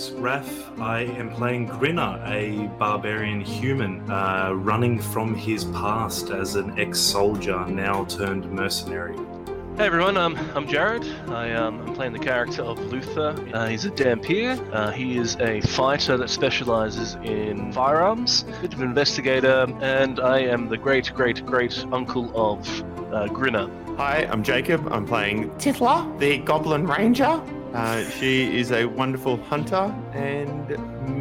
my name is Raph. I am playing Grinner, a barbarian human uh, running from his past as an ex soldier, now turned mercenary. Hey everyone, um, I'm Jared. I, um, I'm playing the character of Luther. Uh, he's a Dhampir. Uh, he is a fighter that specializes in firearms, a bit of an investigator, and I am the great, great, great uncle of uh, Grinner. Hi, I'm Jacob. I'm playing Tithla, the Goblin Ranger. Uh, she is a wonderful hunter and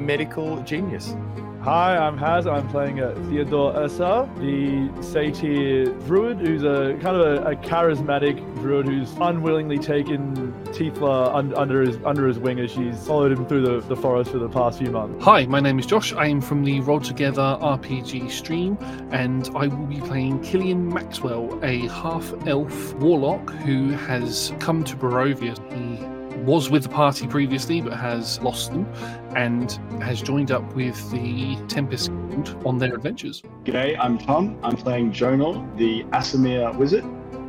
medical genius. Hi, I'm Haz. I'm playing uh, Theodore Ursa, the satyr druid, who's a kind of a, a charismatic druid who's unwillingly taken Tithla un- under his under his wing as she's followed him through the, the forest for the past few months. Hi, my name is Josh. I am from the Roll Together RPG stream, and I will be playing Killian Maxwell, a half elf warlock who has come to Barovia. He was with the party previously but has lost them and has joined up with the Tempest Guild on their adventures. G'day, I'm Tom. I'm playing Jonor, the Aasimar wizard.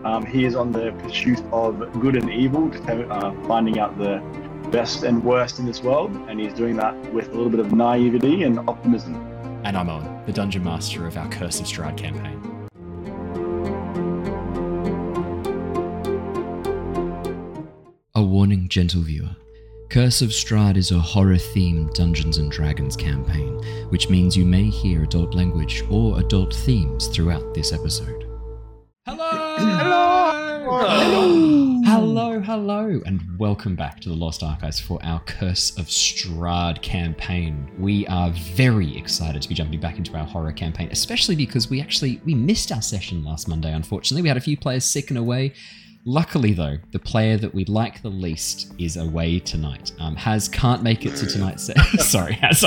Um, he is Owen the pursuit of good and evil, uh, finding out the best and worst in this world, and he's doing that with a little bit of naivety and optimism. And I'm on, the dungeon master of our Curse of Strahd campaign. A warning, gentle viewer. Curse of Strahd is a horror themed Dungeons and Dragons campaign, which means you may hear adult language or adult themes throughout this episode. Hello! Hello! Hello! Hello, hello, and welcome back to the Lost Archives for our Curse of Strahd campaign. We are very excited to be jumping back into our horror campaign, especially because we actually we missed our session last Monday, unfortunately. We had a few players sick and away, Luckily, though, the player that we like the least is away tonight. Um, Haz can't make it to tonight's set. Sorry, Haz.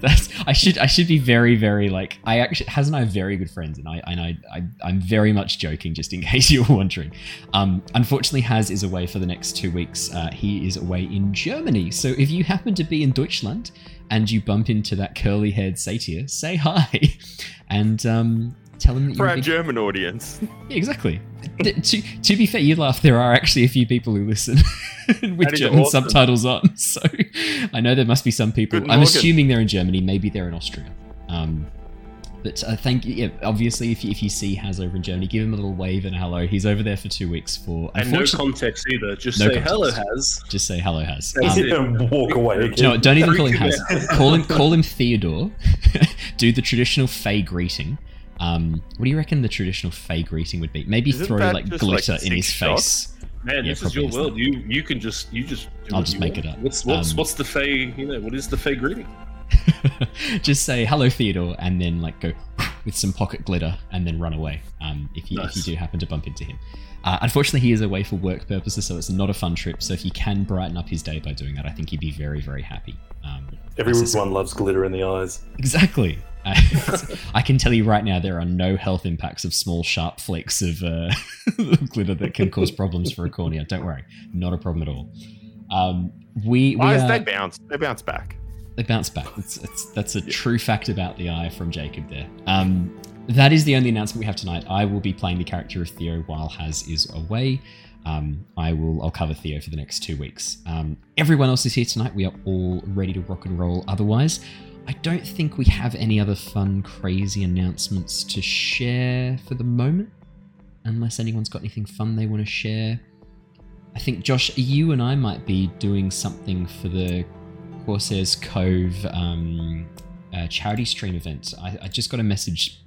That's, I should I should be very very like I actually Haz and I are very good friends, and I and I, I am very much joking, just in case you were wondering. Um, unfortunately, Haz is away for the next two weeks. Uh, he is away in Germany. So if you happen to be in Deutschland and you bump into that curly haired satyr, say hi, and um, tell them that For you're our big German audience. yeah, exactly. To, to be fair, you laugh. There are actually a few people who listen with German awesome. subtitles on. So I know there must be some people. Guten I'm Morgen. assuming they're in Germany. Maybe they're in Austria. Um, but uh, thank you. Yeah, obviously, if you, if you see Haz over in Germany, give him a little wave and a hello. He's over there for two weeks for. And no context either. Just No say hello, context. Haz. Just say hello, Haz. That's Um, it. and walk away again. do you know what? Don't even call him Freaking Haz. call him call him Theodore. Do the traditional Fey greeting. Um, what do you reckon the traditional Fey greeting would be? Maybe Isn't throw like glitter like, in his six shots? face. Man, Yeah, this is your probably world. You you can just you just. do I'll just make want. it up. What's what's Um, what's the Fey? You know what is the Fey greeting? just say hello Theodore and then like go with some pocket glitter and then run away um, if, you, if you do happen to bump into him uh, unfortunately he is away for work purposes so it's not a fun trip so if you can brighten up his day by doing that i think he'd be very very happy um, Everyone loves glitter in the eyes. exactly I can tell you right now, there are no health impacts of small, sharp flakes of uh, glitter that can cause problems for a cornea. Don't worry, not a problem at all. Um, we, we Eyes, are- they bounce. They bounce back. they bounce back. It's, it's, that's a true fact about the eye from Jacob there. Um, that is the only announcement we have tonight. I will be playing the character of Theo while Haz is away. Um, I will. I'll cover Theo for the next two weeks. Um, everyone else is here tonight. We are all ready to rock and roll. Otherwise, I don't think we have any other fun, crazy announcements to share for the moment, unless anyone's got anything fun they want to share. I think Josh, you and I might be doing something for the Corsairs Cove um, uh, charity stream event. I, I just got a message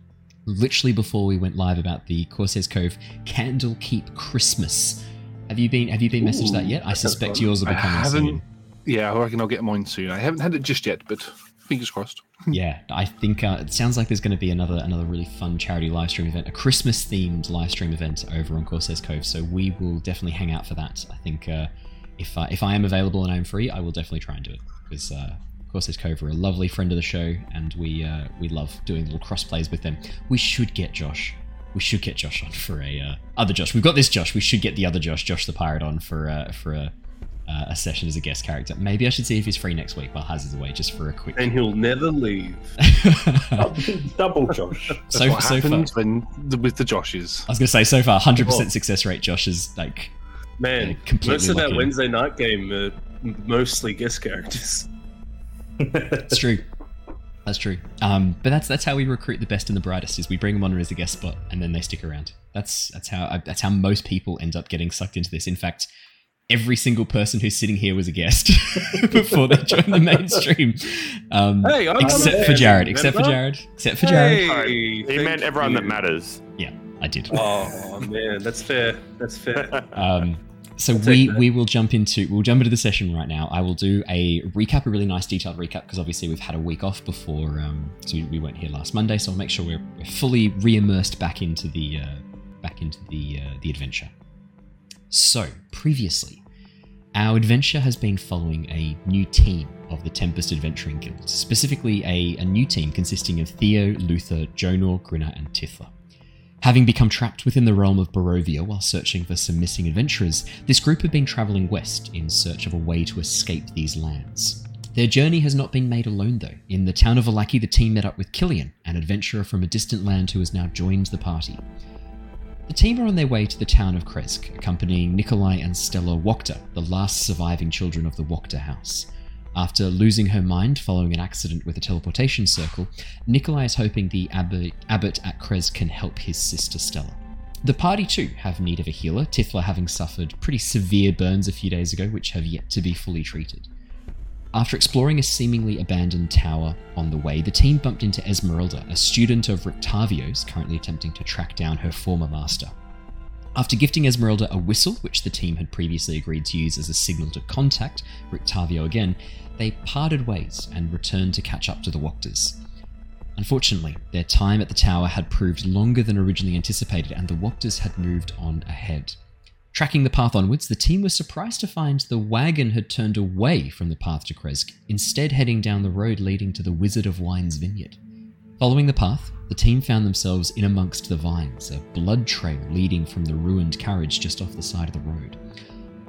literally before we went live about the Corsairs Cove Candle Keep Christmas. Have you been Have you been messaged that yet? I suspect yours will be coming soon. Yeah, I reckon I'll get mine soon. I haven't had it just yet, but fingers crossed. Yeah, I think uh, it sounds like there's going to be another another really fun charity live stream event, a Christmas themed live stream event over on Corsairs Cove. So we will definitely hang out for that. I think uh, if uh, if I am available and I'm free, I will definitely try and do it because uh, Corsairs Cove are a lovely friend of the show, and we uh, we love doing little cross plays with them. We should get Josh. We should get Josh on for a uh, other Josh. We've got this Josh. We should get the other Josh, Josh the pirate, on for uh, for a. Uh, a session as a guest character. Maybe I should see if he's free next week while Haz is away, just for a quick. And he'll never leave. Double Josh. That's So- what so far- happens when the, with the Joshes. I was gonna say so far, hundred percent success rate. Josh is like Man, Uh, completely most of that. Wednesday night game are mostly guest characters. It's true. That's true. Um, but that's that's how we recruit the best and the brightest. Is we bring them on as a guest spot, and then they stick around. That's that's how that's how most people end up getting sucked into this. In fact, every single person who's sitting here was a guest before they joined the mainstream. Um, Hey, I'm except for there, Jared. Except for? Jared. Except for Jared. Hey, He meant everyone that matters. Yeah, I did. Oh man, that's fair. That's fair. Um, so we we will jump into we'll jump into the session right now. I will do a recap, a really nice detailed recap because obviously we've had a week off before, um, so we, we weren't here last Monday. So I'll make sure we're, we're fully re-immersed back into the uh, back into the uh, the adventure. So previously, our adventure has been following a new team of the Tempest Adventuring Guild, specifically a, a new team consisting of Theo, Luther, Jonor, Grinner, and Tithla. Having become trapped within the realm of Barovia while searching for some missing adventurers, this group have been travelling west in search of a way to escape these lands. Their journey has not been made alone, though. In the town of Vallaki, the team met up with Killian, an adventurer from a distant land who has now joined the party. The team are on their way to the town of Krezk, accompanying Nikolai and Stella Wachter, the last surviving children of the Wachter house. After losing her mind following an accident with a teleportation circle, Nikolai is hoping the abbot, abbot at Krezk can help his sister Stella. The party too have need of a healer, Tithla having suffered pretty severe burns a few days ago, which have yet to be fully treated. After exploring a seemingly abandoned tower on the way, the team bumped into Esmeralda, a student of Rictavio's currently attempting to track down her former master. After gifting Esmeralda a whistle, which the team had previously agreed to use as a signal to contact Rictavio again, they parted ways and returned to catch up to the Wachters. Unfortunately, their time at the tower had proved longer than originally anticipated, and the Wachters had moved on ahead. Tracking the path onwards, the team was surprised to find the wagon had turned away from the path to Krezk, instead heading down the road leading to the Wizard of Wine's vineyard. Following the path, the team found themselves in amongst the vines, a blood trail leading from the ruined carriage just off the side of the road.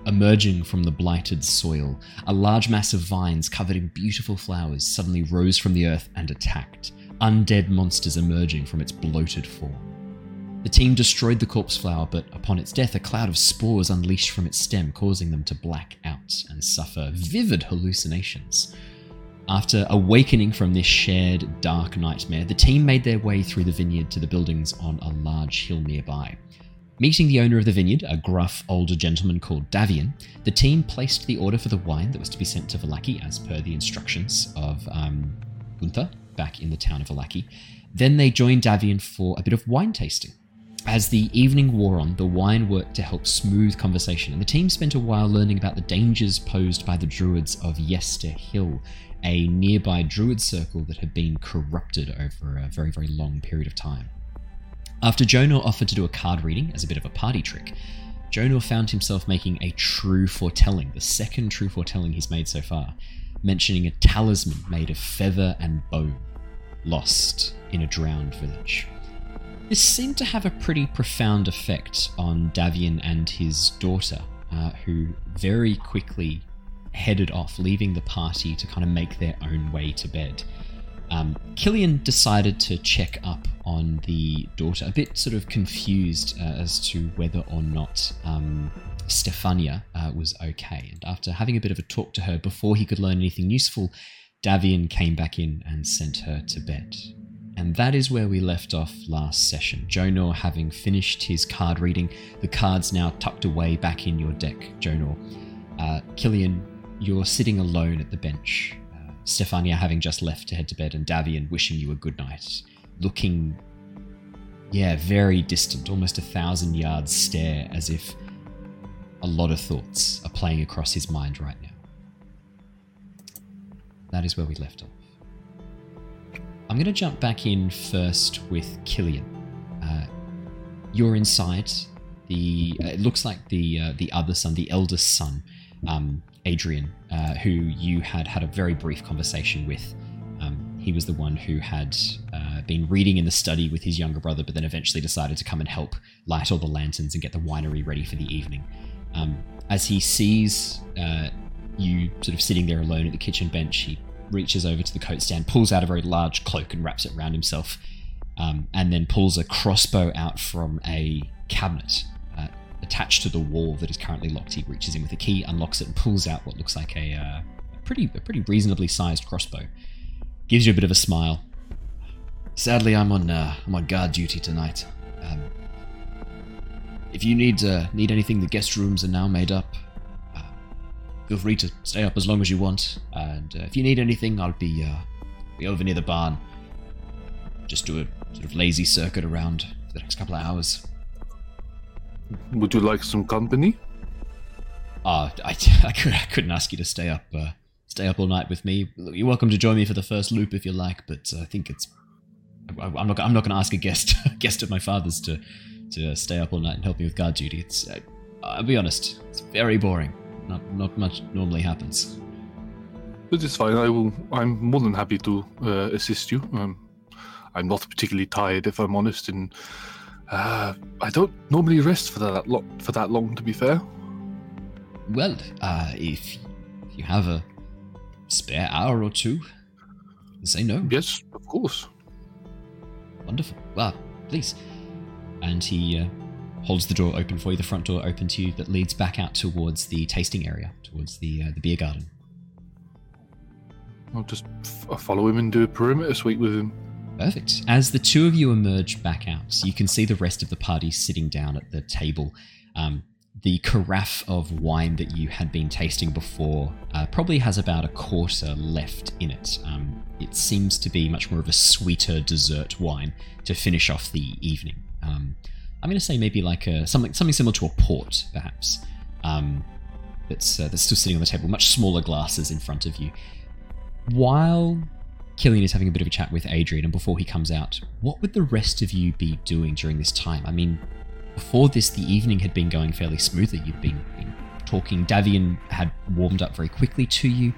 Emerging from the blighted soil, a large mass of vines covered in beautiful flowers suddenly rose from the earth and attacked, undead monsters emerging from its bloated form. The team destroyed the corpse flower, but upon its death, a cloud of spores unleashed from its stem, causing them to black out and suffer vivid hallucinations. After awakening from this shared dark nightmare, the team made their way through the vineyard to the buildings on a large hill nearby. Meeting the owner of the vineyard, a gruff older gentleman called Davian, the team placed the order for the wine that was to be sent to Vallaki as per the instructions of um, Gunther back in the town of Vallaki. Then they joined Davian for a bit of wine tasting. As the evening wore on, the wine worked to help smooth conversation, and the team spent a while learning about the dangers posed by the druids of Yester Hill, a nearby druid circle that had been corrupted over a very, very long period of time. After Jonor offered to do a card reading as a bit of a party trick, Jonor found himself making a true foretelling, the second true foretelling he's made so far, mentioning a talisman made of feather and bone, lost in a drowned village. This seemed to have a pretty profound effect on Davian and his daughter, uh, who very quickly headed off, leaving the party to kind of make their own way to bed. Um, Killian decided to check up on the daughter, a bit sort of confused uh, as to whether or not um, Stefania uh, was okay. And after having a bit of a talk to her before he could learn anything useful, Davian came back in and sent her to bed. And that is where we left off last session. Jonor having finished his card reading, the cards now tucked away back in your deck, Jonor. Uh, Killian, you're sitting alone at the bench. Stefania having just left to head to bed, and Davian wishing you a good night. Looking, yeah, very distant, almost a thousand yards stare, as if a lot of thoughts are playing across his mind right now. That is where we left off. I'm going to jump back in first with Killian. Uh, you're inside. The uh, it looks like the uh, the other son, the eldest son, um, Adrian, uh, who you had had a very brief conversation with. Um, he was the one who had uh, been reading in the study with his younger brother, but then eventually decided to come and help light all the lanterns and get the winery ready for the evening. Um, as he sees uh, you sort of sitting there alone at the kitchen bench, he reaches over to the coat stand, pulls out a very large cloak and wraps it around himself, um, and then pulls a crossbow out from a cabinet. Attached to the wall that is currently locked. He reaches in with a key, unlocks it, and pulls out what looks like a, uh, a pretty a pretty reasonably sized crossbow. Gives you a bit of a smile. Sadly, I'm on uh, I'm on guard duty tonight. Um, if you need uh, need anything, the guest rooms are now made up. Uh, feel free to stay up as long as you want. And uh, if you need anything, I'll be uh, be over near the barn. Just do a sort of lazy circuit around for the next couple of hours. Would you like some company? Uh, I, I, could, I couldn't ask you to stay up uh, stay up all night with me. You're welcome to join me for the first loop if you like, but uh, I think it's I, I'm not I'm not going to ask a guest a guest of my father's to to stay up all night and help me with guard duty. It's uh, I'll be honest, it's very boring. Not not much normally happens. But it's fine. I will. I'm more than happy to uh, assist you. Um, I'm not particularly tired, if I'm honest, and uh, I don't normally rest for that lo- for that long. To be fair, Well, uh, if you have a spare hour or two, say no. yes, of course. Wonderful. Well, please. And he uh, holds the door open for you, the front door open to you that leads back out towards the tasting area, towards the uh, the beer garden. I'll just f- follow him and do a perimeter sweep with him. Perfect. As the two of you emerge back out, you can see the rest of the party sitting down at the table. Um, the carafe of wine that you had been tasting before uh, probably has about a quarter left in it. Um, it seems to be much more of a sweeter dessert wine to finish off the evening. Um, I'm going to say maybe like a something something similar to a port, perhaps. Um, that's uh, that's still sitting on the table, much smaller glasses in front of you. While Killian is having a bit of a chat with Adrian, and before he comes out, what would the rest of you be doing during this time? I mean, before this, the evening had been going fairly smoothly. You'd been, been talking. Davian had warmed up very quickly to you.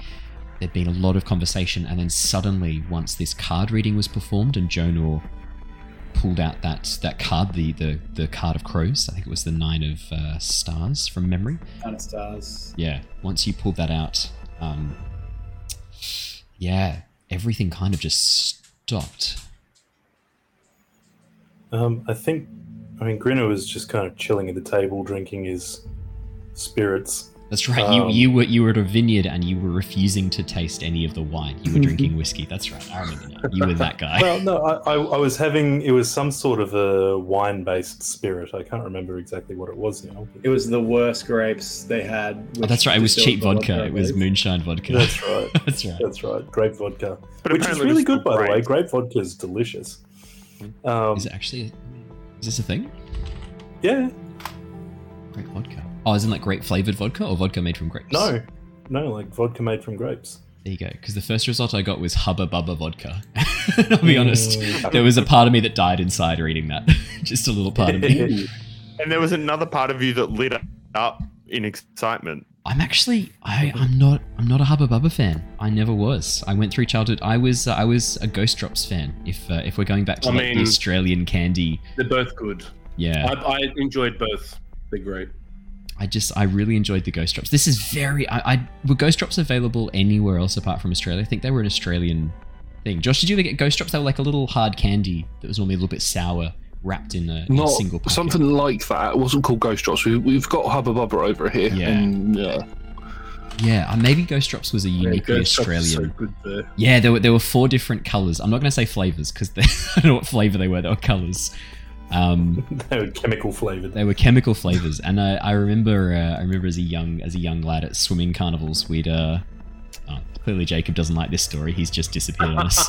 There'd been a lot of conversation, and then suddenly, once this card reading was performed, and Jonor pulled out that that card, the the the card of crows. I think it was the nine of uh, stars from memory. Kind of stars. Yeah, once you pulled that out, um, yeah, everything kind of just stopped. Um, I think, I mean, Grinner was just kind of chilling at the table, drinking his spirits. That's right. you Um, you were you were at a vineyard and you were refusing to taste any of the wine. You were drinking whiskey. That's right. I remember now. You were that guy. Well, no, I, I, I was having it was some sort of a wine-based spirit. I can't remember exactly what it was now. It was the worst grapes they had. oh, that's right. It was cheap the vodka. It was moonshine vodka. That's right. That's right. That's right. Grape vodka, But which is really good, by the way. Grape vodka is delicious. Um, Is it actually? Is this a thing? yeah. Grape vodka. Oh, isn't like grape flavored vodka or vodka made from grapes? No, no, like vodka made from grapes. There you go. Because the first result I got was Hubba Bubba vodka. I'll be honest. Mm. There was a part of me that died inside reading that. Just a little part of me. And there was another part of you that lit up in excitement. I'm actually I I'm not I'm not a Hubba Bubba fan. I never was. I went through childhood. I was uh, I was a Ghost Drops fan. If uh, if we're going back to I like, the Australian candy, They're both good. yeah. I, I enjoyed both. They're great. I just I really enjoyed the Ghost Drops. This is very I, I were Ghost Drops available anywhere else apart from Australia? I think they were an Australian thing. Josh, did you ever get Ghost Drops? They were like a little hard candy that was normally a little bit sour, wrapped in a, in a single packet. something like that. It wasn't called Ghost Drops. We, we've got Hubba Bubba over here. Yeah. And, yeah. Yeah, uh, maybe Ghost Drops was a uniquely Drops Australian. So. Yeah, there were there were four different colors. I'm not going to say flavors because I don't know what flavor they were. They were colors. Um, they were chemical flavored. they were chemical flavors, and I, I remember uh, I remember as a young as a young lad at swimming carnivals, we'd uh, oh, clearly Jacob doesn't like this story. He's just disappeared on us.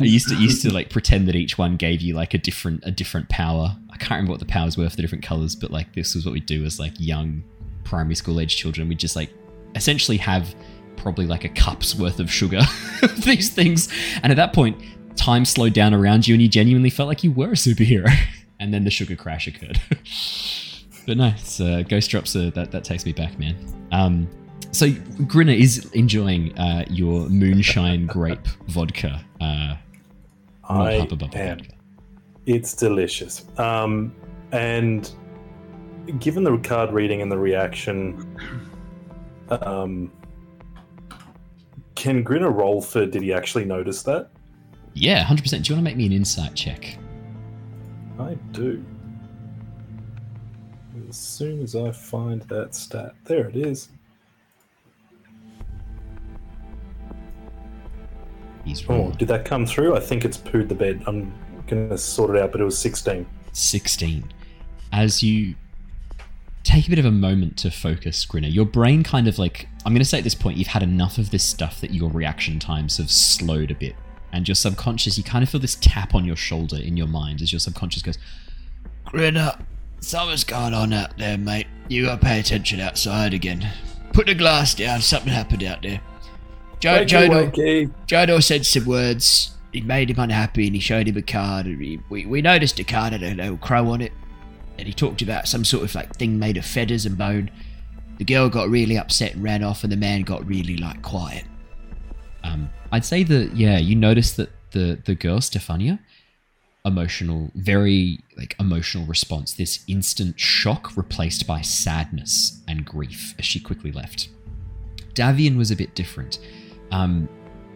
I used to used to like pretend that each one gave you like a different a different power. I can't remember what the powers were for the different colors, but like this was what we do as like young primary school age children. We just like essentially have probably like a cup's worth of sugar these things, and at that point, time slowed down around you, and you genuinely felt like you were a superhero. and then the sugar crash occurred. but no, it's, uh, Ghost Drops. Uh, that that takes me back, man. Um, so Grinner is enjoying uh, your moonshine grape vodka. Uh, I am. vodka. It's delicious. Um, and given the card reading and the reaction, um, can Grinner roll for did he actually notice that? Yeah, hundred percent. Do you want to make me an insight check? I do. as soon as I find that stat. There it is. He's Oh, did that come through? I think it's pooed the bed. I'm gonna sort it out, but it was 16. 16. As you take a bit of a moment to focus, Grinner, your brain kind of like, I'm going to say at this point, you've had enough of this stuff that your reaction times have slowed a bit. And your subconscious, you kind of feel this tap on your shoulder in your mind as your subconscious goes, Grinner, something's going on out there, mate. You gotta pay attention outside again. Put the glass down, something happened out there. Jo- Wakey, Jodo, wakey. Jodo said some words. he made him unhappy, and he showed him a card. And he, we, we noticed a card had a little crow on it, and he talked about some sort of like thing made of feathers and bone. The girl got really upset and ran off, and the man got really like quiet. Um, I'd say that yeah, you noticed that the the girl Stefania, emotional, very like emotional response. This instant shock replaced by sadness and grief as she quickly left. Davian was a bit different. Um,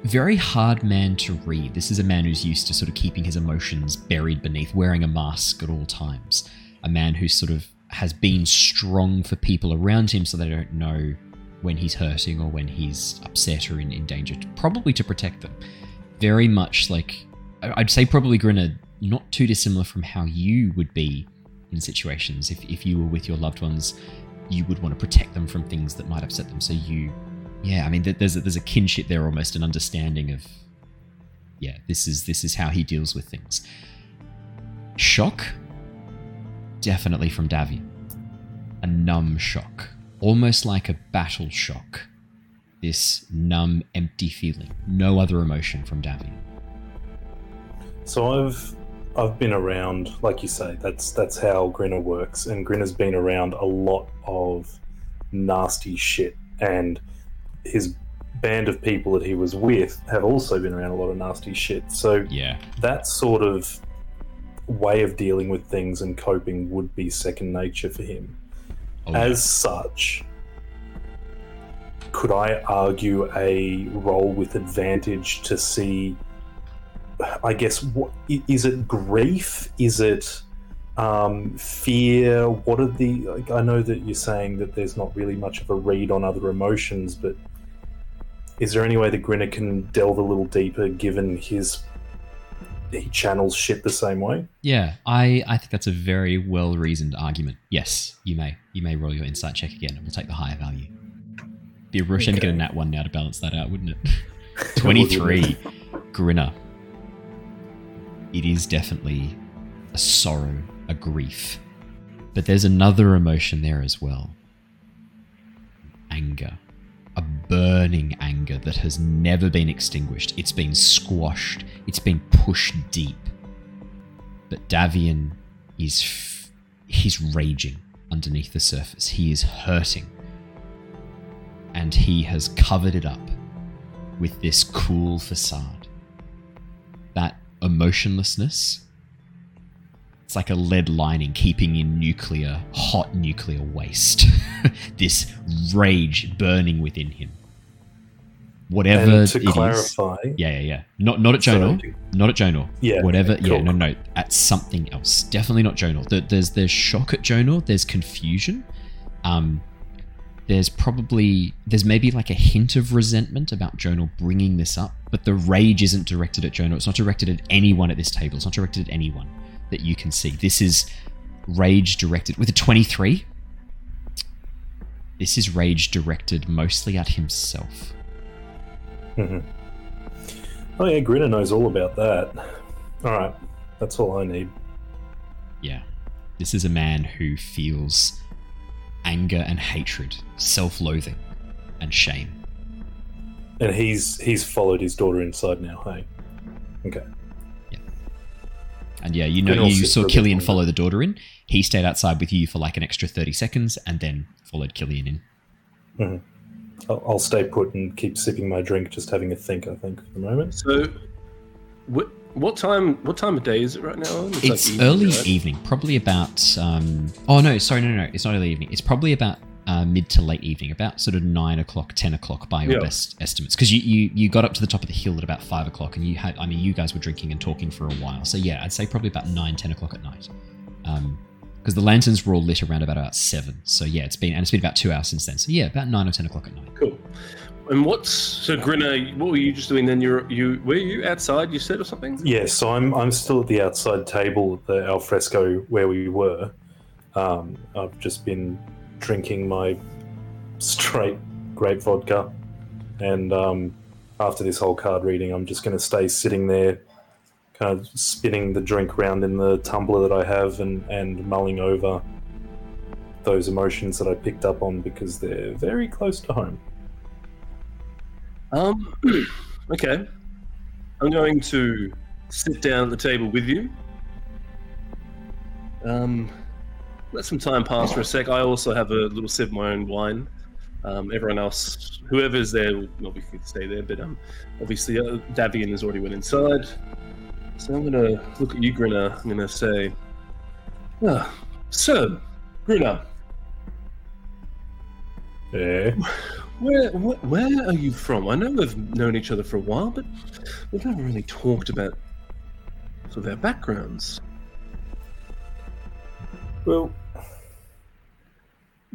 very hard man to read. This is a man who's used to sort of keeping his emotions buried beneath, wearing a mask at all times. A man who sort of has been strong for people around him so they don't know when he's hurting or when he's upset or in, in danger, probably to protect them. Very much like, I'd say probably Grinner, not too dissimilar from how you would be in situations. If, if you were with your loved ones, you would want to protect them from things that might upset them. So you yeah i mean there's a, there's a kinship there almost an understanding of yeah this is this is how he deals with things shock definitely from davi a numb shock almost like a battle shock this numb empty feeling. No other emotion from davi. So I've I've been around, like you say, that's that's how Grinner works, and Grinner's been around a lot of nasty shit, and his band of people that he was with have also been around a lot of nasty shit. So yeah. that sort of way of dealing with things and coping would be second nature for him. Oh. As such, could I argue a roll with advantage to see? I guess what is it? Grief? Is it um, fear? What are the? Like, I know that you're saying that there's not really much of a read on other emotions, but is there any way that Grinner can delve a little deeper, given his he channels shit the same way? Yeah, I, I think that's a very well reasoned argument. Yes, you may. You may roll your insight check again, and we'll take the higher value. Be a real shame to get a nat one now to balance that out, wouldn't it? Twenty three, Grinner. It is definitely a sorrow, a grief, but there's another emotion there as well. Anger, a burning anger that has never been extinguished. It's been squashed. It's been pushed deep but Davian is f- he's raging underneath the surface. He is hurting. And he has covered it up with this cool facade. That emotionlessness it's like a lead lining keeping in nuclear hot nuclear waste. this rage burning within him. Whatever and to it is- clarify, yeah, yeah, yeah. Not not at Jonor. Not at Jonor. Yeah, Whatever. okay, Yeah, no, no. At something else. Definitely not Jonor. There's there's shock at Jonor. There's confusion. Um, there's probably there's maybe like a hint of resentment about Jonor bringing this up, but the rage isn't directed at Jonor. It's not directed at anyone at this table. It's not directed at anyone that you can see. This is rage directed with a 23. This is rage directed mostly at himself. Mhm. Oh yeah, Grinner knows all about that. All right, that's all I need. Yeah. This is a man who feels anger and hatred, self loathing, and shame. And he's he's followed his daughter inside now. Hey, okay. And yeah, you know, Good you saw of Killian follow the daughter in. He stayed outside with you for like an extra 30 seconds and then followed Killian in. Mhm. I'll, I'll stay put and keep sipping my drink, just having a think. I think for the moment. So, what what time what time of day is it right now? like It's evening, early right? evening, probably about. Um, oh, no, sorry, no, no, no. It's not early evening. It's probably about uh, mid to late evening, about sort of 9 o'clock, 10 o'clock by your Yeah. best estimates. Because you, you, you got up to the top of the hill at about 5 o'clock and you had, I mean, you guys were drinking and talking for a while. So yeah, I'd say probably about 9, 10 o'clock at night. Um, because the lanterns were all lit around about, about seven. So yeah, it's been and it's been about two hours since then. So yeah, about nine or ten o'clock at night. Cool. And what's so Grinner? What were you just doing then? You're you were you outside? You said or something? Yes, so I'm I'm still at the outside table at the alfresco where we were. Um, I've just been drinking my straight grape vodka, and um, after this whole card reading, I'm just going to stay sitting there, kind of spinning the drink around in the tumbler that I have, and and mulling over those emotions that I picked up on because they're very close to home. Um. okay. I'm going to sit down at the table with you. Um. Let some time pass for a sec. I also have a little sip of my own wine. Um, everyone else, whoever's there, will obviously stay there. But um, obviously, uh, Davian has already went inside. So I'm gonna look at you, Grinner. I'm gonna say, ah, so, Grinner, Yeah. where, where where are you from? I know we've known each other for a while, but we've never really talked about sort of our backgrounds. Well,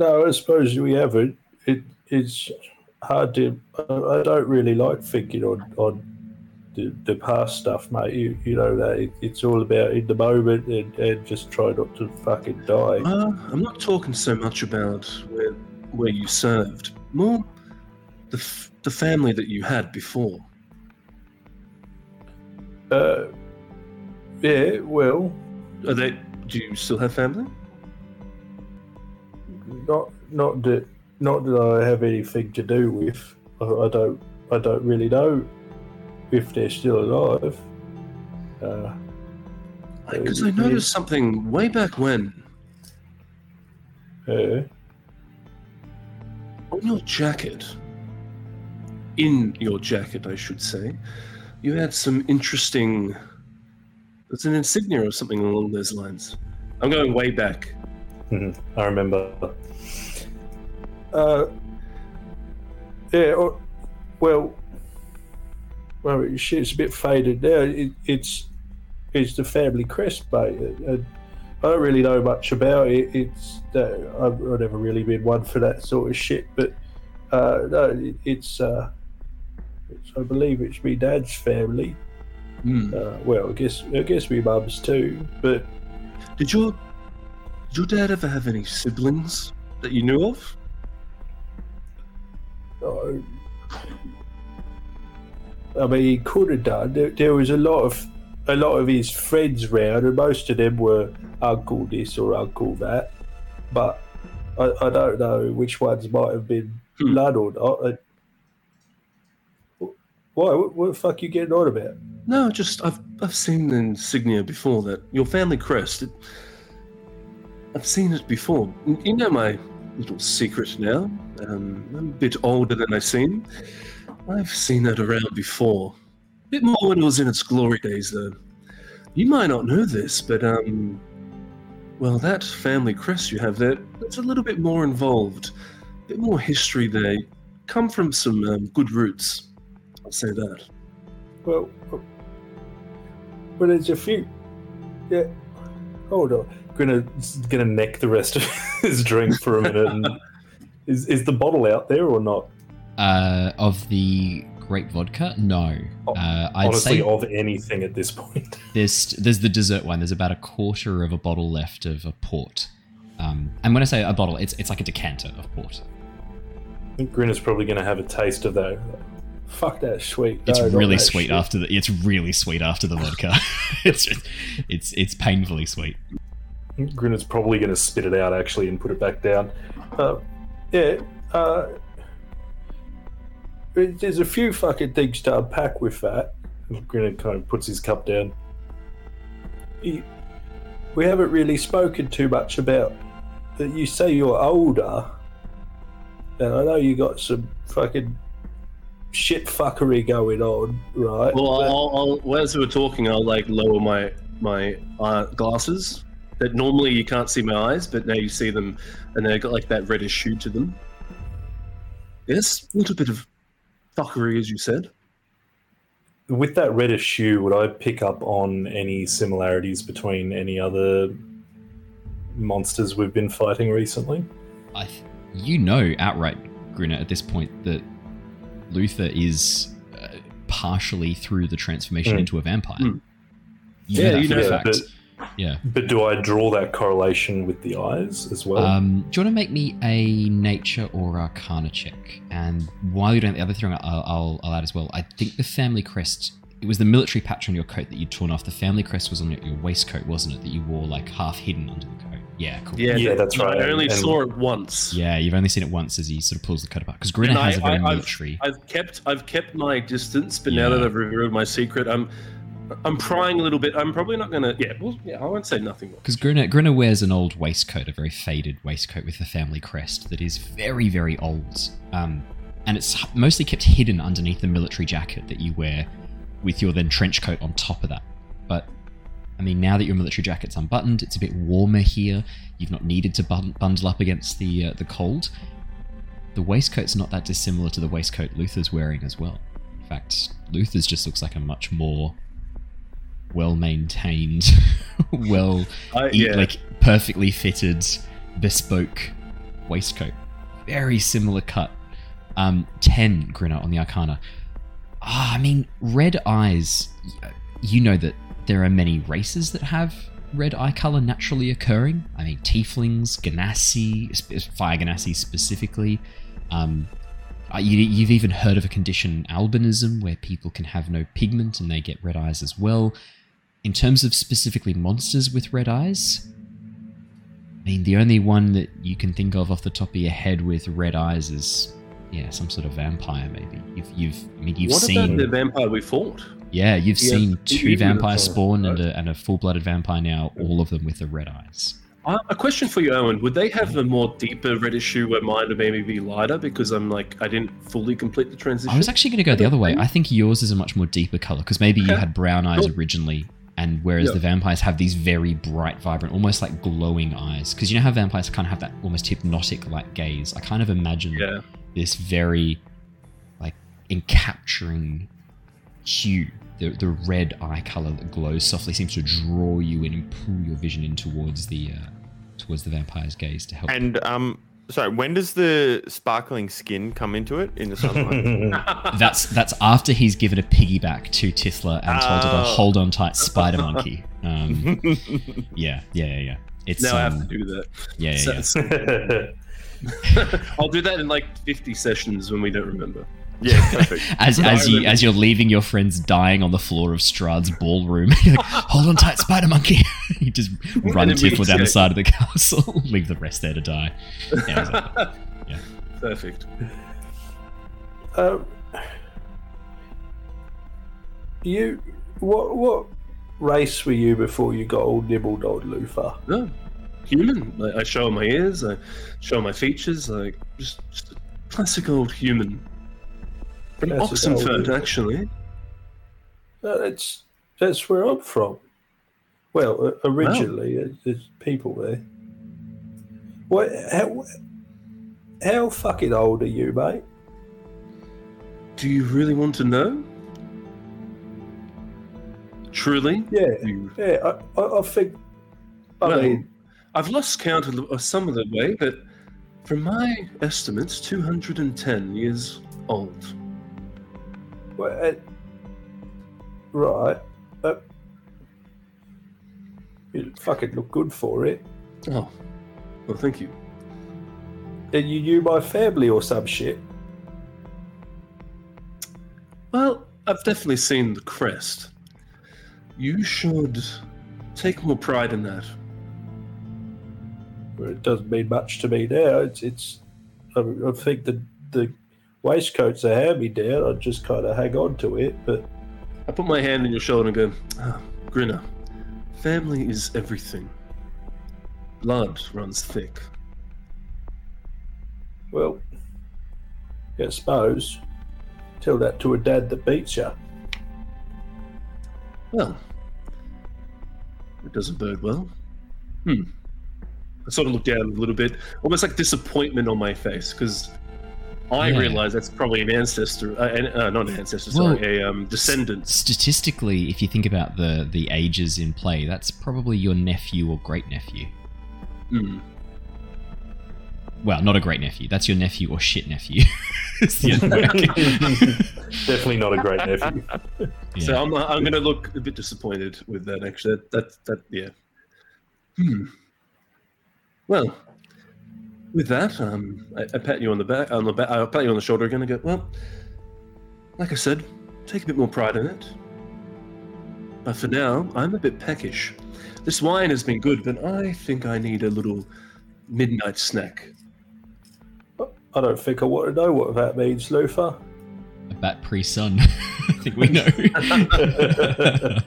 no, I suppose we haven't. It, it's hard to. I, I don't really like thinking on on the, the past stuff, mate. You, you know that it, it's all about in the moment and, and just try not to fucking die. Uh, I'm not talking so much about where where you served, more the f- the family that you had before. Uh, yeah, well, Are they? Do you still have family? Not not that not that I have anything to do with. I, I don't I don't really know if they're still alive. Uh, Because I noticed something way back when yeah. on your jacket. In your jacket, I should say, you had some interesting. It's an insignia or something along those lines. I'm going way back. Mhm, I remember. Uh, yeah. oh, Well, well, shit's a bit faded now. It, it's it's the family crest, mate. I don't really know much about it. It's uh, I've, I've never really been one for that sort of shit. But uh, no, it, it's, uh, it's I believe it's me dad's family. Hmm. Uh, well, I guess I guess me mum's too. But Did your did your dad ever have any siblings that you knew of? Oh, I mean, he could have done. There, there was a lot of a lot of his friends round, and most of them were uncle this or uncle that. But I, I don't know which ones might have been Hmm. blood or not. I- why? What, what the fuck you getting on about? No, just I've I've seen the insignia before that your family crest. It, I've seen it before. You know my little secret now. Um, I'm a bit older than I seem. I've seen that around before. A bit more when it was in its glory days, though. You might not know this, but um, well, that family crest you have there, it's a little bit more involved, a bit more history there. Come from some um, good roots. I'll say that. Well, well, it's a few. Yeah. Hold on. Gonna gonna neck the rest of his drink for a minute. And is is the bottle out there or not? Uh, of the grape vodka, no. Uh, I'd Honestly, of anything at this point. there's there's the dessert one. There's about a quarter of a bottle left of a port. Um, and when I say a bottle, it's it's like a decanter of port. I think Grinner's probably going to have a taste of that. Fuck that sweet. It's really sweet shit. after the. It's really sweet after the vodka. it's just, it's it's painfully sweet. Grinner's probably going to spit it out actually and put it back down. Uh, yeah. Uh, it- there's a few fucking things to unpack with that. Grinner kind of puts his cup down. You- we haven't really spoken too much about that. You say you're older, and I know you got some fucking shit fuckery going on, right? Well, But- I'll, I'll, as we were talking, I'll like lower my my uh, glasses. That normally you can't see my eyes, but now you see them, and they've got like that reddish hue to them. Yes, a little bit of fuckery, as you said. With that reddish hue, would I pick up on any similarities between any other monsters we've been fighting recently? I, th- you know outright, Grinner, at this point that Luther is uh, partially through the transformation Mm. into a vampire. Mm. You Yeah, know that you for know a that, fact. but- yeah. But do I draw that correlation with the eyes as well? Um, do you want to make me a nature or arcana check? And while you're doing the other thing, I'll, I'll, I'll add as well. I think the family crest. It was the military patch on your coat that you'd torn off. The family crest was on your, your waistcoat, wasn't it? That you wore like half hidden under the coat. Yeah, cool. Yeah, Yeah, that's right, I only and- saw it once. Yeah, you've only seen it once as he sort of pulls the coat apart. Because Grinner has a very I- I've- military. I've kept I've kept my distance, but now that I've revealed my secret, I'm I'm prying a little bit. I'm probably not gonna. Yeah, well, yeah, I won't say nothing more. Because Grinner, Grinner wears an old waistcoat, a very faded waistcoat with the family crest that is very, very old. Um, and it's mostly kept hidden underneath the military jacket that you wear with your then trench coat on top of that. But, I mean, now that your military jacket's unbuttoned, it's a bit warmer here. You've not needed to bun- bundle up against the, uh, the cold. The waistcoat's not that dissimilar to the waistcoat Luther's wearing as well. In fact, Luther's just looks like a much more well maintained, well e- yeah, like perfectly fitted, bespoke waistcoat. Very similar cut. Um, ten Grinner on the Arcana. Ah, I mean, red eyes. You know that there are many races that have red eye color naturally occurring. I mean, tieflings, genasi, fire genasi specifically. Um, uh, you, you've even heard of a condition, albinism, where people can have no pigment and they get red eyes as well. In terms of specifically monsters with red eyes, I mean, the only one that you can think of off the top of your head with red eyes is, yeah, some sort of vampire, maybe. You've, you've I mean, you've what seen, about the vampire we fought? yeah, you've Yeah, seen two vampires vampire spawn and a, and a full-blooded vampire now, all of them with the red eyes. Uh, a question for you, Owen. Would they have a more deeper reddish hue where mine would maybe be lighter because I'm like I didn't fully complete the transition? I was actually going to go the other way. I think yours is a much more deeper color because maybe you had brown eyes originally, and whereas Yeah. the vampires have these very bright, vibrant, almost like glowing eyes. Because you know how vampires kind of have that almost hypnotic-like gaze. I kind of imagine yeah. this very like encapturing hue. The, the red eye color that glows softly seems to draw you in and pull your vision in towards the uh, towards the vampire's gaze to help. And um, sorry, when does the sparkling skin come into it in the sunlight? That's that's after he's given a piggyback to Tithla and told her to Oh. hold on tight, Spider Monkey. Um, yeah, yeah, yeah, yeah. It's Now I have um, to do that. yeah, yeah, So yeah. it's- I'll do that in like 50 sessions when we don't remember. Yeah, perfect. As as you as you're leaving your friends dying on the floor of Strahd's ballroom, you're like, hold on tight, Spider Monkey. you just run then we down the side of the castle, leave the rest there to die. Yeah, exactly. Perfect. Um, you, what what race were you before you got all nibbled on Lufa? No, human. Like, I show my ears. I show my features. Like just, just a classic old human. From Classic Oxenford, actually. That's that's where I'm from. Well, originally there's- there's people there. What? How, how fucking old are you, mate? Do you really want to know? Truly? Yeah, You- yeah. I, I, I think. I Well, mean, I've lost count of of some of the way, but from my estimates, 210 years old. Well, uh, right. Uh, you fucking look good for it. Oh, well, thank you. And you knew my family or some shit. Well, I've definitely seen the crest. You should take more pride in that. Well, it doesn't mean much to me now. It's, it's I, I think the the waistcoat's a hand me down. I just kind of hang on to it, but I put my hand on your shoulder and go, ah, Grinner, family is everything. Blood runs thick. well, I suppose tell that to a dad that beats you. Well, it doesn't bode well. Hmm. I sort of look down a little bit, almost like disappointment on my face, because I Yeah. realize that's probably an ancestor, uh, uh, not an ancestor, Well, sorry, a um, descendant. Statistically, if you think about the the ages in play, that's probably your nephew or great nephew. Mm. Well, not a great nephew. That's your nephew or shit nephew. It's the other way. Definitely not a great nephew. Yeah. So I'm, I'm going to look a bit disappointed with that. Actually, that that, that yeah. Hmm. Well, with that, um, I, I pat you on the back, on the back, I pat you on the shoulder again and go. Well, like I said, take a bit more pride in it. But for now, I'm a bit peckish. This wine has been good, but I think I need a little midnight snack. I don't think I want to know what that means, Luther. A bat pre sun. I think we know. I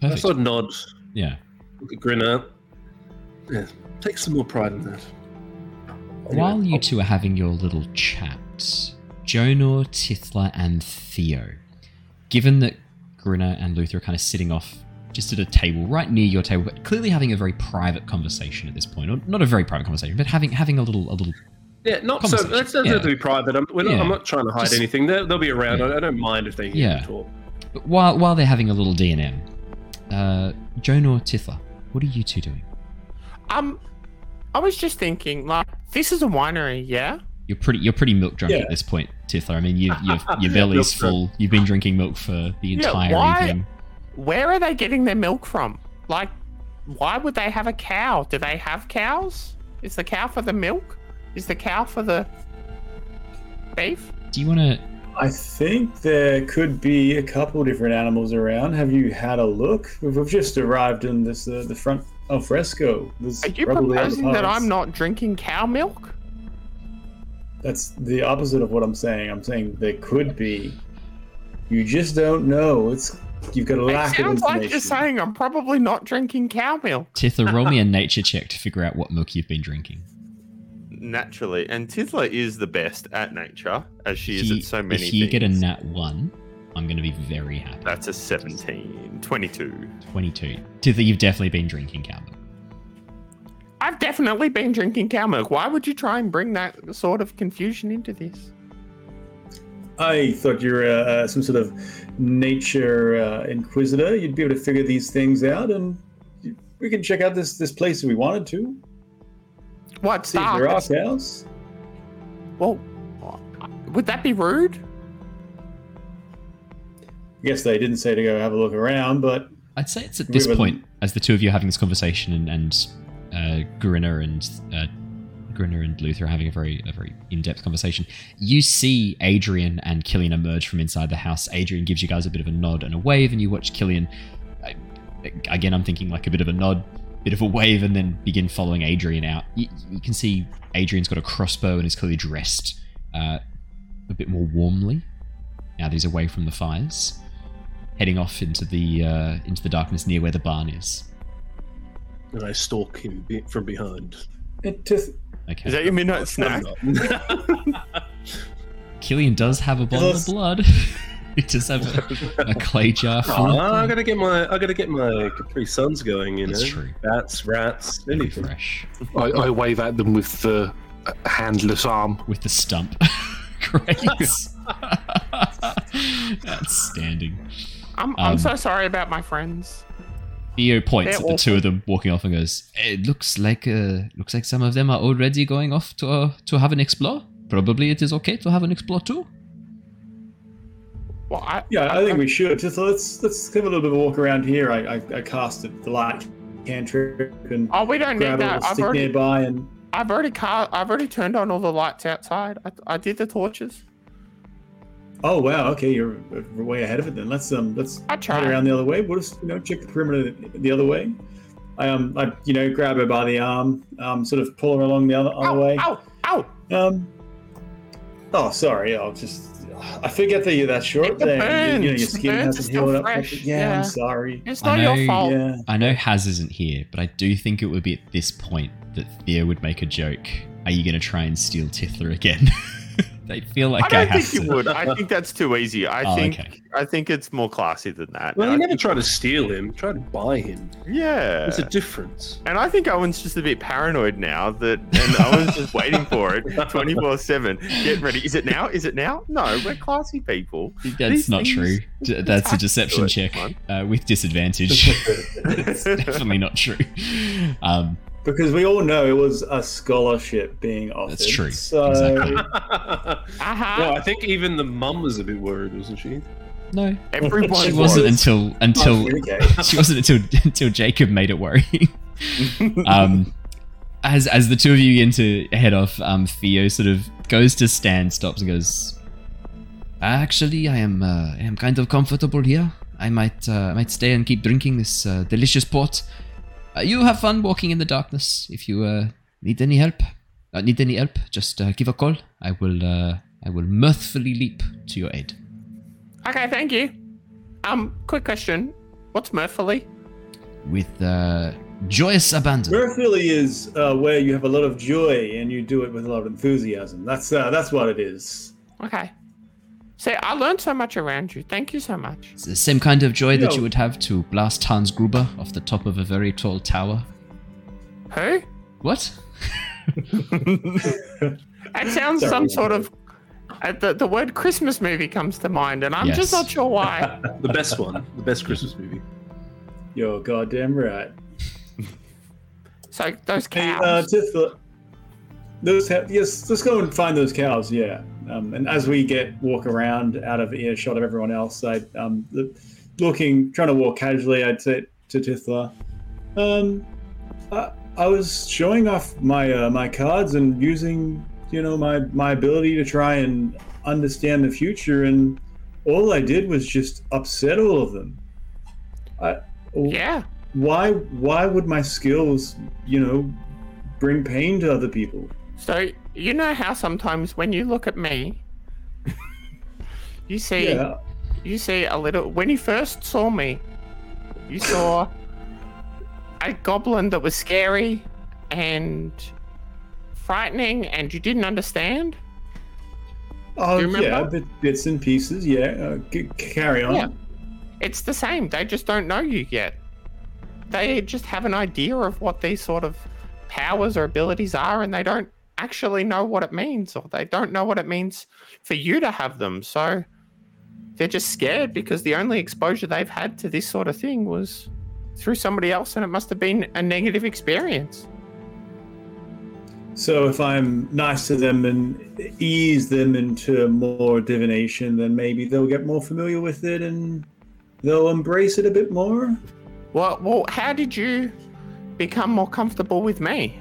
Perfect. sort of nod, Yeah. look at Grinner. Yeah, take some more pride in that. While you two are having your little chat, Jonor, Tithla, and Theo, given that Grinner and Luther are kind of sitting off just at a table right near your table, but clearly having a very private conversation at this point, or not a very private conversation, but having having a little a little Yeah, not so. Conversation, Let's not yeah. have to be private. I'm, we're not, Yeah. I'm not trying to hide Just- anything. They'll, they'll be around. Yeah. I, I don't mind if they hear Yeah. me talk. But while while they're having a little D and M, uh, Jonor, Tithla, what are you two doing? Um, I was just thinking, like, this is a winery, yeah? You're pretty you're pretty milk drunk Yeah. at this point, Tithla. I mean, you, you've, your belly's Milk drunk. full. You've been drinking milk for the entire yeah, why- evening. Where are they getting their milk from? Like, why would they have a cow? Do they have cows? Is the cow for the milk? Is the cow for the beef? Do you want to? I think there could be a couple different animals around. Have you had a look? We've, we've just arrived in this uh, the front al fresco. There's Are you proposing that. I'm not drinking cow milk? That's the opposite of what I'm saying. I'm saying there could be. You just don't know. It's you've got a It lack of It sounds like you're saying I'm probably not drinking cow milk. Tithla, roll me a nature check to figure out what milk you've been drinking. Naturally, and Tithla is the best at nature, as she is If at so many If you get a nat one, I'm going to be very happy. That's a 17. 22. 22. Tithla, you've definitely been drinking cow milk. I've definitely been drinking cow milk. Why would you try and bring that sort of confusion into this? I thought you were uh, some sort of nature uh, inquisitor. You'd be able to figure these things out, and we can check out this this place if we wanted to. What, See if there are dark? cows. Well, would that be rude? I guess they didn't say to go have a look around, but I'd say it's at We this point, as the two of you are having this conversation, and, and uh, Grinner and uh, Grinner and Luther are having a very a very in depth conversation. You see Adrian and Killian emerge from inside the house. Adrian gives you guys a bit of a nod and a wave, and you watch Killian. I- Again, I'm thinking like a bit of a nod, bit of a wave, and then begin following Adrian out. You, you can see Adrian's got a crossbow and is clearly dressed uh, a bit more warmly now that he's away from the fires heading off into the uh, into the darkness near where the barn is. And I stalk him be- from behind. it just Okay. Is that your midnight snack? Killian does have a bottle Yes. of blood. he does have a, a clay jar full. Oh, of I blood. gotta get my I gotta get my Capri Suns going. You know, true. bats, rats, Very anything. fresh I, I wave at them with the uh, handless arm. with the stump. Great. Outstanding. I'm, I'm Um, so sorry about my friends. Theo points They're at the two of them walking off and goes, "It looks like uh, looks like some of them are already going off to uh, to have an explore. Probably it is okay to have an explore too." Well, I, yeah. I think we should. Just let's let's have a little bit of a walk around here. I I, I cast the light cantrip and Oh, we don't need a that. little I've stick already, nearby and I've already, car- I've already turned on all the lights outside. I, I did the torches. Oh wow, okay, you're uh, way ahead of it then. Let's um let's I head around the other way. We'll just you know check the perimeter the other way. I um I you know grab her by the arm, um sort of pull her along the other other way. ow, ow! Um oh sorry, I'll just I forget that you're that short. The That you know burns, your skin hasn't healed up. Yeah, yeah. I'm sorry. It's I not your fault. Yeah. I know Haz isn't here, but I do think it would be at this point that Thea would make a joke. Are you going to try and steal Tithla again? They feel like I I, don't have think to. you would. I think that's too easy. I Oh, think okay. I think it's more classy than that. Well, And you I never try to steal him. Try to buy him. Yeah. There's a difference. And I think Owen's just a bit paranoid now that, and Owen's just waiting for it 24 7. Get ready. Is it now? Is it now? No, we're classy people. That's These not things- true. That's a deception check uh, with disadvantage. it's definitely not true. Um, Because we all know it was a scholarship being offered. That's true. So Exactly. Uh-huh. well, I think even the mum was a bit worried, wasn't she? no, Everyone she wasn't was. until until okay. she wasn't until until Jacob made it worrying. um, as as the two of you begin to head off, um, Theo sort of goes to stand, stops, and goes. Actually, I am uh, I am kind of comfortable here. I might uh, might stay and keep drinking this uh, delicious port. Uh, you have fun walking in the darkness. If you uh, need any help, uh, need any help, just uh, give a call. I will uh, I will mirthfully leap to your aid. Okay, thank you. Um, quick question. What's mirthfully? With uh, joyous abandon. Mirthfully is uh, where you have a lot of joy and you do it with a lot of enthusiasm. That's uh, that's what it is. Okay. See, I learned so much around you. Thank you so much. It's the same kind of joy that you would have to blast Hans Gruber off the top of a very tall tower. Who? What? That sounds Sorry. some sort of. Uh, the, the word Christmas movie comes to mind, and I'm Yes. just not sure why. The best one, the best Christmas movie. You're goddamn right. So those Hey, cows. uh, Tithla, those ha- yes, let's go and find those cows. Yeah, um, and as we get walk around out of earshot of everyone else, I um the, looking trying to walk casually. I'd say to Tithla, um, I, I was showing off my uh, my cards and using you know my my ability to try and understand the future, and all I did was just upset all of them. I yeah. why why would my skills you know bring pain to other people So you know how sometimes when you look at me, you see yeah you see a little. When you first saw me, you saw a goblin that was scary and frightening, and you didn't understand. oh yeah bit, bits and pieces yeah uh, carry on Yeah. It's the same. They just don't know you yet. They just have an idea of what these sort of powers or abilities are, and they don't actually know what it means, or they don't know what it means for you to have them. So they're just scared because the only exposure they've had to this sort of thing was through somebody else, and it must have been a negative experience. so if i'm nice to them and ease them into more divination then maybe they'll get more familiar with it and they'll embrace it a bit more Well, well, how did you become more comfortable with me?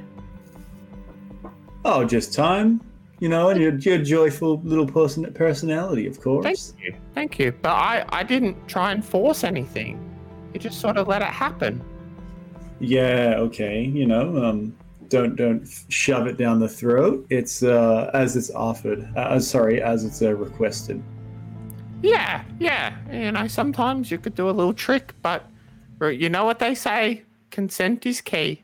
Oh just time you know and your, your joyful little person personality of course Thank you. Thank you. But I, I didn't try and force anything. You just sort of let it happen. Yeah, okay. You know, um, don't don't shove it down the throat. It's uh, as it's offered. Uh, sorry, as it's uh, requested. Yeah, yeah. You know, sometimes you could do a little trick, but uh, you know what they say? Consent is key.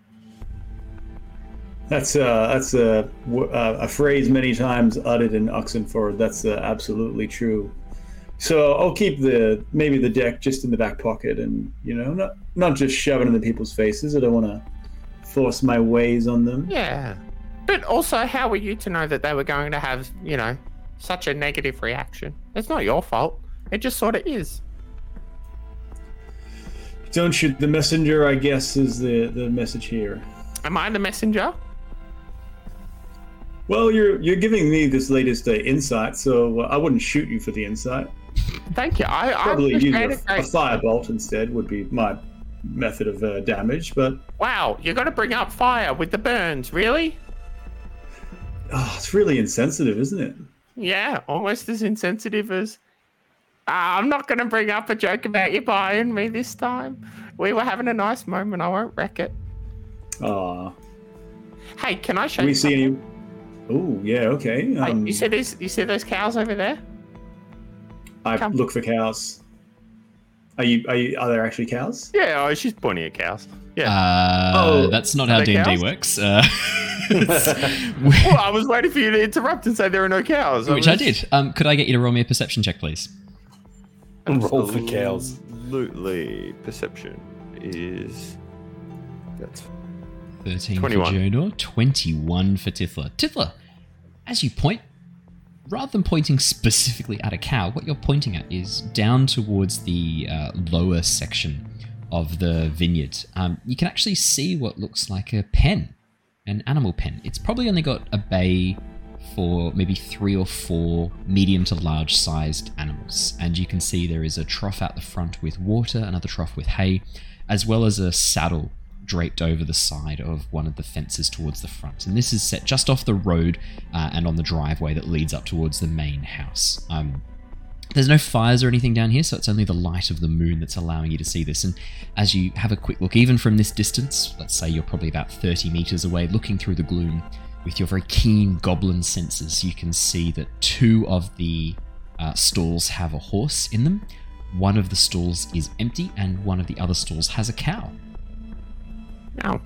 That's uh, that's a uh, a phrase many times uttered in Oxenford. That's uh, absolutely true. So I'll keep the maybe the deck just in the back pocket, and you know, not not just shoving it in the people's faces. I don't want to force my ways on them. Yeah. But also, how were you to know that they were going to have, you know, such a negative reaction? It's not your fault. It just sort of is. Don't shoot the messenger. I guess is the the message here. Am I the messenger? Well, you're you're giving me this latest uh, insight, so uh, I wouldn't shoot you for the insight. Thank you. I, Probably use a, a firebolt instead would be my method of uh, damage. But Wow, you're gonna bring up fire with the burns, really? oh, it's really insensitive, isn't it? Yeah, almost as insensitive as. Ah, I'm not going to bring up a joke about you buying me this time. We were having a nice moment. I won't wreck it. Ah, Hey, can I show we you? see something? any? Oh, yeah, okay. Hey, Um, you see these? You see those cows over there? I come. look for cows. Are you? Are you? Are there actually cows? Yeah, oh, she's pointing at cows. Yeah. Uh, Oh, that's not how D and D works. Uh, well, I was waiting for you to interrupt and say there are no cows. Which I was- did. Um, could I get you to roll me a perception check, please? Roll for cows. Absolutely. Perception is. That's 13 21. for Jonor, 21 for Tithla. Tithla, as you point, rather than pointing specifically at a cow, what you're pointing at is down towards the uh, lower section of the vineyard. Um, you can actually see what looks like a pen, an animal pen. It's probably only got a bay for maybe three or four medium to large sized animals. And you can see there is a trough out the front with water, another trough with hay, as well as a saddle draped over the side of one of the fences towards the front. And this is set just off the road uh, and on the driveway that leads up towards the main house. Um, there's no fires or anything down here, so it's only the light of the moon that's allowing you to see this. And as you have a quick look, even from this distance, let's say you're probably about 30 meters away, looking through the gloom with your very keen goblin senses, you can see that two of the uh, stalls have a horse in them. One of the stalls is empty, and one of the other stalls has a cow. No.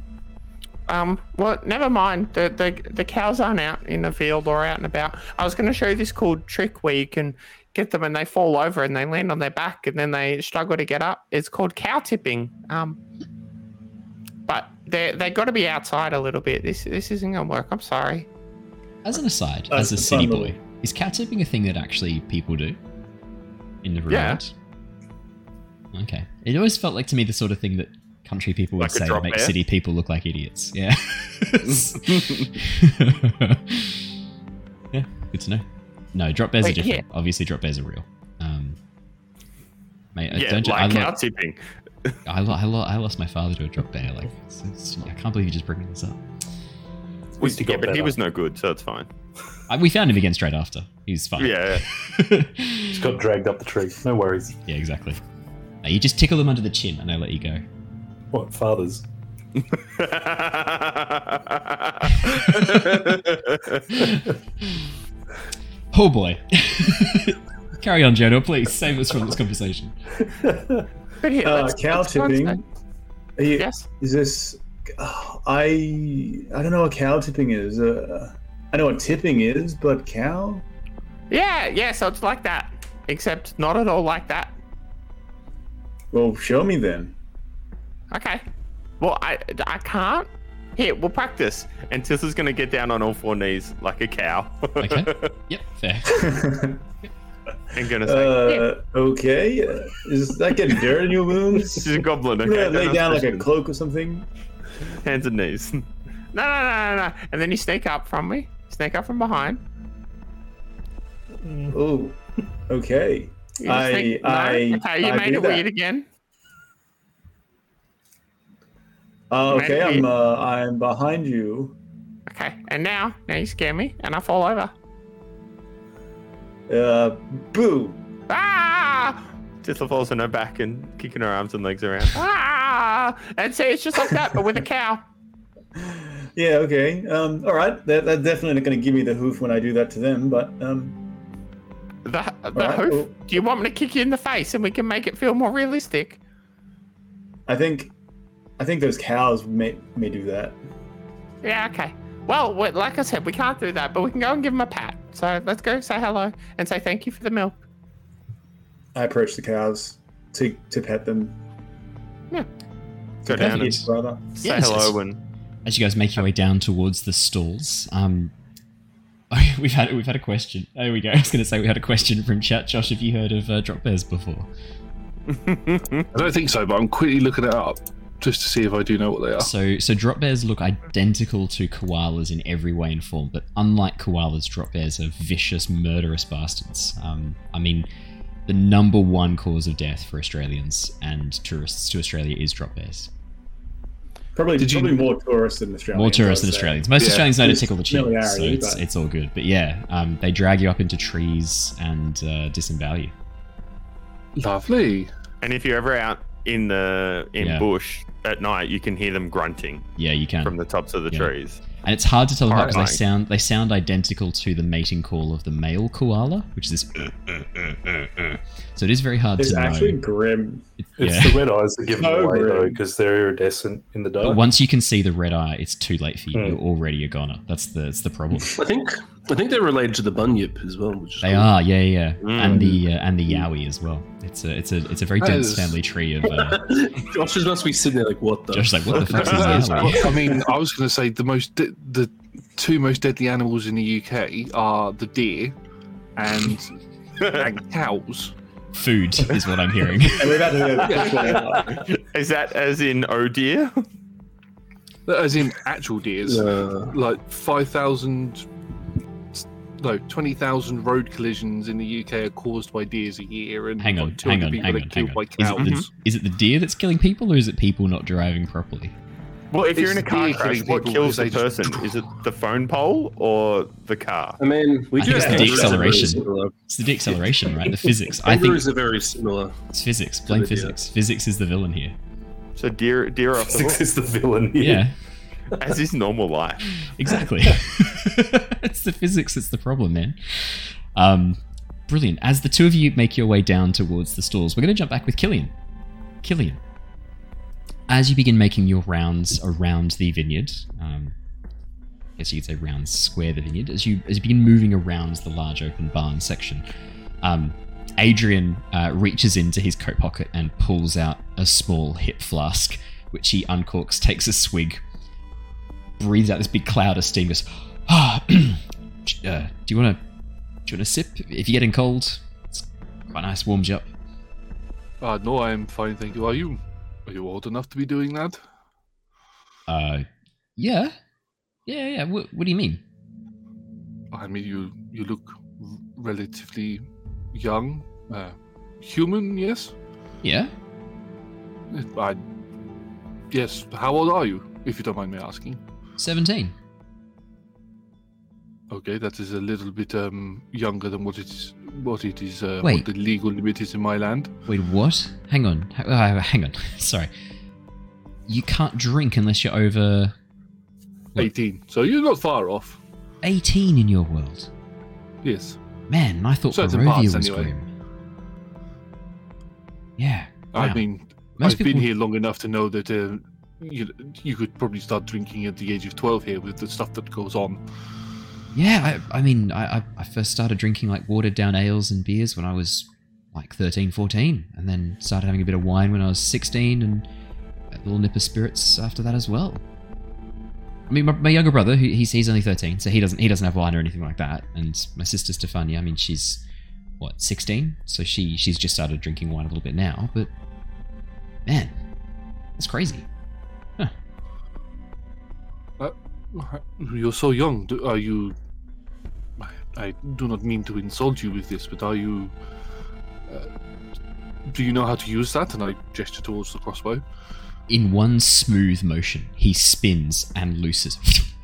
Um, well, never mind. The, the the cows aren't out in the field or out and about. I was going to show you this cool trick where you can get them and they fall over and they land on their back and then they struggle to get up. It's called cow tipping. Um, but they they got to be outside a little bit. This this isn't going to work. I'm sorry. As an aside, That's as a a city fun boy, little- is cow tipping a thing that actually people do in the real Yeah. world? Okay. It always felt like to me the sort of thing that country people would Like say to drop make bear? city people look like idiots. Yeah. yeah, good to know. No, drop bears Wait, are different. yeah. Obviously, drop bears are real. Um, mate, yeah, don't you, like I, cow lo- tipping. I, lo- I, lo- I lost my father to a drop bear. Like, it's, it's, I can't believe you're just bringing this up. At least he Yeah, got but he was no good, so it's fine. I, we found him again straight after. He's fine. Yeah. Just got dragged up the tree. No worries. Yeah, exactly. Now, you just tickle them under the chin and they let you go. What fathers? Oh boy. Carry on, Jono, please. Save us from this conversation. But here, Uh, cow tipping. Are you- Yes. Is this? oh, I I don't know what cow tipping is. Uh, I know what tipping is, but cow. Yeah, yeah. So it's like that, except not at all like that. Well, show me then. Okay. Well, I I can't. Here, we'll practice. And Tithla's gonna get down on all four knees like a cow. Okay. Yep, fair. and gonna say, yeah, Uh, okay. Uh, is that getting dirt in your wounds? she's a goblin. You Okay. gonna lay Don't down ask like a cloak or something? hands and knees. no, no, no, no, no. And then you sneak up from me. Sneak up from behind. Oh, okay. You I- sneak- no? I- Okay, you I made do it that. weird again. Uh, okay, I'm uh, I'm behind you. Okay, and now, now you scare me, and I fall over. Uh, boo. Ah! Tithla falls on her back and kicking her arms and legs around. Ah! And see, it's just like that, but with a cow. Yeah, okay. Um, all right. That, that's definitely not going to give me the hoof when I do that to them, but um, The, the Alright, hoof. well- Do you want me to kick you in the face and we can make it feel more realistic? I think I think those cows may may do that. Yeah, okay. Well, like I said, we can't do that, but we can go and give them a pat. So let's go say hello and say thank you for the milk. I approach the cows to to pet them. Yeah. To Go pet down you, and brother. say Yes, hello yes. and As you guys make your way down towards the stalls, um, we've had we've had a question. There we go. I was going to say we had a question from chat. Josh, have you heard of uh, drop bears before? I don't think so, but I'm quickly looking it up just to see if I do know what they are. So, so drop bears look identical to koalas in every way and form, but unlike koalas, drop bears are vicious, murderous bastards. Um, I mean, the number one cause of death for Australians and tourists to Australia is drop bears. Probably Did you- probably more tourists than Australians. More tourists than. Australians. Most Yeah, Australians know to tickle the chin, so it's, but- it's all good. But yeah, um, they drag you up into trees and uh, disembowel you. Lovely. and if you're ever out in the in Yeah. bush at night, you can hear them grunting Yeah, you can. from the tops of the Yeah. trees. And it's hard to tell apart because they sound they sound identical to the mating call of the male koala, which is this. Mm, mm, mm, so it is very hard It's to actually know. grim. It's Yeah. the red eyes that give them So away though, because they're iridescent in the But dark. once you can see the red eye, it's too late for you. Hmm. You're already a goner. That's the that's the problem. I think I think they're related to the bunyip as well. Which is They cool. are, yeah, yeah, Mm. and the uh, and the yowie as well. It's a it's a it's a very That dense is- family tree of. Uh, Josh just must be sitting there like, what the? Josh's like, what the fuck is That is- the yowie? I mean, I was going to say the most de- the two most deadly animals in the UK are the deer and, and cows. Food is what I'm hearing. And we've had to go this way up. Is that as in oh dear? As in actual deers. Uh, Like 5,000, no, 20,000 road collisions in the UK are caused by deers a year. And hang on, like hang on, people hang are on, hang killed on. by Is it, the, cows. is it the deer that's killing people, or is it people not driving properly? Well, if you're in a car crash, what kills the because they person? Is it the phone pole or the car? I mean, we I do think it's the kangaroos are very deceleration. It's the deceleration, right? The physics. I think Kangaroos are very similar. it's physics. Blame the deer. physics. Physics is the villain here. So deer, deer off the Six hook, is the villain here. Yeah, as is normal life. exactly. it's the physics that's the problem, man. Um, brilliant. As the two of you make your way down towards the stalls, we're going to jump back with Killian. Killian, as you begin making your rounds around the vineyard, um, I guess you could say rounds square the vineyard. As you as you begin moving around the large open barn section, um, Adrian uh, reaches into his coat pocket and pulls out a small hip flask, which he uncorks, takes a swig, breathes out this big cloud of steam. Goes, ah, uh, do you want to do you want to sip? If you're getting cold, it's quite nice, warms you up. Uh, no, I'm fine, thank you. Are you? Are you old enough to be doing that? Uh, yeah, yeah, yeah. What, what do you mean? I mean, you you look r- relatively young, uh, human. Yes. Yeah, I. Yes. How old are you, if you don't mind me asking? Seventeen. Okay, that is a little bit um younger than what it is. What it is. Uh, Wait. What the legal limit is in my land. Wait, what? Hang on, uh, hang on. Sorry, you can't drink unless you're over What? Eighteen. So you're not far off. eighteen in your world. Yes. Man, I thought Certain Barovia parts, was anyway. grim. Yeah, I Wow. mean, Most I've people- been here long enough to know that uh, you you could probably start drinking at the age of twelve here with the stuff that goes on. Yeah, I, I mean, I, I- first started drinking like watered down ales and beers when I was like 13, 14, and then started having a bit of wine when I was 16 and a little nip of spirits after that as well. I mean, my, my younger brother, he's, he's only 13, so he doesn't he doesn't have wine or anything like that. And my sister Stefania, I mean, she's what 16, so she she's just started drinking wine a little bit now. But man, that's crazy. You're so young. Are you? I, I do not mean to insult you with this, but are you? Uh, do you know how to use that? And I gesture towards the crossbow. In one smooth motion, he spins and looses,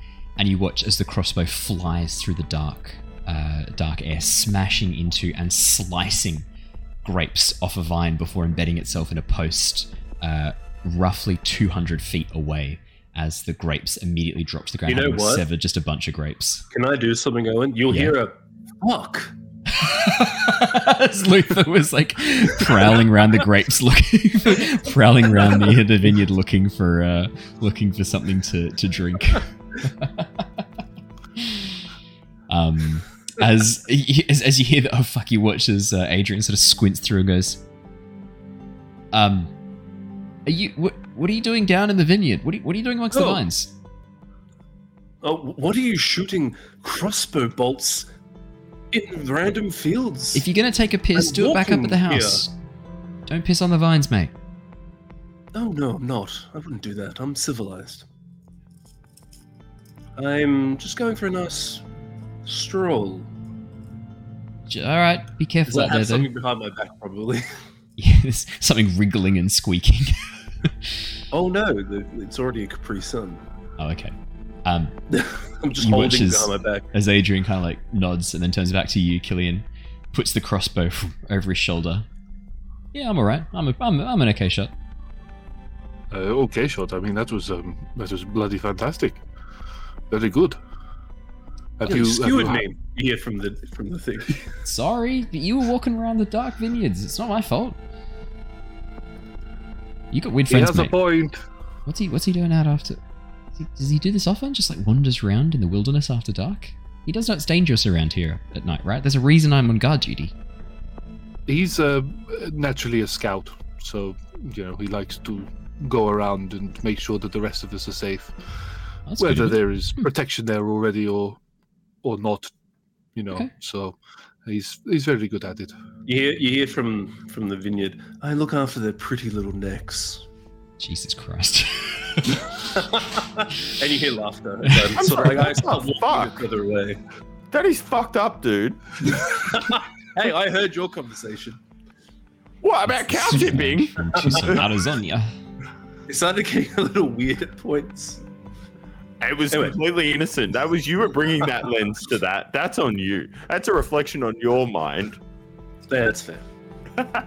and you watch as the crossbow flies through the dark, uh, dark air, smashing into and slicing grapes off a vine before embedding itself in a post, uh, roughly 200 feet away. As the grapes immediately drop to the ground, You know what? severed just a bunch of grapes. Can I do something, Owen? You'll Yeah. hear a fuck. As Luther was like prowling around the grapes, looking, prowling around the, the vineyard, looking for uh, looking for something to to drink. um, as, as as you hear that, oh fuck! You watch as uh, Adrian sort of squints through and goes, um, are you what? What are you doing down in the vineyard? What are you, what are you doing amongst the Oh. vines? Oh, what are you shooting crossbow bolts in random fields? If you're gonna take a piss, I'm do it back up at the house. Don't piss on the vines, mate. Oh no, I'm not. I wouldn't do that. I'm civilized. I'm just going for a nice stroll. All right, be careful out there, though. something behind my back, probably? Yes, something wriggling and squeaking. oh no, the, it's already a Capri Sun. oh, okay. Um, I'm just holding watch it as- behind my back. as Adrian kind of like nods and then turns back to you, Killian, puts the crossbow over his shoulder. Yeah, I'm all right. I'm a, I'm, I'm an okay shot. Uh, okay, shot. I mean, that was um, that was bloody fantastic. Very good. Have You, you, have skewered you me. You hear from the from the thing. Sorry, but you were walking around the dark vineyards. It's not my fault. You got weird He friends, has a point. What's he What's he doing out after? Does he, does he do this often? Just like wanders around in the wilderness after dark? He does know it's dangerous around here at night, right? There's a reason I'm on guard duty. He's uh, naturally a scout, so you know he likes to go around and make sure that the rest of us are safe. That's Whether there is protection there already or or not, you know. Okay. So he's he's very good at it. You hear you hear from from the vineyard. I look after their pretty little necks. Jesus Christ. and you hear laughter. And then I'm sort of like I what start the walking fuck? further away. That is fucked up, dude. hey, I heard your conversation. What about cow tipping? Arizona. It started getting a little weird at points. It was Anyway. completely innocent. That was you were bringing that lens to that. That's on you. That's a reflection on your mind. That's fair.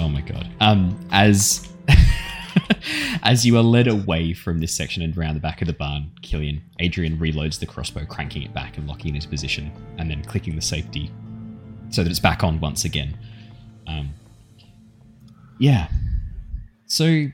Oh my god. Um, as as you are led away from this section and around the back of the barn, Killian, Adrian reloads the crossbow, cranking it back and locking in his position, and then clicking the safety so that it's back on once again. Um, yeah. So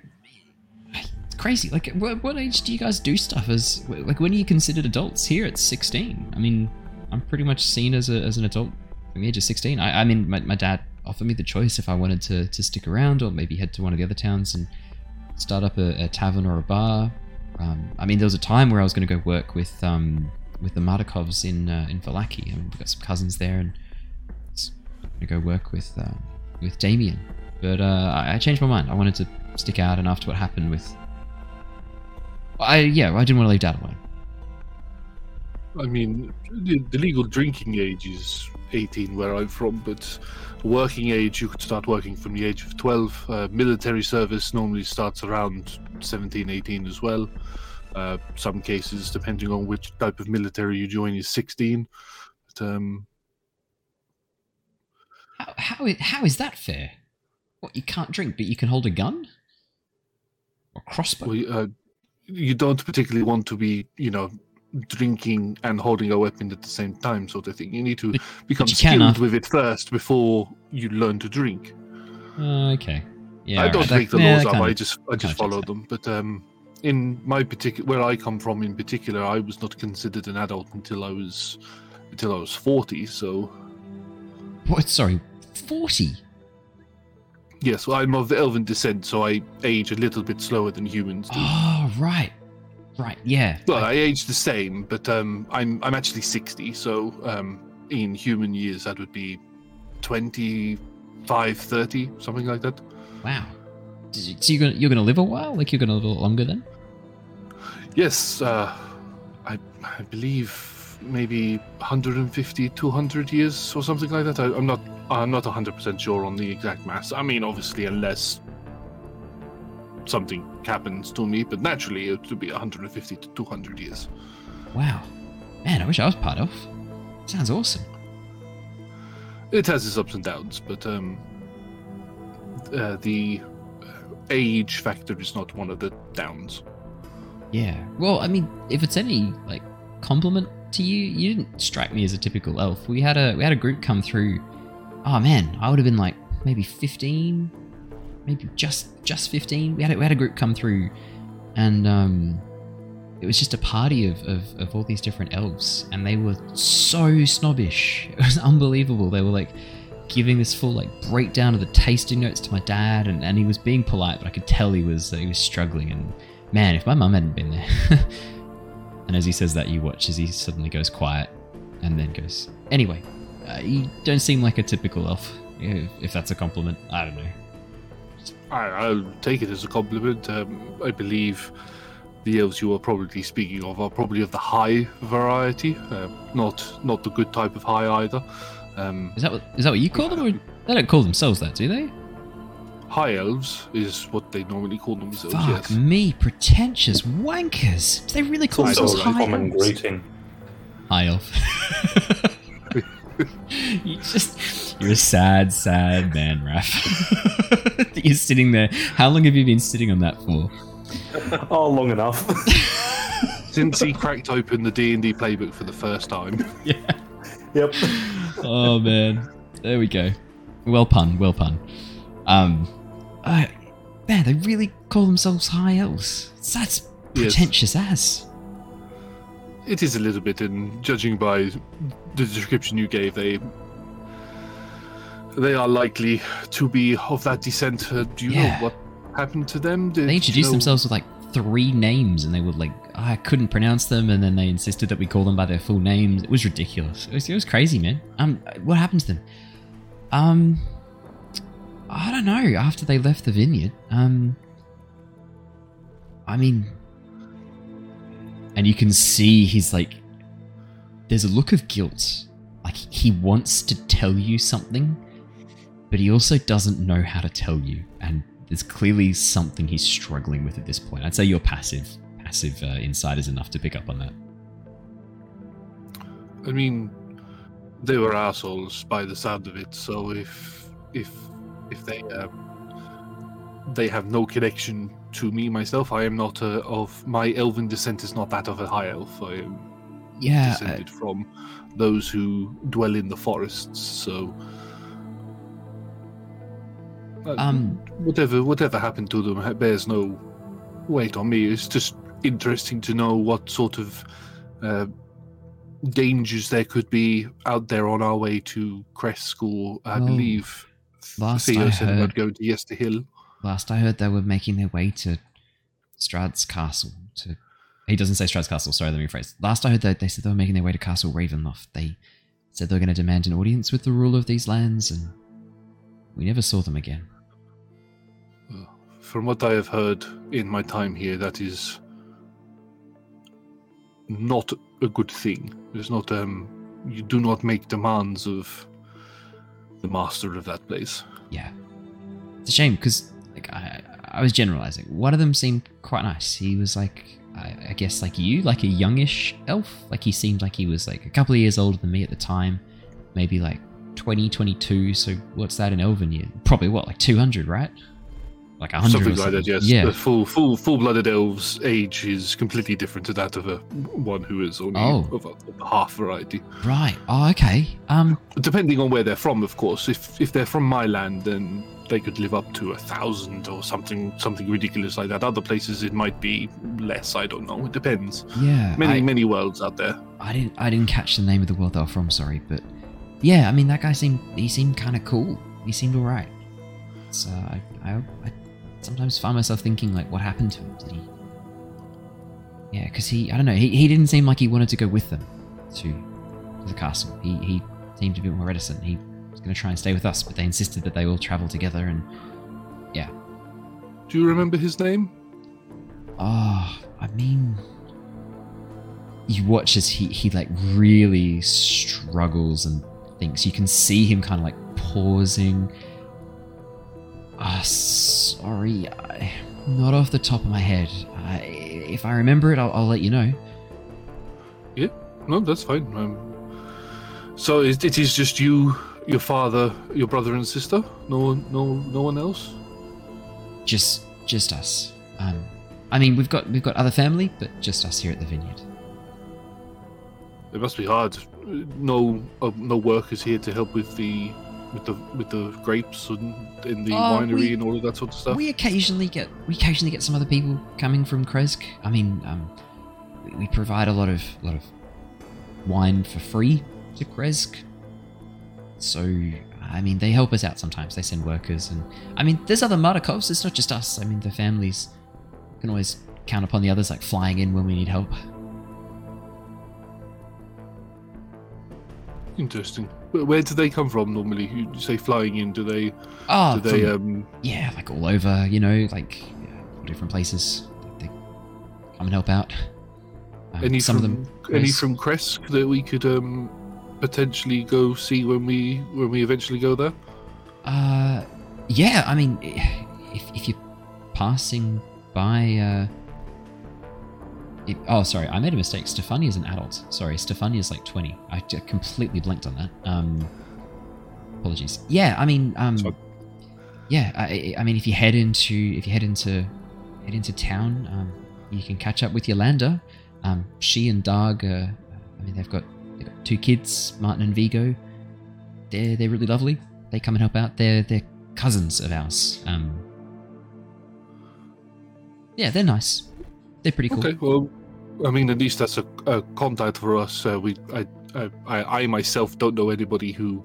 crazy. Like, what, what age do you guys do stuff as? Like, when are you considered adults? Here it's sixteen. I mean, I'm pretty much seen as a as an adult from the age of 16. I, I mean, my, my dad offered me the choice if I wanted to, to stick around or maybe head to one of the other towns and start up a, a tavern or a bar. Um, I mean, there was a time where I was going to go work with um, with the Martikovs in uh, in Vallaki. I mean, we've got some cousins there, and it's going to go work with uh, with Damien. But uh, I, changed my mind. I wanted to stick out, and after what happened with, I yeah, I didn't want to leave Dad alone. I mean, the legal drinking age is 18 where I'm from, but working age, you could start working from the age of 12. Uh, military service normally starts around 17, 18 as well. Uh, some cases, depending on which type of military you join, is 16. But, um, How how how is that fair? What you can't drink, but you can hold a gun or crossbow? we, uh, you don't particularly want to be, you know, drinking and holding a weapon at the same time, sort of thing. You need to But- become can skilled after- with it first before you learn to drink. Uh, okay. Yeah, I don't alright, make the yeah, laws up. I just I just follow them. But um, in my particular, where I come from in particular, I was not considered an adult until I was until I was forty. So What? Sorry, forty. yes, well, I'm of elven descent, so I age a little bit slower than humans do. Oh, right, right. Yeah. Well, I age the same, but um, I'm I'm actually sixty. So um, in human years, that would be 25, 30, something like that. Wow. So you're gonna you're gonna live a while? Like you're gonna live a lot longer then? Yes, uh, I, I believe maybe 150, 200 years or something like that. I, I'm not I'm not 100% sure on the exact mass. I mean, obviously, unless something happens to me, but naturally it would be 150 to 200 years. Wow. Man, I wish I was part of. Sounds awesome. It has its ups and downs, but um, uh, the age factor is not one of the downs. Yeah. Well, I mean, if it's any like compliment to you, you didn't strike me as a typical elf. We had a we had a group come through. Oh man, I would have been like maybe fifteen, maybe just just fifteen. We had a, we had a group come through, and um, it was just a party of, of of all these different elves, and they were so snobbish. It was unbelievable. They were like giving this full like breakdown of the tasting notes to my dad, and, and he was being polite, but I could tell he was he was struggling. And man, if my mum hadn't been there. and as he says that, you watch as he suddenly goes quiet, and then goes, "Anyway, uh, you don't seem like a typical elf. If, if that's a compliment, I don't know." I, I'll take it as a compliment. Um, I believe the elves you are probably speaking of are probably of the high variety, uh, not not the good type of high either. Um, Is that what is that what you call them, or they don't call themselves that, do they? high elves is what they normally call themselves. Fuck yes. me, pretentious wankers. Do they really call themselves a high common elves? greeting. High elf. you just You're a sad, sad man, Raph. You're sitting there. How long have you been sitting on that for? Oh, long enough. Since he cracked open the D and D playbook for the first time. Yeah. yep. Oh man, there we go. Well pun, well pun. Um, uh, man, they really call themselves high elves. That's Yes. pretentious as. It is a little bit, and judging by the description you gave, they they are likely to be of that descent. Uh, do you Yeah. know what happened to them? Did, They do you introduced know- themselves with like three names, and they were like I couldn't pronounce them, and then they insisted that we call them by their full names. It was ridiculous. It was, it was crazy, man. Um, what happened to them? Um, I don't know. After they left the vineyard, um, I mean, and you can see he's like, there's a look of guilt. Like he wants to tell you something, but he also doesn't know how to tell you, and there's clearly something he's struggling with at this point. I'd say your passive, passive uh, insight is enough to pick up on that. I mean, they were assholes by the sound of it. So if if if they um, they have no connection to me myself, I am not uh, of my elven descent is not that of a high elf. I am Yeah, uh, descended from those who dwell in the forests. So. Uh, Um, whatever whatever happened to them bears no weight on me. It's just interesting to know what sort of uh, dangers there could be out there on our way to Crest School. I Well, believe last Theo I said heard- about going to Yester Hill. Last I heard, they were making their way to Strahd's castle. To he doesn't say Strahd's castle. Sorry, let me rephrase. Last I heard, that they said they were making their way to Castle Ravenloft. They said they were going to demand an audience with the ruler of these lands, and we never saw them again. From what I have heard in my time here, that is not a good thing. It's not um you do not make demands of the master of that place. Yeah, it's a shame because like I, I was generalizing. One of them seemed quite nice. He was like, I, I guess like you, like a youngish elf. Like he seemed like he was like a couple of years older than me at the time, maybe like 20, 22. So what's that in Elven year? Probably what, like 200, right? Like a 100 Something like that, yes. Yeah. The full, full, full-blooded elf's age is completely different to that of a one who is only Oh. of a, of a half variety. Right. Oh, okay. Um, Depending on where they're from, of course. If if they're from my land, then they could live up to a thousand or something, something ridiculous like that. Other places, it might be less. I don't know. It depends. yeah. Many, I, many worlds out there. I didn't. I didn't catch the name of the world they were from. Sorry, but yeah. I mean, that guy seemed. He seemed kind of cool. He seemed all right. So I, I, I sometimes I find myself thinking like, what happened to him? Did he? Yeah, because he. I don't know. He, he didn't seem like he wanted to go with them to, to the castle. He he seemed a bit more reticent. He was going to try and stay with us, but they insisted that they all travel together. And yeah. Do you remember his name? Oh, I mean, you watch as he he like really struggles and thinks. You can see him kind of like pausing. Ah, sorry, I, not off the top of my head. I, if I remember it, I'll, I'll let you know. Yeah. No, that's fine. Um, so it, it is just you, your father, your brother and sister. No one, no, no one else. Just just us. Um, I mean, we've got we've got other family, but just us here at the vineyard. It must be hard. No, uh, no workers here to help with the, with the, with the grapes and in the Oh, winery we- and all of that sort of stuff. We occasionally get we occasionally get some other people coming from Krezk. I mean, um, we, we provide a lot of lot of wine for free to Krezk. So I mean, they help us out sometimes. They send workers, and I mean, there's other Martikovs. It's not just us. I mean, the families can always count upon the others, like flying in when we need help. Interesting. Where, do they come from normally? You say flying in. Do they? Ah, do they? from- Um, yeah, like all over, you know, like different places. They come and help out. Um, any some from of them, any Krezk. from Krezk that we could um, potentially go see when we when we eventually go there? Uh, yeah. I mean, if if you're passing by, uh, it, oh, sorry, I made a mistake. Stefania's an adult. Sorry, Stefania's like twenty. I completely blanked on that. Um, apologies. Yeah, I mean, um, yeah, I, I mean, if you head into if you head into head into town, um, you can catch up with Yolanda. Um, she and Dag, uh, I mean, they've got they've got two kids, Martin and Vigo. They're they're really lovely. They come and help out. They're they're cousins of ours. Um, yeah, they're nice. They're pretty cool. Okay, well, I mean, at least that's a, a contact for us. Uh, we, I, I, I, myself don't know anybody who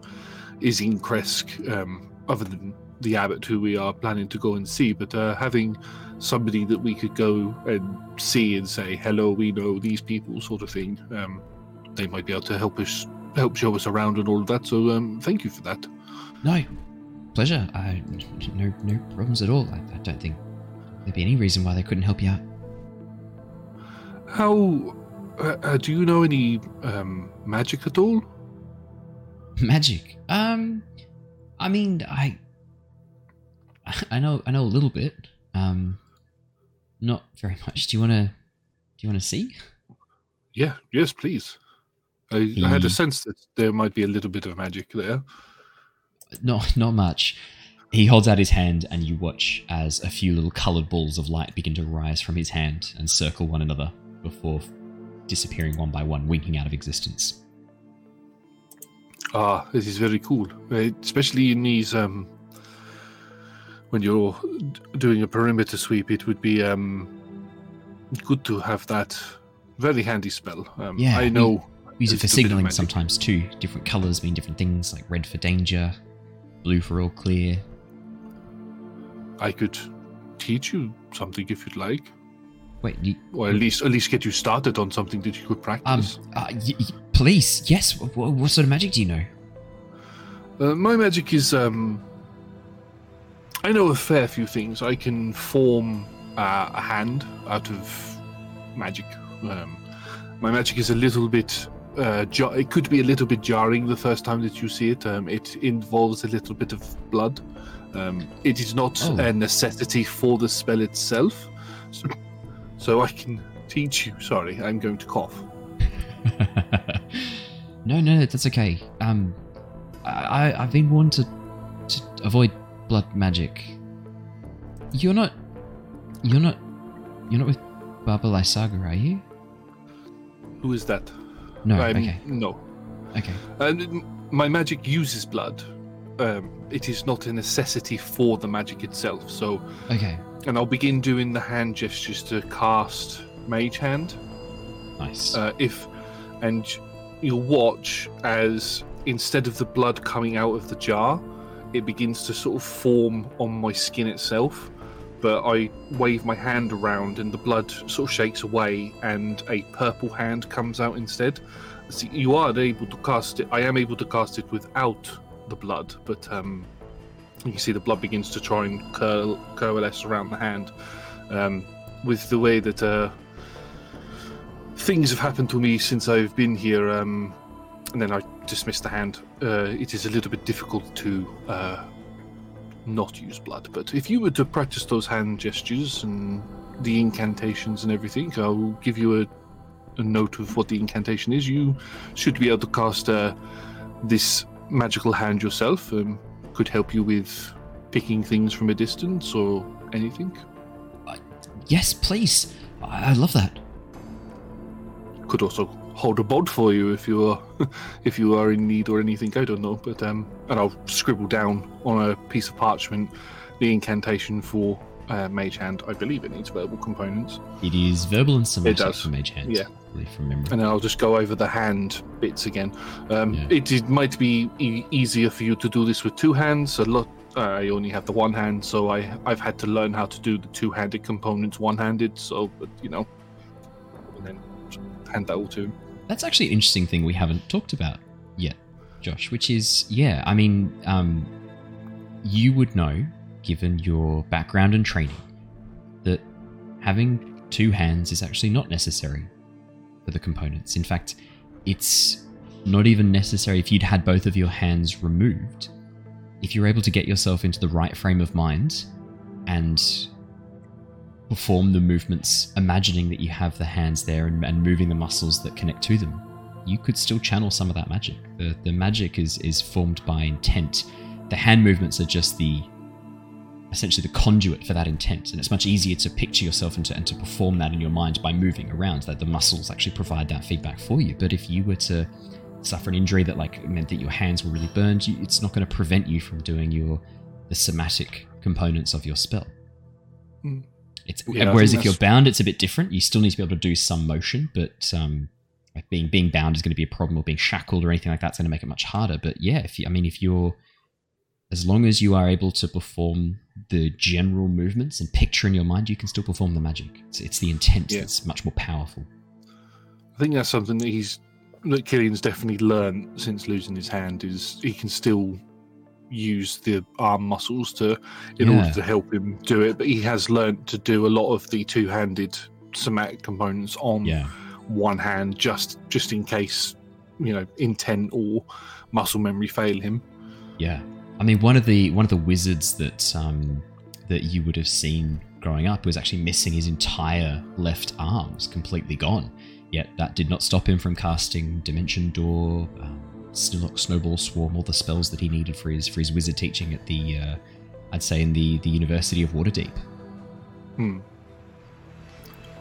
is in Krezk um, other than the abbot who we are planning to go and see. But uh, having somebody that we could go and see and say hello, we know these people, sort of thing, um, they might be able to help us, help show us around and all of that. So um, thank you for that. No, pleasure. I, no, no problems at all. I, I don't think there'd be any reason why they couldn't help you out. How uh, uh, do you know any um, magic at all? Magic. Um, I mean, I, I know, I know a little bit. Um, not very much. Do you want to? Do you want to see? Yeah, yes, please. I, I had a sense that there might be a little bit of magic there. Not, not much. He holds out his hand, and you watch as a few little coloured balls of light begin to rise from his hand and circle one another before disappearing one by one, winking out of existence. Ah, this is very cool, uh, especially in these. Um, when you're doing a perimeter sweep, it would be um, good to have that very handy spell. Um, Yeah, I we- know. Use it for a bit of signaling sometimes too. Different colours mean different things, like red for danger, blue for all clear. I could teach you something if you'd like, Wait, you, or at least at least get you started on something that you could um, practice. uh, y- y- police? Yes. What, what sort of magic do you know? Uh, my magic is um I know a fair few things. I can form uh, a hand out of magic. Um, my magic is a little bit uh, jar- it could be a little bit jarring the first time that you see it. Um, it involves a little bit of blood. Um, it is not Oh. a necessity for the spell itself. So, so I can teach you. Sorry, I'm going to cough. no, no, that's okay. Um, I, I've been warned to, to avoid blood magic. You're not, you're not, you're not with Baba Lysaga, are you? Who is that? No. I'm- okay. No. Okay. And m- my magic uses blood. Um, it is not a necessity for the magic itself. So, Okay. And I'll begin doing the hand gestures to cast Mage Hand. Nice. Uh, if, and you'll watch as instead of the blood coming out of the jar, it begins to sort of form on my skin itself. But I wave my hand around, and the blood sort of shakes away, and a purple hand comes out instead. So you are able to cast it. I am able to cast it without the blood, but um, you can see the blood begins to try and curl, coalesce around the hand. Um, with the way that uh, things have happened to me since I've been here, um, and then I dismiss the hand. Uh, it is a little bit difficult to uh, not use blood, but if you were to practice those hand gestures and the incantations and everything, I'll give you a, a note of what the incantation is. You should be able to cast uh, this magical hand yourself. Um, could help you with picking things from a distance or anything. yes, please. I, I love that. could also hold a bod for you if you are if you are in need or anything. I don't know, but um, and I'll scribble down on a piece of parchment the incantation for uh, Mage Hand. I believe it needs verbal components, It is verbal and somatic does. for Mage Hand. Yeah. I believe from memory. and then I'll just go over the hand bits again. Um, Yeah. it, it might be e- easier for you to do this with two hands. A lot. Uh, I only have the one hand, so I I've had to learn how to do the two-handed components one-handed. So, but you know, and then hand that all to him. That's actually an interesting thing we haven't talked about yet, Josh, which is, yeah, I mean, um, you would know, given your background and training, that having two hands is actually not necessary for the components. In fact, it's not even necessary if you'd had both of your hands removed. If you're able to get yourself into the right frame of mind and perform the movements, imagining that you have the hands there and, and moving the muscles that connect to them, you could still channel some of that magic. The the magic is is formed by intent. The hand movements are just the essentially the conduit for that intent, and it's much easier to picture yourself and to, and to perform that in your mind by moving around. That the muscles actually provide that feedback for you. But if you were to suffer an injury that like meant that your hands were really burned, you, it's not going to prevent you from doing your the somatic components of your spell. Mm. It's Yeah, whereas if you're bound, it's a bit different. You still need to be able to do some motion, but um, like being being bound is going to be a problem, or being shackled or anything like that's going to make it much harder. But yeah, if you, I mean, if you're as long as you are able to perform the general movements and picture in your mind, you can still perform the magic. It's, it's the intent Yeah. that's much more powerful. I think that's something that he's that Killian's definitely learned since losing his hand is he can still use the arm muscles to in Yeah. order to help him do it, but he has learned to do a lot of the two-handed somatic components on Yeah. one hand just just in case you know intent or muscle memory fail him. Yeah, I mean one of the one of the wizards that um, that you would have seen growing up was actually missing his entire left arm, was completely gone. Yet that did not stop him from casting Dimension Door, um, Sn- Snowball Swarm, all the spells that he needed for his for his wizard teaching at the, uh, I'd say in the the University of Waterdeep. Hmm.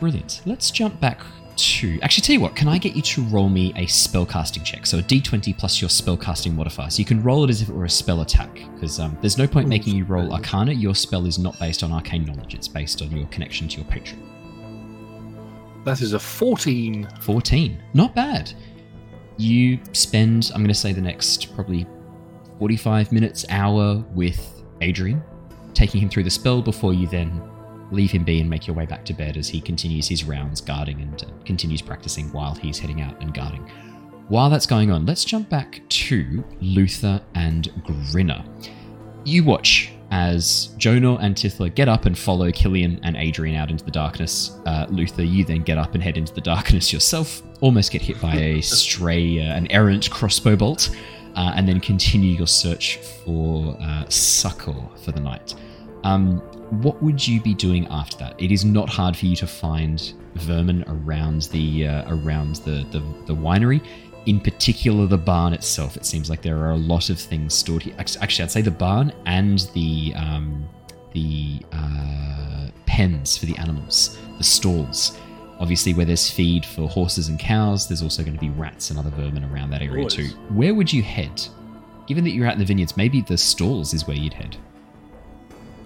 Brilliant. Let's jump back to. Actually, tell you what, can I get you to roll me a spellcasting check? So a d20 plus your spellcasting modifier. So you can roll it as if it were a spell attack, because um, there's no point making you roll Arcana. Your spell is not based on arcane knowledge, it's based on your connection to your patron. That is a 14. 14. Not bad. You spend, I'm going to say, the next probably 45 minutes, hour with Adrian, taking him through the spell before you then leave him be and make your way back to bed as he continues his rounds guarding and uh, continues practicing while he's heading out and guarding. While that's going on, let's jump back to Luther and Grinner. You watch as Jonor and Tithla get up and follow Killian and Adrian out into the darkness. Uh, Luther, you then get up and head into the darkness yourself, almost get hit by a stray, uh, an errant crossbow bolt, uh, and then continue your search for uh, succor for the night. Um, what would you be doing after that? It is not hard for you to find vermin around the uh, around the, the the winery. In particular, the barn itself. It seems like there are a lot of things stored here. Actually, I'd say the barn and the um, the uh, pens for the animals, the stalls. Obviously, where there's feed for horses and cows, there's also going to be rats and other vermin around that area too. Where would you head? Given that you're out in the vineyards, maybe the stalls is where you'd head.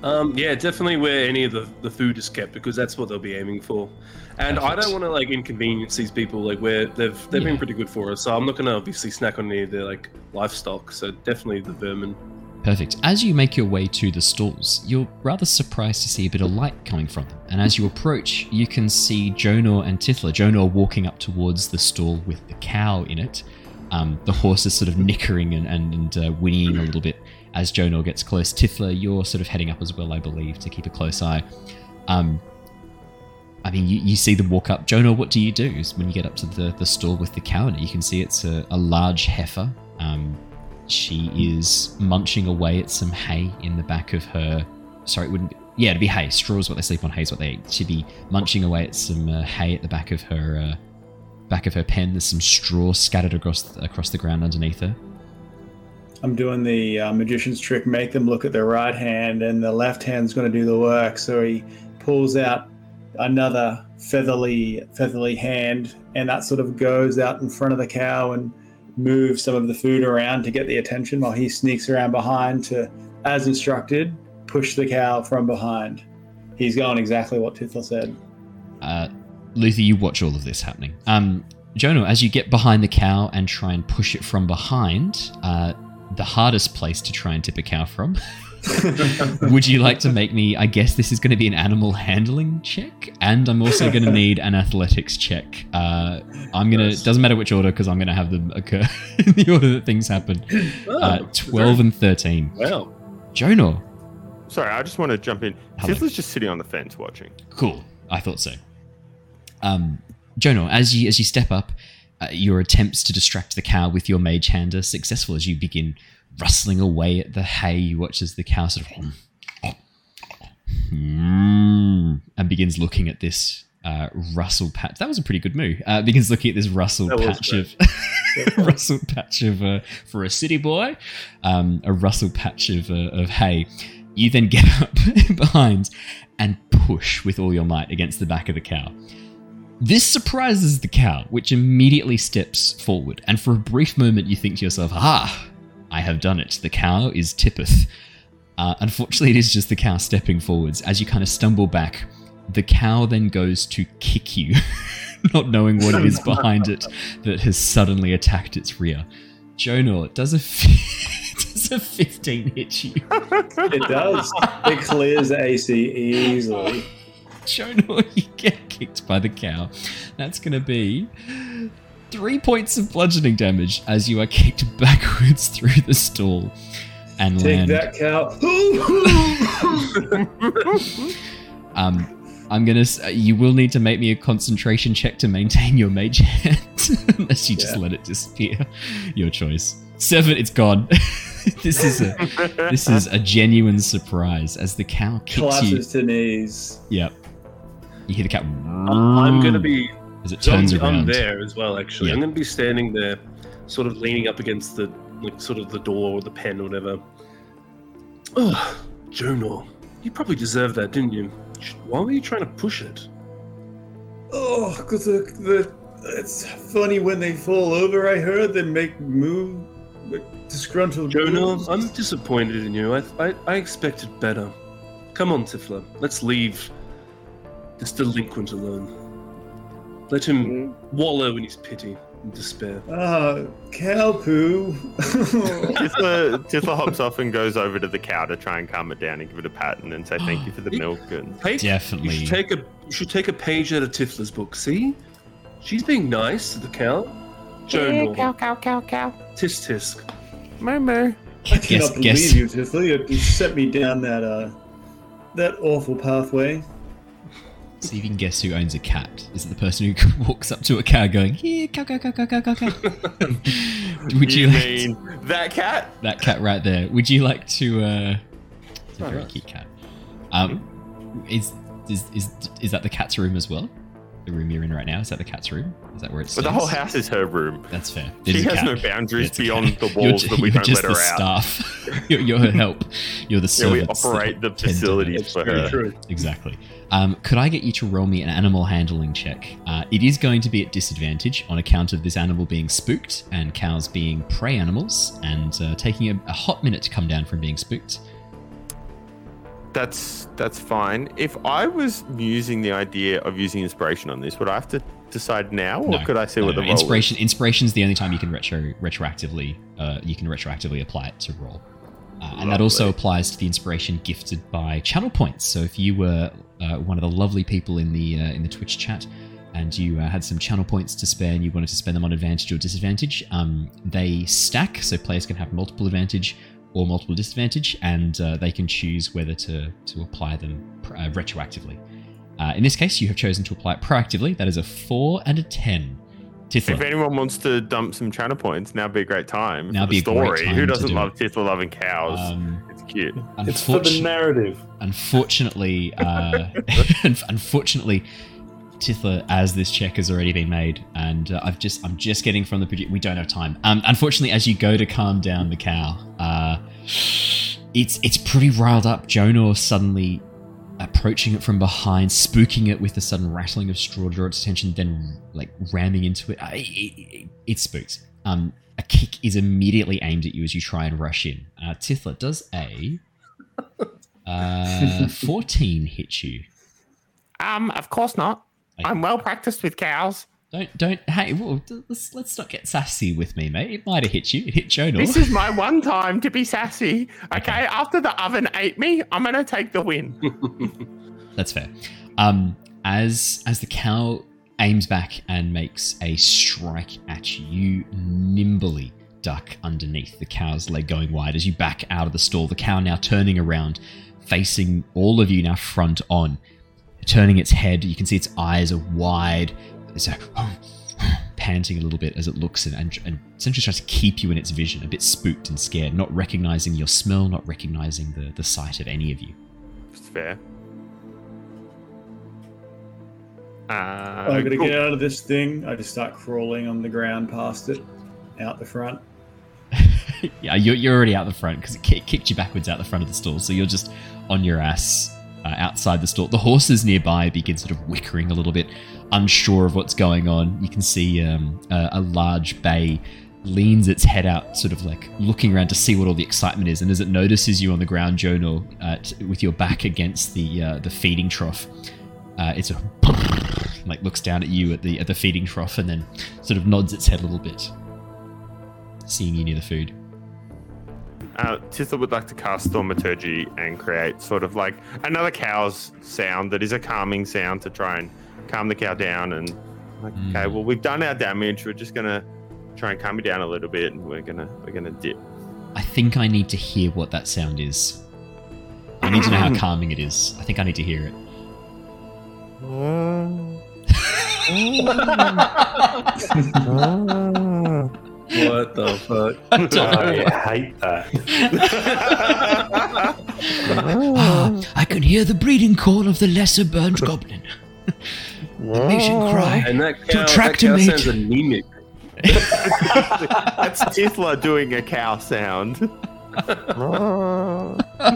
Um, yeah, definitely where any of the, the food is kept because that's what they'll be aiming for. And I don't want to like inconvenience these people like where they've they've Yeah. been pretty good for us. So I'm not going to obviously snack on any of their like livestock. So definitely the vermin. Perfect. As you make your way to the stalls, you're rather surprised to see a bit of light coming from them. And as you approach, you can see Jonor and Tithla. Jonor walking up towards the stall with the cow in it. Um, the horse is sort of nickering and, and, and uh, whinnying a little bit as Jonor gets close. Tithla, you're sort of heading up as well, I believe, to keep a close eye. Um, I mean, you, you see them walk up. Jonor, what do you do when you get up to the, the stall with the cow? You can see it's a, a large heifer. Um, she is munching away at some hay in the back of her. Sorry, it wouldn't. Be, yeah, it'd be hay. Straw is what they sleep on. Hay is what they eat. She'd be munching away at some uh, hay at the back of her uh, back of her pen. There's some straw scattered across across the ground underneath her. I'm doing the uh, magician's trick, make them look at their right hand, and the left hand's going to do the work. So he pulls out another featherly, featherly hand, and that sort of goes out in front of the cow and moves some of the food around to get the attention, while he sneaks around behind to, as instructed, push the cow from behind. He's going exactly what Tithla said. Uh, Luther, you watch all of this happening. Um, Jonor, as you get behind the cow and try and push it from behind, uh, the hardest place to try and tip a cow from. Would you like to make me? I guess this is going to be an animal handling check, and I'm also going to need an athletics check. Uh, I'm gonna. Nice. Doesn't matter which order because I'm going to have them occur in the order that things happen. Uh, Oh, Twelve and thirteen. Wow. Jonor, Sorry, I just want to jump in. Tithla's just sitting on the fence watching. Cool. I thought so. Um, Jonor, as you as you step up, uh, your attempts to distract the cow with your mage hand are successful as you begin rustling away at the hay. You watch as the cow sort of "Hmm," and begins looking at this uh, rustle patch. That was a pretty good move. Uh, begins looking at this rustle That patch of rustle patch of uh, for a city boy, um, a rustle patch of uh, of hay. You then get up behind and push with all your might against the back of the cow. This surprises the cow, which immediately steps forward, and for a brief moment you think to yourself, "Ah, I have done it. The cow is Tippeth." Uh, unfortunately, it is just the cow stepping forwards. As you kind of stumble back, the cow then goes to kick you, not knowing what it is behind it that has suddenly attacked its rear. Jonor, does a f- does a fifteen hit you? It does. it clears the AC easily. Jonor, you get kicked by the cow. That's going to be three points of bludgeoning damage as you are kicked backwards through the stall and Take land. that cow. Um, I'm gonna. uh, You will need to make me a concentration check to maintain your mage hand, unless you just Yeah. let it disappear. Your choice. Seven. It's gone. this is a this is a genuine surprise as the cow kicks you. Collapses to knees. Yep. You hear the cat. I'm going to be. as it turns I'm, around. I'm there as well. Actually, Yeah. I'm going to be standing there, sort of leaning up against the like sort of the door or the pen or whatever. Oh, Jonor, you probably deserved that, didn't you? Why were you trying to push it? Oh, because the, the it's funny when they fall over. I heard they make move like, disgruntled. Jonor, moves. I'm disappointed in you. I, I, I expected better. Come on, Tithla. Let's leave this delinquent alone. Let him wallow in his pity and despair. Ah, cow poo. Tithla, Tithla hops off and goes over to the cow to try and calm it down and give it a pat and then say thank you for the milk. And Take, Definitely. You should take a you should take a page out of Tithla's book. See, she's being nice to the cow. Jonor, cow, cow, cow, cow. tisk tisk. Moo moo. I Guess- cannot believe guess- you, Tiffany. You, you set me down that uh, that awful pathway. See if you can guess who owns a cat. Is it the person who walks up to a cow going, "Here, cow, cow, cow, cow, cow, cow, cow"? Would you, you like mean that cat? that cat right there? Would you like to? uh It's a very cute cat. Um, is is is is that the cat's room as well? The room you're in right now is that the cat's room? Is that where it's? But the whole house is her room. That's fair. It She has cat. no boundaries It's a beyond the walls you're, that we you're don't just let her the out. staff. you're, you're her help. You're the Yeah, we operate the tend to her. facilities for her. true. Exactly. Um, could I get you to roll me an animal handling check? Uh, it is going to be at disadvantage on account of this animal being spooked and cows being prey animals and uh, taking a, a hot minute to come down from being spooked. That's that's fine. If I was using the idea of using inspiration on this, would I have to decide now, or No, could I see no, what the no. Inspiration is the only time you can retro retroactively uh, you can retroactively apply it to roll, uh, and that also applies to the inspiration gifted by channel points. So if you were uh, one of the lovely people in the uh, in the Twitch chat. And you uh, had some channel points to spare, and you wanted to spend them on advantage or disadvantage. Um, they stack, so players can have multiple advantage or multiple disadvantage, and uh, they can choose whether to to apply them pr- uh, retroactively. Uh, in this case, you have chosen to apply it proactively. That is a four and a ten. If anyone wants to dump some channel points, now would be a great time. Now be the a great story. time Who doesn't do love it. Tithla loving cows? Um, it's cute. It's for the narrative. unfortunately, uh, unfortunately, Tithla, as this check has already been made, and uh, I've just I'm just getting from the produ- we don't have time. Um, unfortunately, as you go to calm down the cow, uh, it's it's pretty riled up. Jonor suddenly approaching it from behind, spooking it with a sudden rattling of straw to draw its attention, then like ramming into it. It, it, it spooks. Um, a kick is immediately aimed at you as you try and rush in. Uh, Tithla does a uh, 14 hit you. Um, of course not. Okay. I'm well practiced with cows. Don't don't. Hey, whoa, let's let's not get sassy with me, mate. It might have hit you. It hit Jonor. This is my one time to be sassy. Okay, Okay. after the oven ate me, I'm gonna take the win. That's fair. Um, as as the cow aims back and makes a strike at you nimbly duck underneath the cow's leg going wide as you back out of the stall. The cow now turning around, facing all of you now front on, turning its head. You can see its eyes are wide. It's a panting a little bit as it looks and, and, and essentially tries to keep you in its vision, a bit spooked and scared, not recognizing your smell, not recognizing the, the sight of any of you. It's fair. Uh, I'm gonna cool. get out of this thing. I just start crawling on the ground past it, out the front. yeah, you're, you're already out the front because it ki- kicked you backwards out the front of the stall. So you're just on your ass uh, outside the stall. The horses nearby begin sort of whickering a little bit, unsure of what's going on. You can see um, a, a large bay leans its head out, sort of like looking around to see what all the excitement is. And as it notices you on the ground, Jono, uh, with your back against the uh, the feeding trough, uh, it's a like looks down at you at the at the feeding trough and then sort of nods its head a little bit, seeing you near the food. Uh, Tithla would like to cast Thaumaturgy and create sort of like another cow's sound that is a calming sound to try and calm the cow down. And like, okay, well, we've done our damage. We're just gonna try and calm it down a little bit, and we're gonna we're gonna dip. I think I need to hear what that sound is. I need to know how calming it is. I think I need to hear it. What the fuck? I don't. I hate that. Ah, I can hear the breeding call of the lesser burnt goblin. it makes him cry. And that To cow, that attract a cow mate. sounds anemic. That's Tithla doing a cow sound.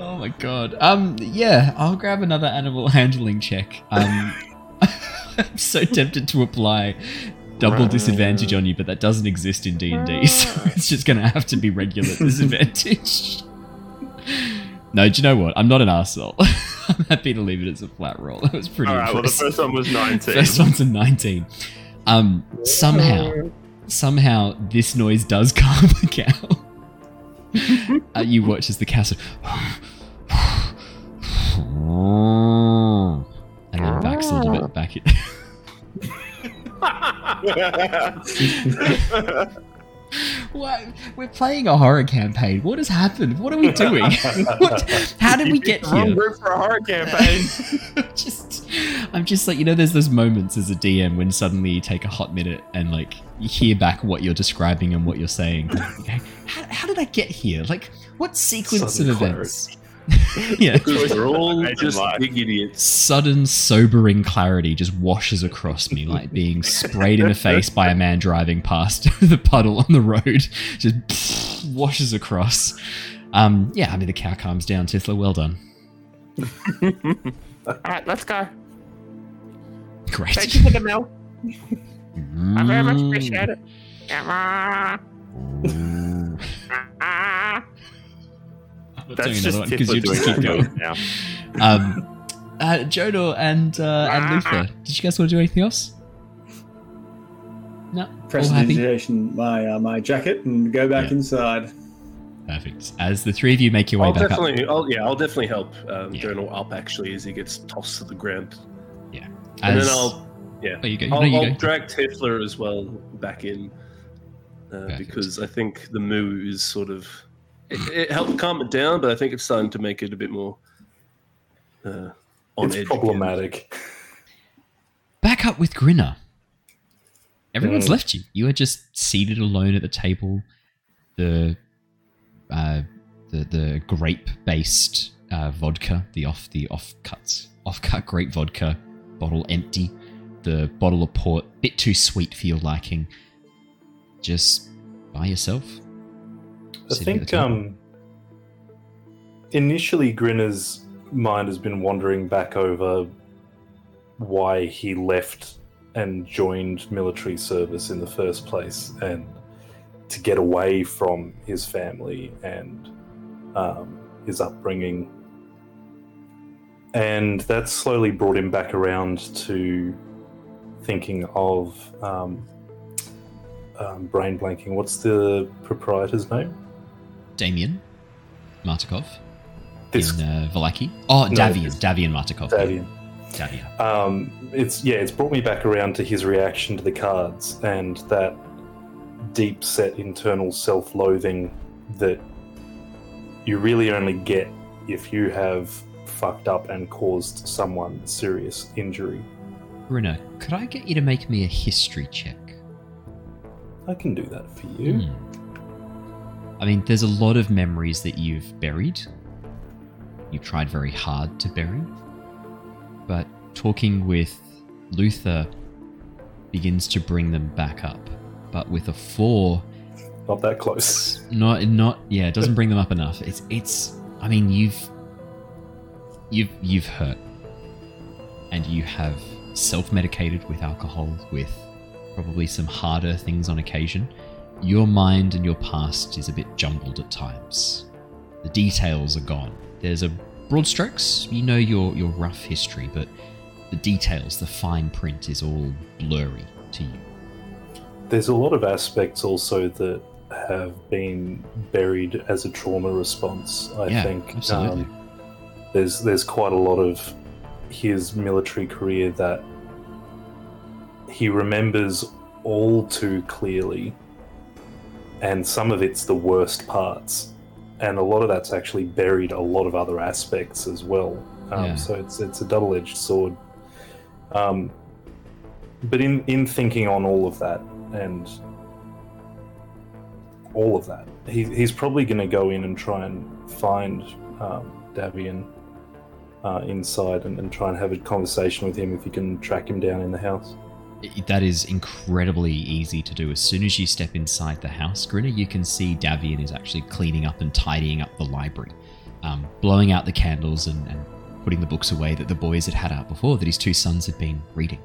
Oh my god. Um, yeah, I'll grab another animal handling check. Um, I'm so tempted to apply double disadvantage on you, but that doesn't exist in D and D, so it's just gonna have to be regular disadvantage. No, do you know what? I'm not an arsehole. I'm happy to leave it as a flat roll. That was pretty All right. Well, the first one was nineteen. First one's a 19. Um, somehow, somehow this noise does calm the cow. uh, you watch as the cow sort of- and then backs a little bit back. What? We're playing a horror campaign. What has happened? What are we doing? what, how did we get here? group for a horror campaign. just I'm just like you know there's those moments as a DM when suddenly you take a hot minute and like you hear back what you're describing and what you're saying. Okay, how, how did I get here? Like what sequence Sudden of events? yeah. Because we're all just big idiots. Sudden sobering clarity just washes across me like being sprayed in the face by a man driving past the puddle on the road. Just washes across. Um, yeah, I mean the cow calms down. Tithla, well done. All right, let's go. Great. Thank you for the milk. I very much Mm. appreciate it. Ah, ah. I'm That's doing just another one, 'cause Tithla you just keep that going. now. Um, uh, Jodo and uh, and Luther, did you guys want to do anything else? No, all happy. Prestidigitation my uh, my jacket and go back Yeah. inside. Perfect. As the three of you make your way I'll back definitely, up, I'll, yeah, I'll definitely help um, Yeah. Journal up actually as he gets tossed to the ground, as, and then I'll, yeah, oh, you go. I'll, no, you I'll go. drag Tithla as well back in uh, because I think the moo is sort of it, it helped calm it down, but I think it's starting to make it a bit more uh, on it's edge. again. problematic. back up with Grinner. Everyone's Mm. left you. You are just seated alone at the table. The uh, the the grape based uh, vodka, the off the off cuts off cut grape vodka bottle empty. The bottle of port bit too sweet for your liking. Just by yourself. I sitting at the think um, initially Grinner's mind has been wandering back over why he left and joined military service in the first place and to get away from his family and um, his upbringing. And that slowly brought him back around to thinking of um, um, brain blanking. What's the proprietor's name? Damien Martikov This in uh, Vallaki. Oh, No, Davian. Davian Martikov. Davian. Davian. Um, it's yeah, it's brought me back around to his reaction to the cards and that deep set internal self-loathing that you really only get if you have fucked up and caused someone serious injury. Bruno, could I get you to make me a history check? I can do that for you. Hmm. I mean, there's a lot of memories that you've buried. You've tried very hard to bury. But talking with Luther begins to bring them back up. But with a four, Not that close. not not yeah, it doesn't bring them up enough. It's it's I mean you've you've you've hurt. And you have self-medicated with alcohol, with probably some harder things on occasion. Your mind and your past is a bit jumbled at times. The details are gone. There's a broad strokes, you know your your rough history, but the details, the fine print is all blurry to you. There's a lot of aspects also that have been buried as a trauma response. I Yeah, think Um, there's there's quite a lot of his military career that he remembers all too clearly, and some of it's the worst parts, and a lot of that's actually buried a lot of other aspects as well. Um, Yeah. So it's it's a double edged sword. Um, but in in thinking on all of that and all of that, he, he's probably going to go in and try and find um, Davian uh, inside and, and try and have a conversation with him if he can track him down in the house. That is incredibly easy to do. As soon as you step inside the house, Grinner, you can see Davian is actually cleaning up and tidying up the library, um, blowing out the candles and, and putting the books away that the boys had had out before that his two sons had been reading.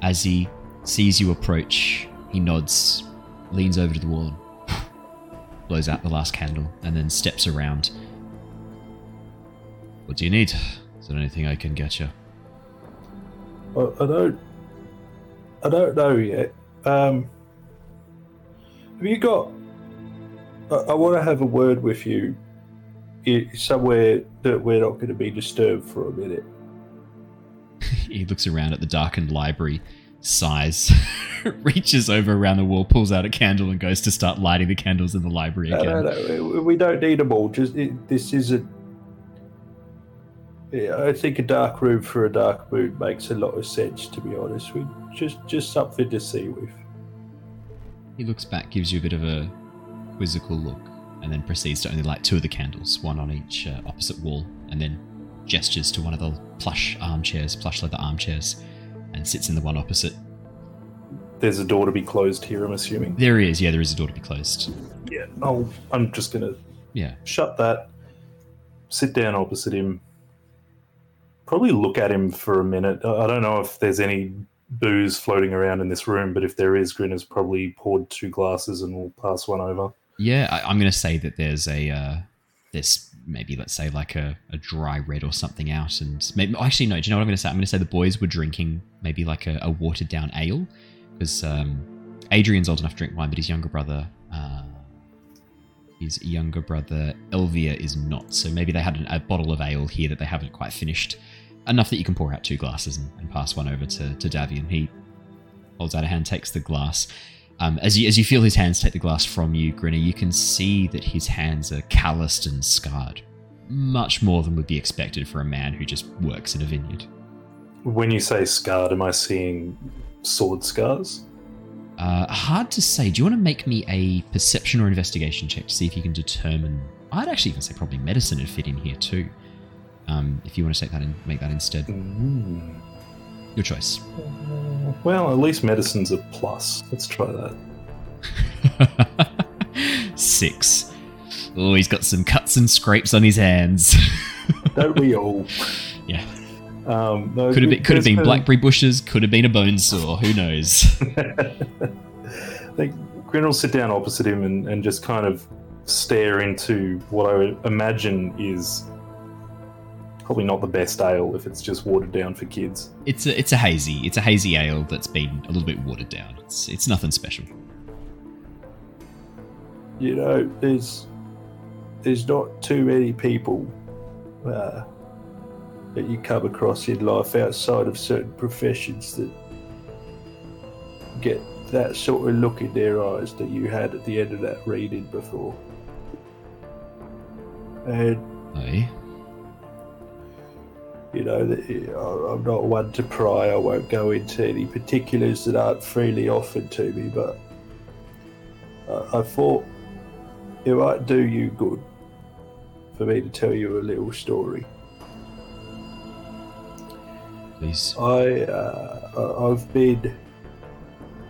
As he sees you approach, he nods, leans over to the wall, blows out the last candle, and then steps around. What do you need? Is there anything I can get you? I, I don't. I don't know yet. Um, have you got? I, I want to have a word with you, somewhere that we're not going to be disturbed for a minute. he looks around at the darkened library, sighs, reaches over around the wall, pulls out a candle, and goes to start lighting the candles in the library again. no, no. we- We don't need them all. Just it, this isn't. Yeah, I think a dark room for a dark moon makes a lot of sense. To be honest, we just just something to see with. He looks back, gives you a bit of a quizzical look, and then proceeds to only light two of the candles, one on each uh, opposite wall, and then gestures to one of the plush armchairs, plush leather armchairs, and sits in the one opposite. There's a door to be closed here. I'm assuming. There is. Yeah, there is a door to be closed. Yeah. I'll, I'm just gonna Yeah. shut that. Sit down opposite him. Probably look at him for a minute. I don't know if there's any booze floating around in this room, but if there is, Grinner's probably poured two glasses and will pass one over. Yeah, I, I'm going to say that there's a uh, there's maybe let's say like a, a dry red or something out, and maybe actually no. Do you know what I'm going to say? I'm going to say the boys were drinking maybe like a, a watered down ale because um, Adrian's old enough to drink wine, but his younger brother. Uh, his younger brother Elvir is not, so maybe they had an, a bottle of ale here that they haven't quite finished, enough that you can pour out two glasses and, and pass one over to to Davian. He holds out a hand, takes the glass. Um, as you as you feel his hands take the glass from you, Grinner, you can see that his hands are calloused and scarred, much more than would be expected for a man who just works in a vineyard. When you say scarred, am I seeing sword scars? Uh, hard to say. Do you want to make me a perception or investigation check to see if you can determine? I'd actually even say probably medicine would fit in here too. Um, if you want to take that and make that instead, Mm. your choice. Well, at least medicine's a plus. Let's try that. Six. Oh, he's got some cuts and scrapes on his hands. Don't we all? yeah. Um, no, Could have been, could have been blackberry bushes. Could have been a bone saw. Who knows? Think Grin will sit down opposite him and, and just kind of stare into what I would imagine is probably not the best ale if it's just watered down for kids. It's a it's a hazy. It's a hazy ale that's been a little bit watered down. It's it's nothing special. You know, there's there's not too many people uh, that you come across in life outside of certain professions that get that sort of look in their eyes that you had at the end of that reading before. And Aye. You know, that- I- I'm not one to pry. I won't go into any particulars that aren't freely offered to me, but I, thought it might do you good for me to tell you a little story. Please. I uh, I've been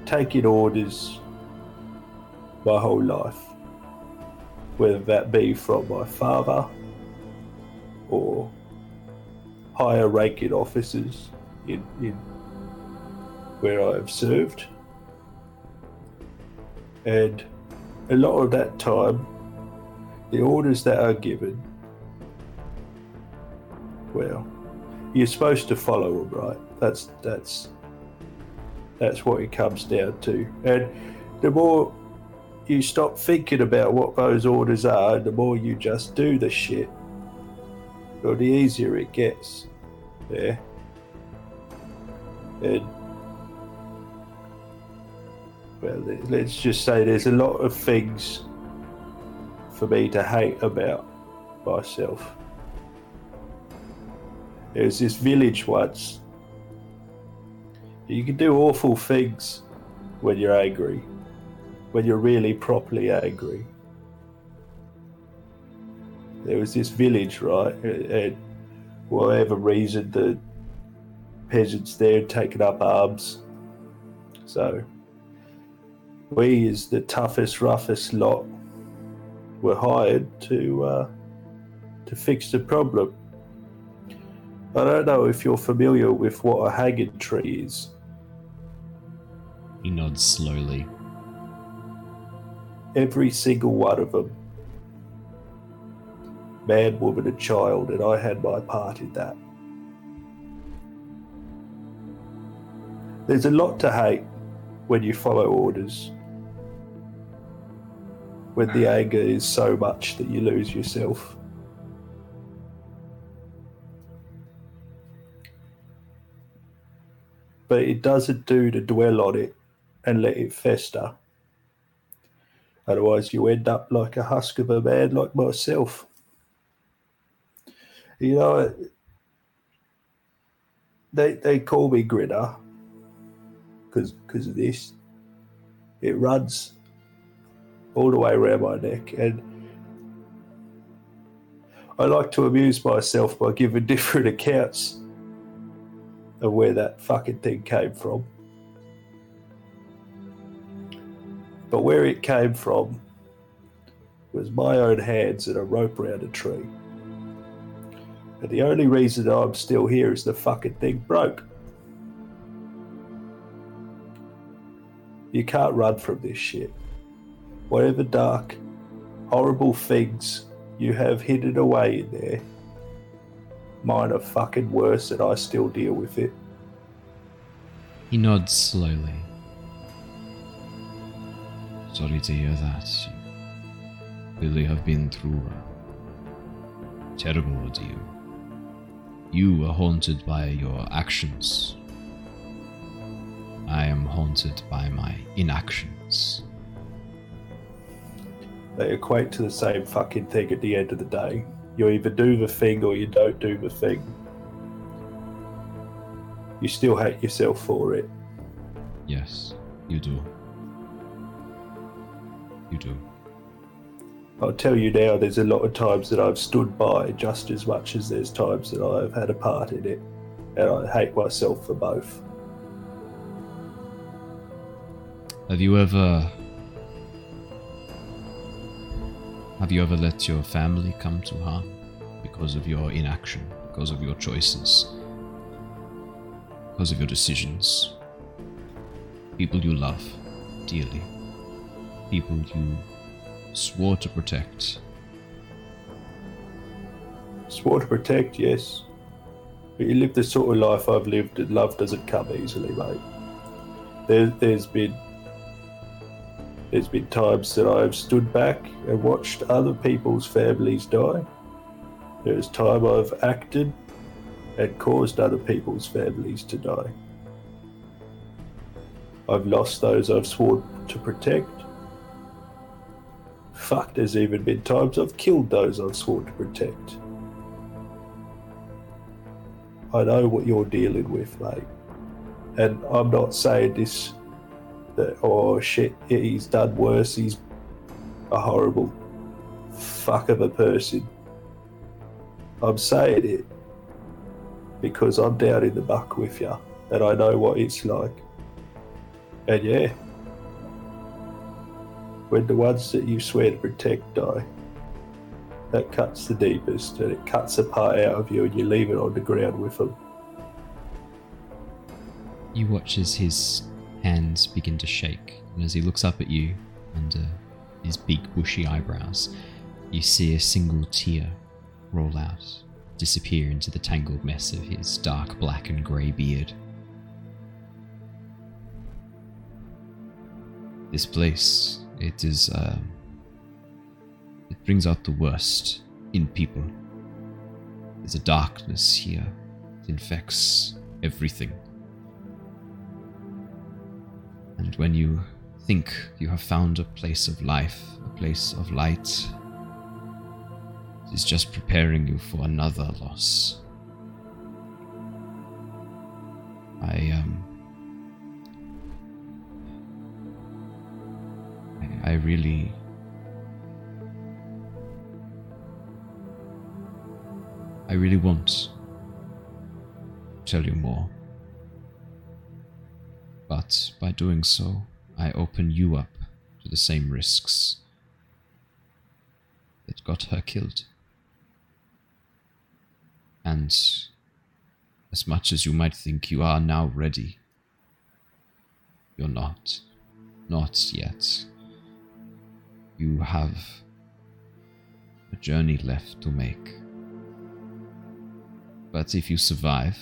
taking orders my whole life, whether that be from my father or higher ranking officers in, in where I have served. And a lot of that time, the orders that are given, well, you're supposed to follow them, right? That's that's that's what it comes down to. And the more you stop thinking about what those orders are, the more you just do the shit, or the easier it gets. Yeah. And well, let- let's just say there's a lot of things for me to hate about myself. There was this village once. You can do awful things when you're angry, when you're really properly angry. There was this village, right? And whatever reason, the peasants there had taken up arms. So we, as the toughest, roughest lot, were hired to uh, to fix the problem. I don't know if you're familiar with what a haggard tree is. He nods slowly. Every single one of them. Man, woman, and child, and I had my part in that. There's a lot to hate when you follow orders. When the anger is so much that you lose yourself. But it doesn't do to dwell on it and let it fester. Otherwise, you end up like a husk of a man like myself. You know, they they call me Grinner because because of this. It runs all the way around my neck, and I like to amuse myself by giving different accounts of where that fucking thing came from. But where it came from was my own hands and a rope around a tree. And the only reason that I'm still here is the fucking thing broke. You can't run from this shit. Whatever dark, horrible things you have hidden away in there, mine are fucking worse and I still deal with it. He nods slowly. Sorry to hear that. You really have been through a terrible ordeal. You are haunted by your actions. I am haunted by my inactions. They equate to the same fucking thing at the end of the day. You either do the thing or you don't do the thing. You still hate yourself for it. Yes, you do. You do. I'll tell you now, there's a lot of times that I've stood by just as much as there's times that I've had a part in it. And I hate myself for both. Have you ever. Have you ever let your family come to harm because of your inaction, because of your choices, because of your decisions? People you love dearly, people you swore to protect. Swore to protect, yes. But you live the sort of life I've lived, and love doesn't come easily, mate. There, there's been there's been times that I've stood back and watched other people's families die. There's time I've acted and caused other people's families to die. I've lost those I've sworn to protect. Fuck, there's even been times I've killed those I've sworn to protect. I know what you're dealing with, mate. And I'm not saying this that, oh shit, he's done worse, he's a horrible fuck of a person. I'm saying it because I'm down in the muck with you and I know what it's like. And yeah, when the ones that you swear to protect die, that cuts the deepest and it cuts a part out of you and you leave it on the ground with them. You watch as his hands begin to shake, and as he looks up at you under his big bushy eyebrows, you see a single tear roll out, disappear into the tangled mess of his dark black and grey beard. This place, it is, um, it brings out the worst in people. There's a darkness here. It infects everything. And when you think you have found a place of life, a place of light, it is just preparing you for another loss. I um I, really I really want to tell you more. But by doing so, I open you up to the same risks that got her killed. And as much as you might think you are now ready, you're not. Not yet. You have a journey left to make. But if you survive,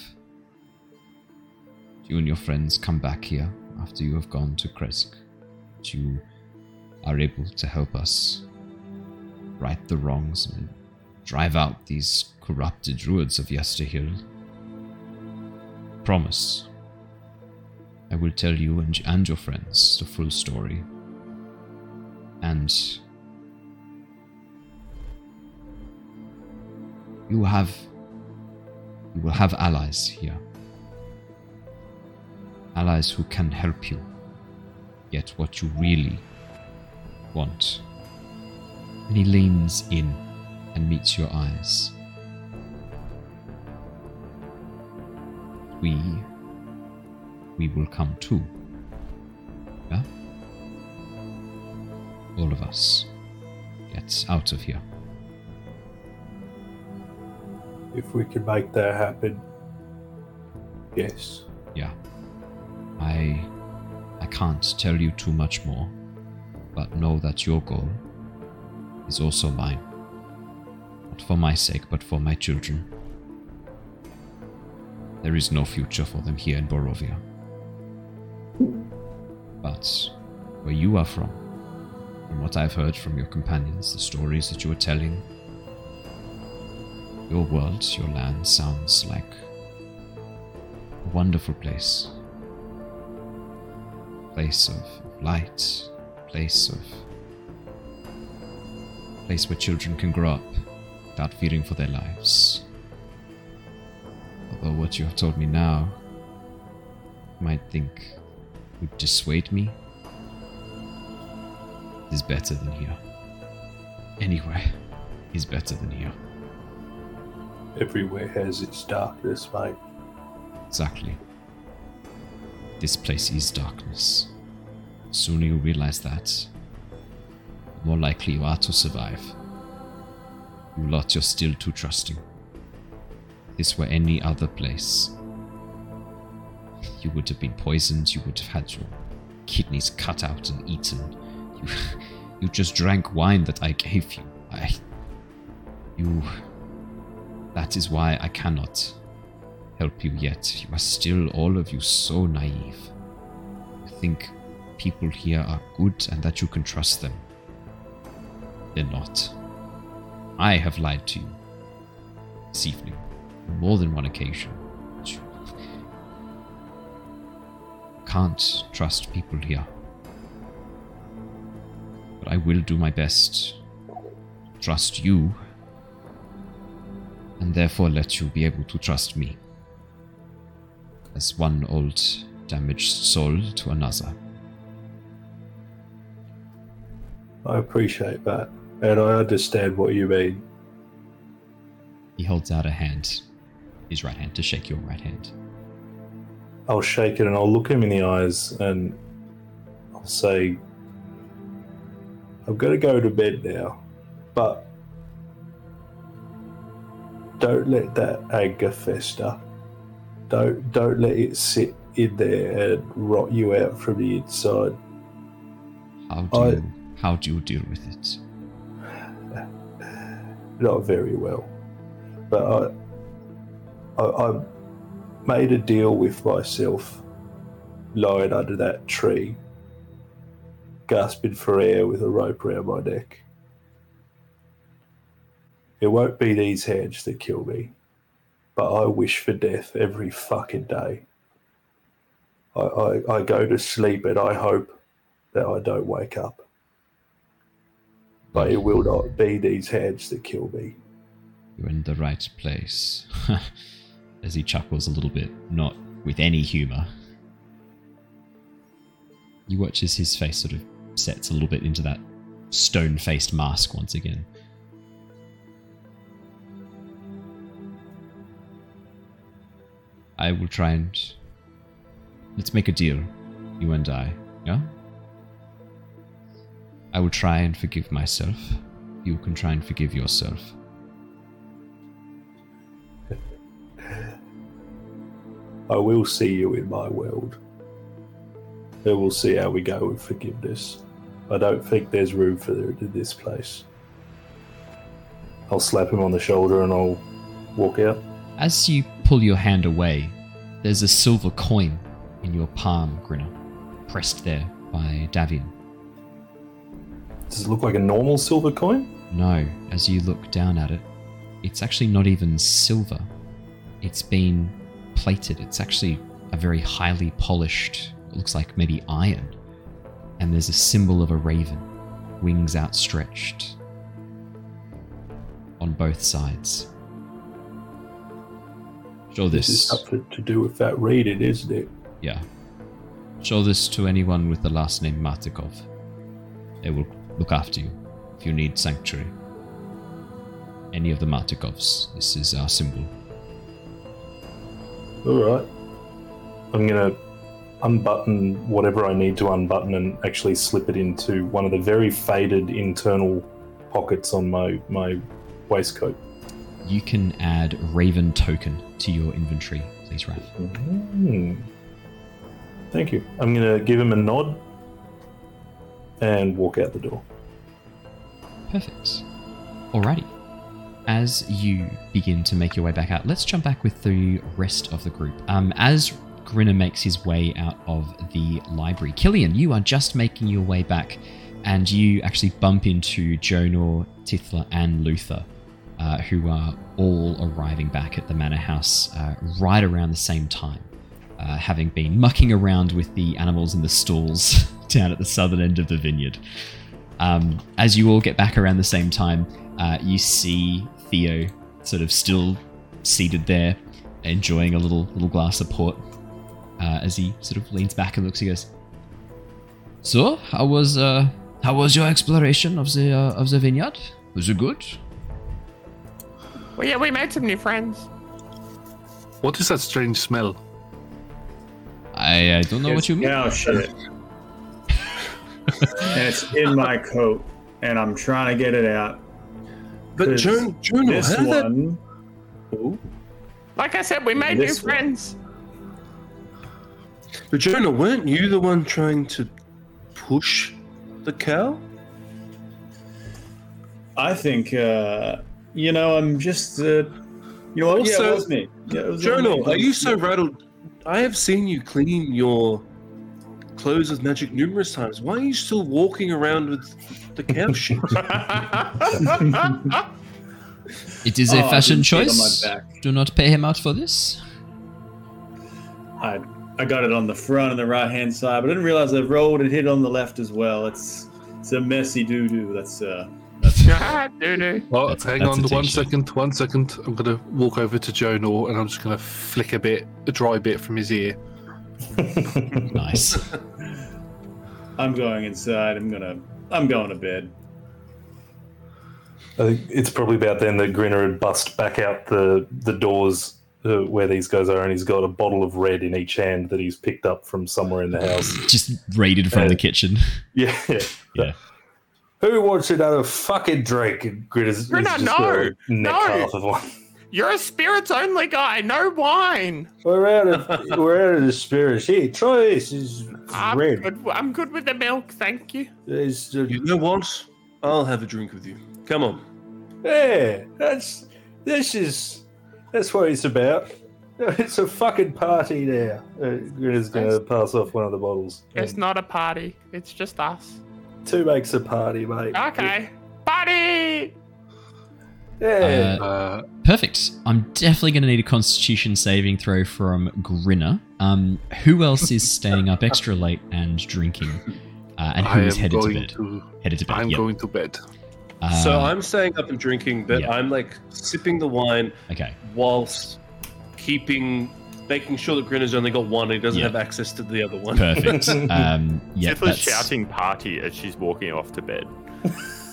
you and your friends come back here after you have gone to Krezk, you are able to help us right the wrongs and drive out these corrupted druids of Yesterhill. Promise. I will tell you and, and your friends the full story. And you have you will have allies here. Allies who can help you get what you really want. And he leans in and meets your eyes. We. We will come too. Yeah? All of us. Get out of here. If we can make that happen, yes. Yeah. I I can't tell you too much more, but know that your goal is also mine. Not for my sake, but for my children. There is no future for them here in Barovia. But where you are from, from what I've heard from your companions, the stories that you are telling, your world, your land sounds like a wonderful place. Place of light, place of place where children can grow up without fearing for their lives. Although what you have told me now might think would dissuade me is better than here. Anywhere is better than here. Everywhere has its darkness, mate. Exactly. This place is darkness. The sooner you realize that, the more likely you are to survive. You lot, you're still too trusting. If this were any other place, you would have been poisoned, you would have had your kidneys cut out and eaten. You, just drank wine that I gave you. I. You. That is why I cannot help you yet. You are still, all of you, so naive. You think people here are good and that you can trust them. They're not. I have lied to you this evening on more than one occasion. You can't trust people here. But I will do my best trust you and therefore let you be able to trust me as one old damaged soul to another. I appreciate that, and I understand what you mean. He holds out a hand. his right hand to shake your right hand. I'll shake it and I'll look him in the eyes and I'll say, I've gonna go to bed now, but don't let that anger fester. Don't don't let it sit in there and rot you out from the inside. How do I- you, how do you deal with it? Not very well, but I, I I made a deal with myself, lying under that tree, gasping for air with a rope around my neck. It won't be these hands that kill me, but I wish for death every fucking day. I, I, I go to sleep and I hope that I don't wake up. But it will not be these hands that kill me. You're in the right place. As he chuckles a little bit, not with any humor. You watch as his face sort of sets a little bit into that stone faced mask once again. I will try and. Let's make a deal, you and I, yeah? I will try and forgive myself. You can try and forgive yourself. I will see you in my world. And we'll see how we go with forgiveness. I don't think there's room for it in this place. I'll slap him on the shoulder and I'll walk out. As you pull your hand away, there's a silver coin in your palm, Grinner, pressed there by Davian. Does it look like a normal silver coin? No, as you look down at it, it's actually not even silver. It's been plated. It's actually a very highly polished, it looks like maybe iron. And there's a symbol of a raven, wings outstretched on both sides. Show This This is something to do with that reading, isn't it? Yeah. Show this to anyone with the last name Martikov. They will look after you if you need sanctuary. Any of the Martikovs. this is our symbol. All right. I'm gonna unbutton whatever I need to unbutton and actually slip it into one of the very faded internal pockets on my my waistcoat. You can add Raven token to your inventory, please, Raph. Mhm. Thank you. I'm gonna give him a nod and walk out the door. Perfect. Alrighty. As you begin to make your way back out, let's jump back with the rest of the group. Um, as Grinner makes his way out of the library, Killian, you are just making your way back, and you actually bump into Jonor, Tithla, and Luther, uh, who are all arriving back at the manor house uh, right around the same time, uh, having been mucking around with the animals in the stalls down at the southern end of the vineyard. Um, as you all get back around the same time, uh, you see Theo sort of still seated there, enjoying a little little glass of port. Uh, as he sort of leans back and looks, he goes, "So, how was uh, how was your exploration of the uh, of the vineyard? Was it good?" Well, yeah, we made some new friends. What is that strange smell? I, I don't know what you mean. Cow shit. and it's in my coat, and I'm trying to get it out. But 'Cause Joan, Joan, this how did that? one, Oh. Like I said, we made new This one. friends. But Jonor, weren't you the one trying to push the cow? I think, uh, you know, I'm just, uh, you know what? yeah, it was me. Yeah, it was Jonor, me. are you so rattled? I have seen you clean your clothes with magic numerous times. Why are you still walking around with the cow shit? It is Oh, a I fashion didn't see it on choice. Do not pay him out for this. I, I got it on the front and the right hand side, but I didn't realize I rolled and hit on the left as well. It's it's a messy doo doo. That's uh, doo-doo. That's- hang that's on a one t-shirt. second, one second. I'm gonna walk over to Jonor and I'm just gonna flick a bit, a dry bit from his ear. Nice. I'm going inside. I'm gonna I'm going to bed. I think it's probably about then that Grinner had bust back out the the doors uh, where these guys are, and he's got a bottle of red in each hand that he's picked up from somewhere in the house. Just raided from Uh, the kitchen. Yeah, Yeah. Who wants another fucking drink? And Grinner's Grinner, just no, gonna neck no. half of one. You're a spirits only guy. No wine. We're out of we're out of the spirits. Here, try this. It's I'm red. good. I'm good with the milk. Thank you. It's, uh, You know what? I'll have a drink with you. Come on. yeah, that's this is that's what it's about. It's a fucking party now. Uh, Grinner's gonna pass off one of the bottles. It's not a party. It's just us. two makes a party, mate. Okay. Party. Yeah. Uh, Uh, Perfect. I'm definitely going to need a Constitution saving throw from Grinner. Um, who else is staying up extra late and drinking? Uh, and I who am is headed to bed? to. Headed to bed. I'm yep. going to bed. Uh, so I'm staying up and drinking, but yeah. I'm like sipping the wine okay. whilst keeping, making sure that Grinner's only got one. He doesn't Yeah. have access to the other one. Perfect. um, yeah, Tiff was that's- shouting party as she's walking off to bed.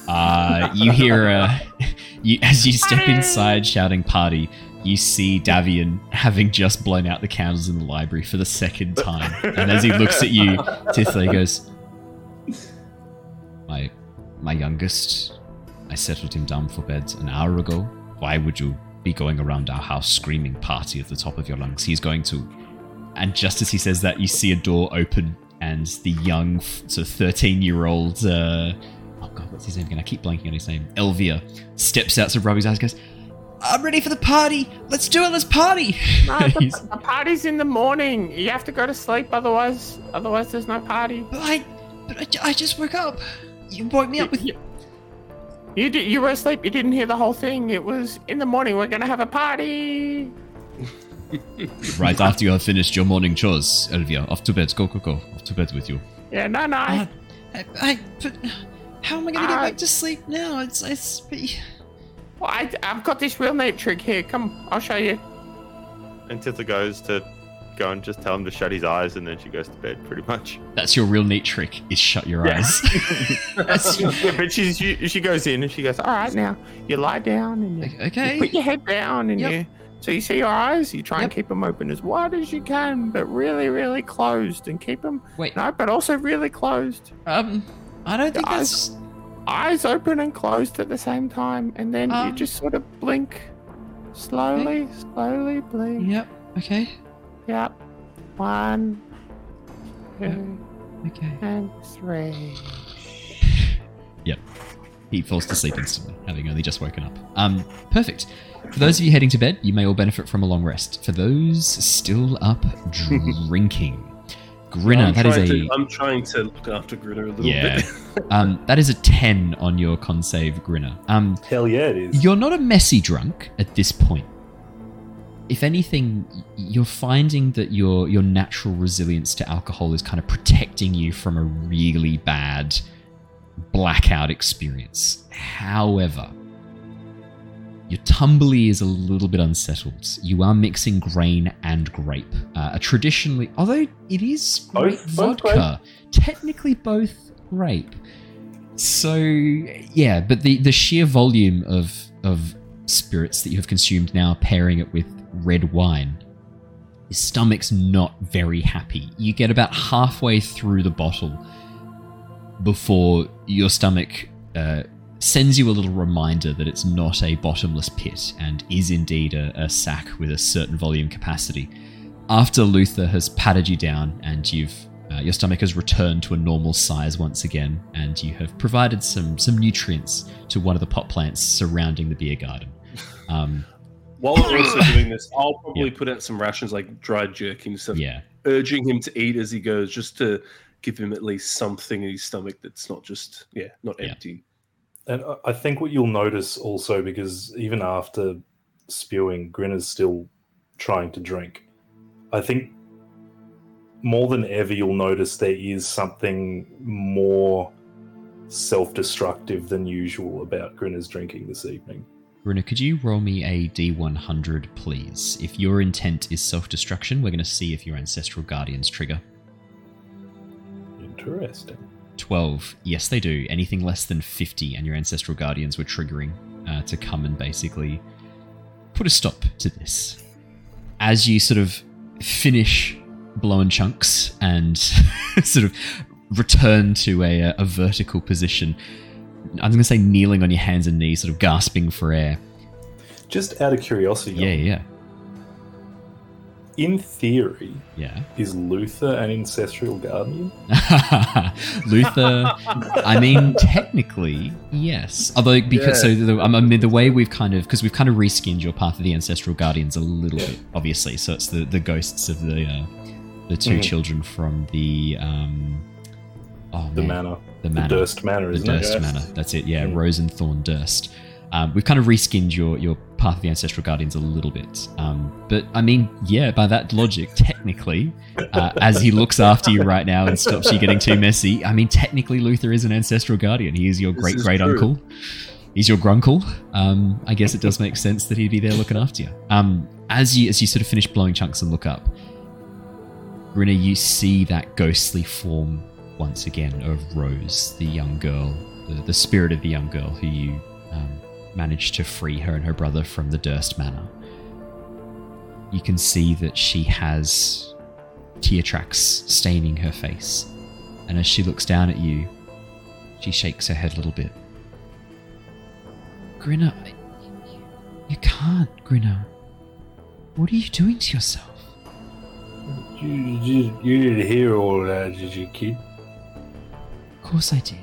Uh, you hear uh, you as you step inside shouting party. You see Davian having just blown out the candles in the library for the second time, and as he looks at you, Tithley goes, "My, my youngest, I settled him down for bed an hour ago. Why would you be going around our house screaming party at the top of your lungs? He's going to." And just as he says that, you see a door open, and the young, f- sort of thirteen-year-old. Uh, oh god, what's his name again? I keep blanking on his name. Elvir steps out to rub his eyes. Goes, I'm ready for the party. Let's do it. Let's party. No, the, the party's in the morning. You have to go to sleep, otherwise, otherwise there's no party. but I, but I, I just woke up. You woke me up with. You, you, did, you were asleep. You didn't hear the whole thing. It was in the morning. We're gonna have a party. right after you have finished your morning chores, Elvir. Off to bed. Go, go, go. Off to bed with you. Yeah, no, no. Uh, I, I, but how am I going to get Uh, back to sleep now? It's, it's. well, I, I've got this real neat trick here. Come, I'll show you. And Tithla goes to go and just tell him to shut his eyes, and then she goes to bed, pretty much. That's your real neat trick. Is shut your Yeah. eyes. Yeah, but she's, she, she goes in and she goes, All right, now you lie down and you, okay. you put your head down and Yep. you. So you see your eyes. You try and keep them open as wide as you can, but really, really closed, and keep them Wait. no, but also really closed. Um, I don't think Eyes- that's. Eyes open and closed at the same time, and then you Um, just sort of blink, slowly, slowly blink. Yep. Okay. Yep. One, two, Okay. and three. Yep. He falls to sleep instantly, having only just woken up. Um, perfect. For those of you heading to bed, you may all benefit from a long rest. For those still up drinking, Grinner, I'm that is trying a to, I'm trying to look after Grinner a little yeah, bit. um, that is a ten on your con save, Grinner. Um, Hell yeah, it is. you're not a messy drunk at this point. If anything, you're finding that your your natural resilience to alcohol is kind of protecting you from a really bad blackout experience. However, your tumbly is a little bit unsettled. You are mixing grain and grape. Uh, a traditionally, although it is grape Both- both vodka, technically both grape. So yeah, but the the sheer volume of of spirits that you have consumed now, pairing it with red wine, your stomach's not very happy. You get about halfway through the bottle before your stomach uh, sends you a little reminder that it's not a bottomless pit and is indeed a, a sack with a certain volume capacity. After Luther has patted you down and you've uh, your stomach has returned to a normal size once again, and you have provided some some nutrients to one of the pot plants surrounding the beer garden. Um, While we're also doing this, I'll probably put out some rations like dried jerky and stuff, yeah, urging him to eat as he goes, just to give him at least something in his stomach that's not just yeah, not Yeah. empty. And I- I think what you'll notice also, because even after spewing, Grinner's still trying to drink. I think more than ever, you'll notice there is something more self destructive than usual about Grinner's drinking this evening. Bruna, could you roll me a D100, please? If your intent is self destruction, we're going to see if your ancestral guardians trigger. Interesting. 12. Yes, they do. Anything less than 50, and your ancestral guardians were triggering uh, to come and basically put a stop to this. as you sort of finish blowing chunks and sort of return to a, a vertical position, I'm going to say kneeling on your hands and knees, sort of gasping for air. Just out of curiosity, Yeah, yeah, in theory, yeah. is Luther an ancestral guardian? Luther, I mean, technically, yes. Although, because so the, I mean, the way we've kind of because we've kind of reskinned your path of the ancestral guardians a little bit, obviously. So it's the the ghosts of the uh, the 2 Mhm. children from the um, oh The man, manor. The The manor, Durst Manor, the isn't it? Durst manor. That's it. Yeah, Mm. Rose and Thorn Durst. Um, we've kind of reskinned your your path of the ancestral guardians a little bit, um, but I mean, yeah, by that logic, technically, uh, as he looks after you right now and stops you getting too messy, I mean, technically, Luther is an ancestral guardian. He is your great great uncle. He's your grunkle. Um, I guess it does make sense that he'd be there looking after you. Um, as you as you sort of finish blowing chunks and look up, Grinner, you see that ghostly form once again of Rose, the young girl, the, the spirit of the young girl who you um, managed to free her and her brother from the Durst Manor. You can see that she has tear tracks staining her face, and as she looks down at you, she shakes her head a little bit. Grinner, you can't, Grinner. What are you doing to yourself? You, you, you didn't hear all that, did you, kid? Of course I did.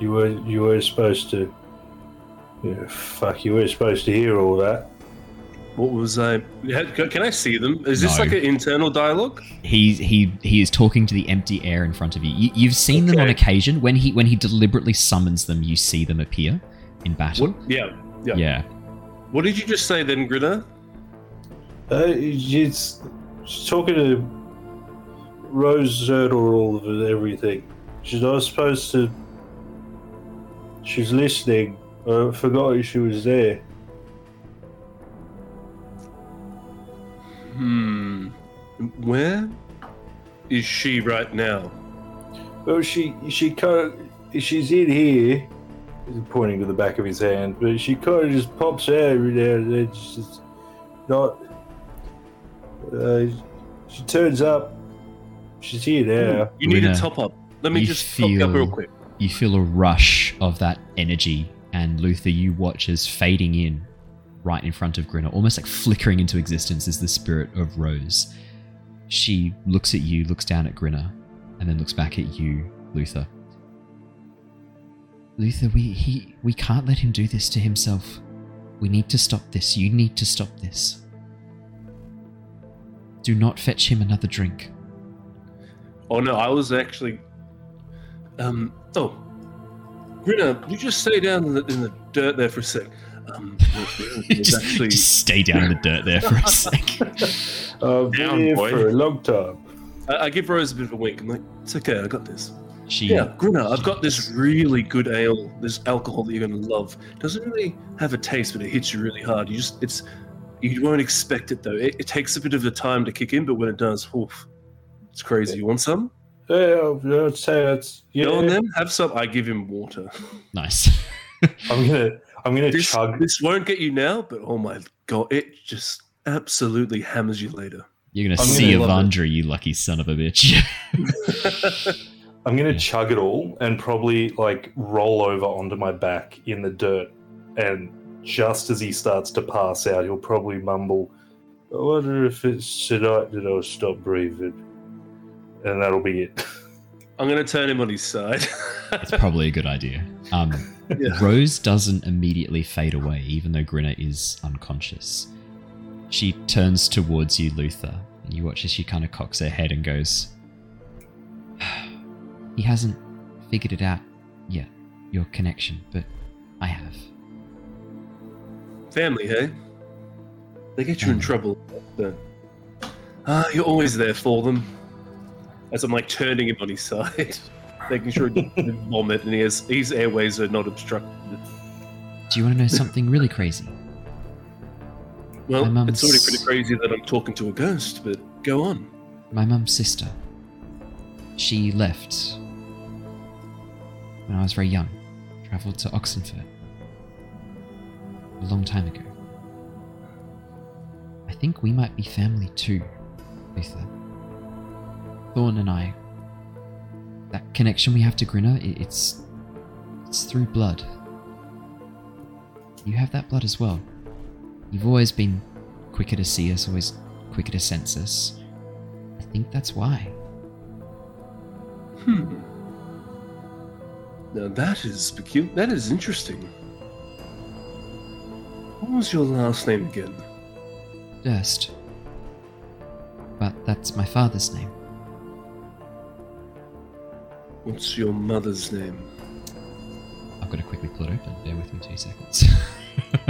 You were you were supposed to. Yeah, fuck, you were supposed to hear all that. What was I? Can I see them? Is this No. like an internal dialogue? He he he is talking to the empty air in front of you. you you've seen them on Okay. occasion when he when he deliberately summons them. You see them appear in battle. What? Yeah, yeah. Yeah. What did you just say then, Grinner? Uh, it's, she's talking to Rose heard all of everything. She's not supposed to. She's listening. I forgot she was there. Hmm. Where is she right now? Well, she she kind of she's in here. He's pointing to the back of his hand, but she kind of just pops out every now and then. She's just not. Uh, she turns up. She's here now. You need Grinner, a top up. Let me you just you up real feel- quick. You feel a rush of that energy, and Luther, you watch as fading in right in front of Grinner, almost like flickering into existence, is the spirit of Rose. She looks at you, looks down at Grinner, and then looks back at you, Luther. Luther, we he we can't let him do this to himself. We need to stop this. You need to stop this. Do not fetch him another drink. Oh no, I was actually. Um. Oh, Grinner, you just stay down in the, in the dirt there for a sec. Um, just, actually. just stay down in the dirt there for a sec. I've been Down, here boy. for a long time. I, I give Rose a bit of a wink. I'm like, it's okay, I got this. She Yeah, Grinner, I've got this really good ale, this alcohol that you're going to love. Doesn't really have a taste, but it hits you really hard. You just, it's, you won't expect it though. It, it takes a bit of the time to kick in, but when it does, oof, it's crazy. You want some? Yeah, I'd say that's yeah. Go on then, have some. I give him water. nice. I'm gonna I'm gonna This, chug. this won't get you now, but oh my god, it just absolutely hammers you later. You're gonna I'm see gonna love you lucky son of a bitch. I'm gonna Yeah. chug it all and probably like roll over onto my back in the dirt. And just as he starts to pass out, he'll probably mumble, "I wonder if it's tonight that I'll stop breathing." And that'll be it. I'm gonna turn him on his side. It's probably a good idea. Um, Yeah. Rose doesn't immediately fade away, even though Grinner is unconscious. She turns towards you, Luther, and you watch as she kind of cocks her head and goes, He hasn't figured it out yet, your connection, but I have. Family, hey? They get you in trouble, but ah, you're always there for them. As I'm like turning him on his side, making sure he doesn't vomit and he has, his airways are not obstructed. Do you want to know something really crazy? Well, it's already pretty crazy that I'm talking to a ghost, but go on. My mum's sister. She left when I was very young. Travelled to Oxenford. A long time ago. I think we might be family too, Luther. Thorn and I. That connection we have to Grinner, it's it's through blood. You have that blood as well. You've always been quicker to see us, always quicker to sense us. I think that's why. Hmm. Now that is peculiar. That is interesting. What was your last name again? Durst. But that's my father's name. What's your mother's name? I've got to quickly pull it open. Bear with me two seconds.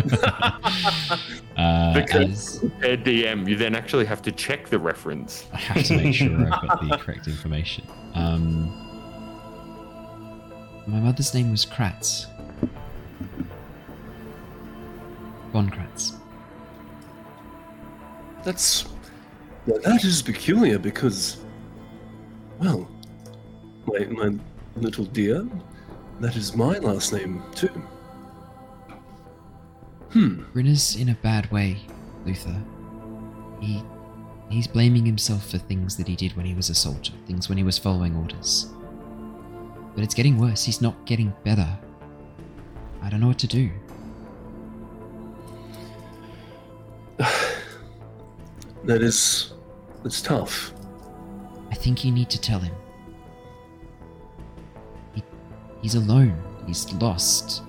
uh, Because as- prepared DM, you then actually have to check the reference. I have to make sure I've got the correct information. Um, my mother's name was Kratz. Von Kratz. That's now that is peculiar because, well, my my little dear, that is my last name too. Hmm. Grinner's in a bad way, Luther. He he's blaming himself for things that he did when he was a soldier, things when he was following orders. But it's getting worse. He's not getting better. I don't know what to do. That is, that's tough. I think you need to tell him. He, he's alone. He's lost.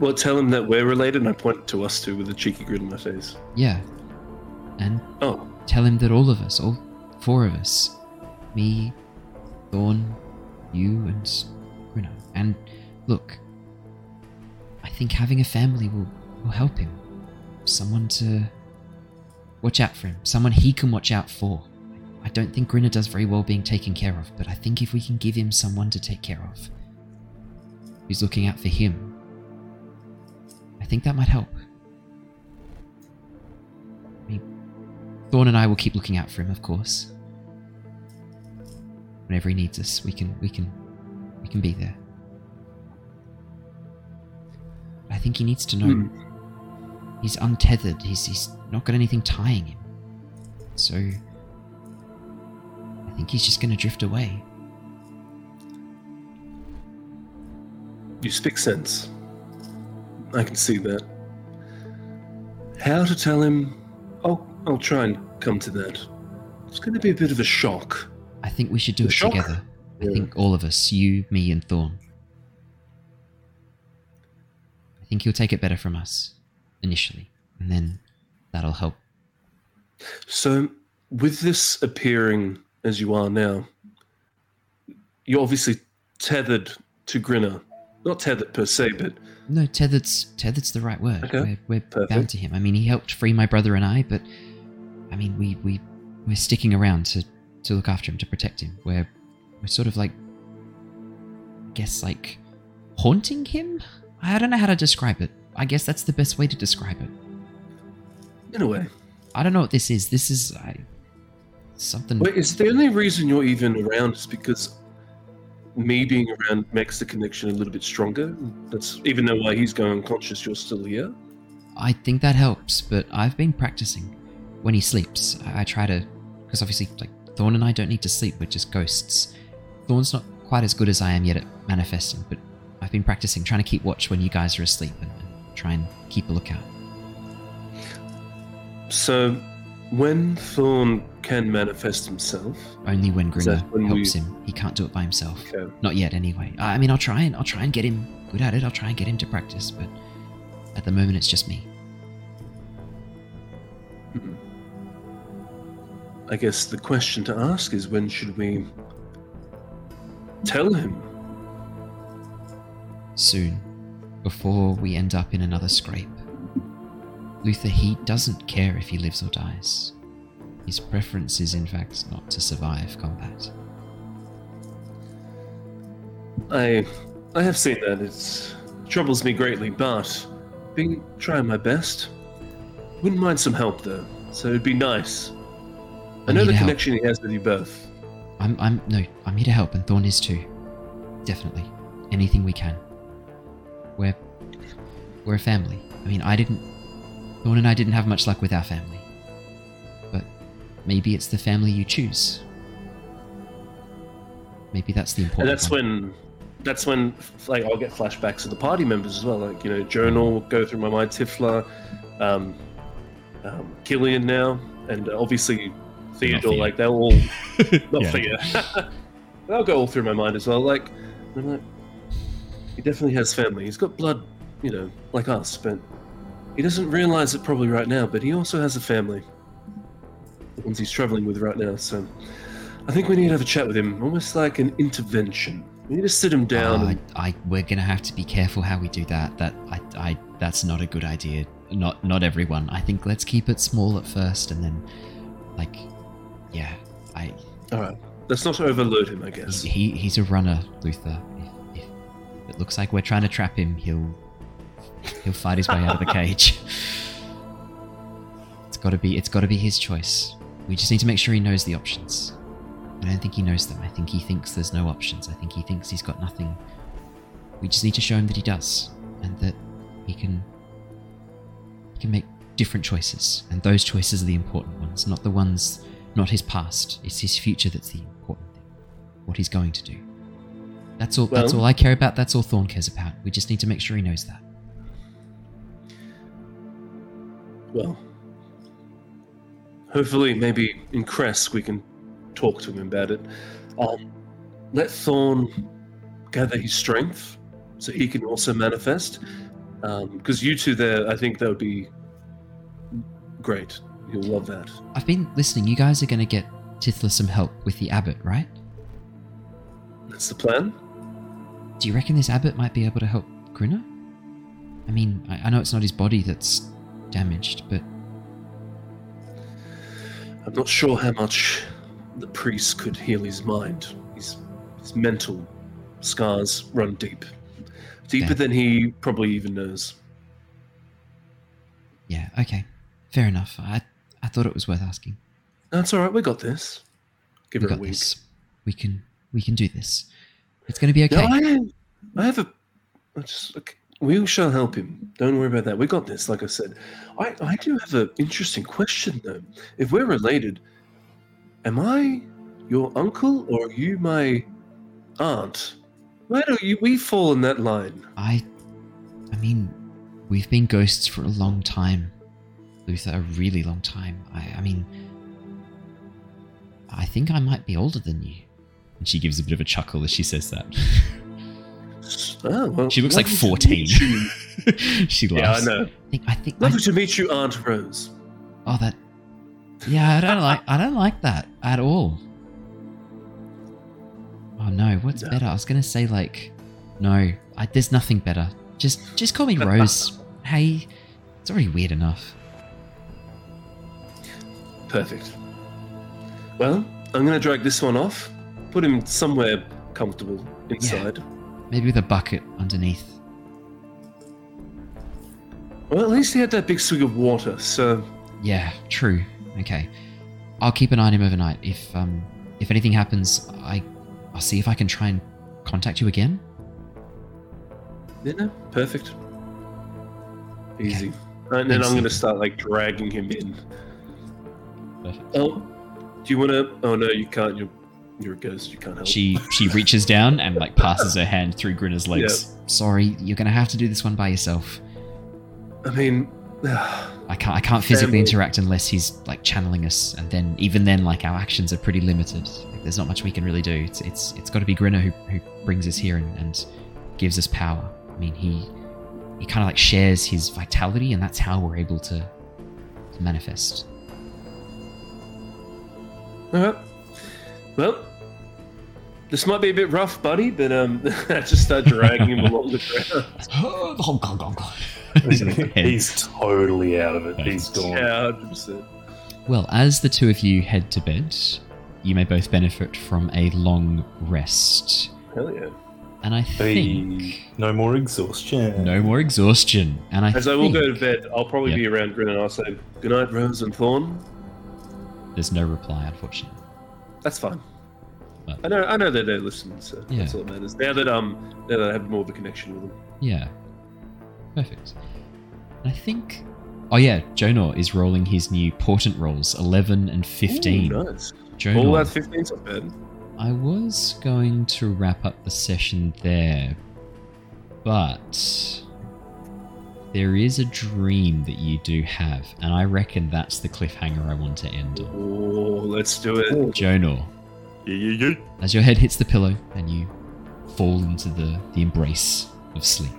Well, tell him that we're related, and I point to us two with a cheeky grin on my face. Yeah. And Oh, tell him that all of us, all four of us, me, Thorn, you, and Grinner. And look, I think having a family will, will help him. Someone to watch out for him. Someone he can watch out for. I don't think Grinner does very well being taken care of, but I think if we can give him someone to take care of, who's looking out for him, I think that might help. I mean, Thorn and I will keep looking out for him, of course. Whenever he needs us, we can we can we can be there. I think he needs to know Hmm. he's untethered. He's he's not got anything tying him. So I think he's just going to drift away. You speak sense. I can see that. How to tell him? I'll I'll try and come to that. It's going to be a bit of a shock. I think we should do The it shock? together. I Yeah. think all of us, you, me, and Thorn. I think he'll take it better from us initially, and then that'll help. So, with this appearing as you are now, you're obviously tethered to Grinner. Not tethered per se, but No, tethered's tethered's the right word. Okay, We're, we're bound to him. I mean, he helped free my brother and I, but I mean, we we we're sticking around to to look after him, to protect him. We're we're sort of like, I guess, like haunting him. I don't know how to describe it. I guess that's the best way to describe it. in a way. I don't know what this is. This is I, something. Wait, is the only reason you're even around is because me being around makes the connection a little bit stronger? That's even though while he's going unconscious, you're still here? I think that helps, but I've been practicing. When he sleeps, I, I try to, because obviously, like Thorn and I don't need to sleep. We're just ghosts. Thorn's not quite as good as I am yet at manifesting, but I've been practicing, trying to keep watch when you guys are asleep and, and try and keep a lookout. So, when Thorn can manifest himself, Only when that when helps we- him. He can't do it by himself. Okay. Not yet, anyway. I I mean, I'll try and I'll try and get him good at it. I'll try and get him to practice, but at the moment, it's just me. Hmm. I guess the question to ask is when should we tell him? soon, before we end up in another scrape. Luther, he doesn't care if he lives or dies. His preference is, in fact, not to survive combat. I I have seen that. It troubles me greatly, but been trying my best. Wouldn't mind some help though, so it'd be nice. I I know the help. connection he has with you both. I'm, I'm, no, I'm here to help, and Thorn is too. Definitely. Anything we can. We're, we're a family. I mean, I didn't, Thorn and I didn't have much luck with our family. But maybe it's the family you choose. Maybe that's the important. and important that's one. when that's when like I'll get flashbacks of the party members as well. Like you know, Journal will go through my mind, Tithla, um, um, Killian now, and obviously Theodore. Like they'll all not Yeah. Thea. they'll go all through my mind as well. Like I'm like, he definitely has family. He's got blood, you know, like us, but he doesn't realize it probably right now. But he also has a family. The ones he's traveling with right now. So I think we need to have a chat with him, almost like an intervention. We need to sit him down. Uh, and, I, we're gonna have to be careful how we do that. That I, I, that's not a good idea. Not, not everyone. I think let's keep it small at first, and then, like, yeah, I. all right, let's not overload him. I guess. he, he's a runner, Luther. If, if it looks like we're trying to trap him, he'll, he'll fight his way out of the cage. It's got to be, it's got to be his choice. We just need to make sure he knows the options. I don't think he knows them. I think he thinks there's no options. I think he thinks he's got nothing. We just need to show him that he does, and that he can he can make different choices, and those choices are the important ones, not the ones, not his past. It's his future that's the important thing. What he's going to do. That's all. that's all I care about. That's all Thorn cares about. We just need to make sure he knows that. Well, hopefully, maybe in Krezk we can talk to him about it. Um, let Thorn gather his strength so he can also manifest. Because you two there, I think that would be great. You'll love that. I've been listening. You guys are going to get Tithla some help with the abbot, right? That's the plan. Do you reckon this abbot might be able to help Grinner? I mean, I, I know it's not his body that's damaged, but I'm not sure how much the priest could heal his mind. His, his mental scars run deep. Deeper Yeah. than he probably even knows. yeah, okay, fair enough. I I thought it was worth asking. That's all right. We got this. Give we her a week. this. We can we can do this. It's going to be okay. No, I, I have a. I just, okay, we shall help him. Don't worry about that. We got this. Like I said, I, I do have an interesting question though. If we're related, am I your uncle or are you my aunt? Where do you we fall in that line? I I mean, we've been ghosts for a long time, Luther. A really long time. I I mean, I think I might be older than you. And she gives a bit of a chuckle as she says that. Oh, well, She looks like 14. meet you. she yeah, I know. I think I think Lovely to meet you, Aunt Rose. Oh, that. Yeah, I don't like. I don't like that at all. Oh no, what's No. better? I was gonna say like, no, I, there's nothing better. Just, just call me Rose. hey, it's already weird enough. Perfect. Well, I'm going to drag this one off, put him somewhere comfortable inside. Maybe with a bucket underneath. Well, at least he had that big swig of water, so Yeah, true. Okay, I'll keep an eye on him overnight. If um, if anything happens, I, I'll see if I can try and contact you again. know, perfect. Easy. And then Thanks, I'm going to start like dragging him in. Perfect. Oh, do you want to? Oh no, you can't. You're you're a ghost. You can't help. She she reaches down and like passes her hand through Grinner's legs. Sorry, you're gonna have to do this one by yourself. I mean, I can't I can't physically Family. interact unless he's like channeling us, and then even then, like our actions are pretty limited. Like, there's not much we can really do. It's it's it's got to be Grinner who who brings us here and, and gives us power. I mean, he he kind of like shares his vitality, and that's how we're able to, to manifest. all right. Well, this might be a bit rough, buddy, but um, I just start dragging him along the ground. He's totally out of it. He's gone. Yeah, hundred percent. Well, as the two of you head to bed, you may both benefit from a long rest. Hell yeah. And I think Hey, no more exhaustion. no more exhaustion. And I As I will go to bed, I'll probably Yep. be around Grin and I'll say, Good night, Rose and Thorn. there's no reply, unfortunately. That's fine. But- I know I know that they're listening, so Yeah. that's all that matters. Now that um now that I have more of a connection with them. Yeah. Perfect. I think Oh yeah, Jonor is rolling his new portent rolls, eleven and fifteen. Ooh, nice. Jonor, All that 15's not bad. I was going to wrap up the session there, but there is a dream that you do have, and I reckon that's the cliffhanger I want to end on. Oh, let's do it. Jonor. As your head hits the pillow and you fall into the, the embrace of sleep.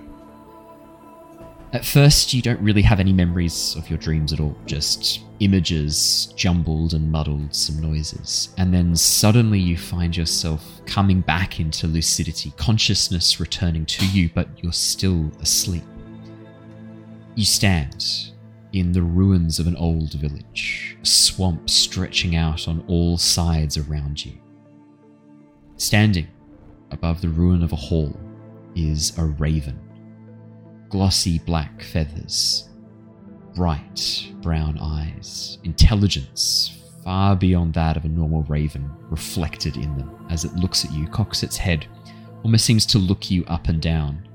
At first, you don't really have any memories of your dreams at all, just images jumbled and muddled, some noises. And then suddenly you find yourself coming back into lucidity, consciousness returning to you, but you're still asleep. You stand in the ruins of an old village, a swamp stretching out on all sides around you. Standing above the ruin of a hall is a raven. Glossy black feathers, bright brown eyes, intelligence far beyond that of a normal raven reflected in them as it looks at you, cocks its head, almost seems to look you up and down.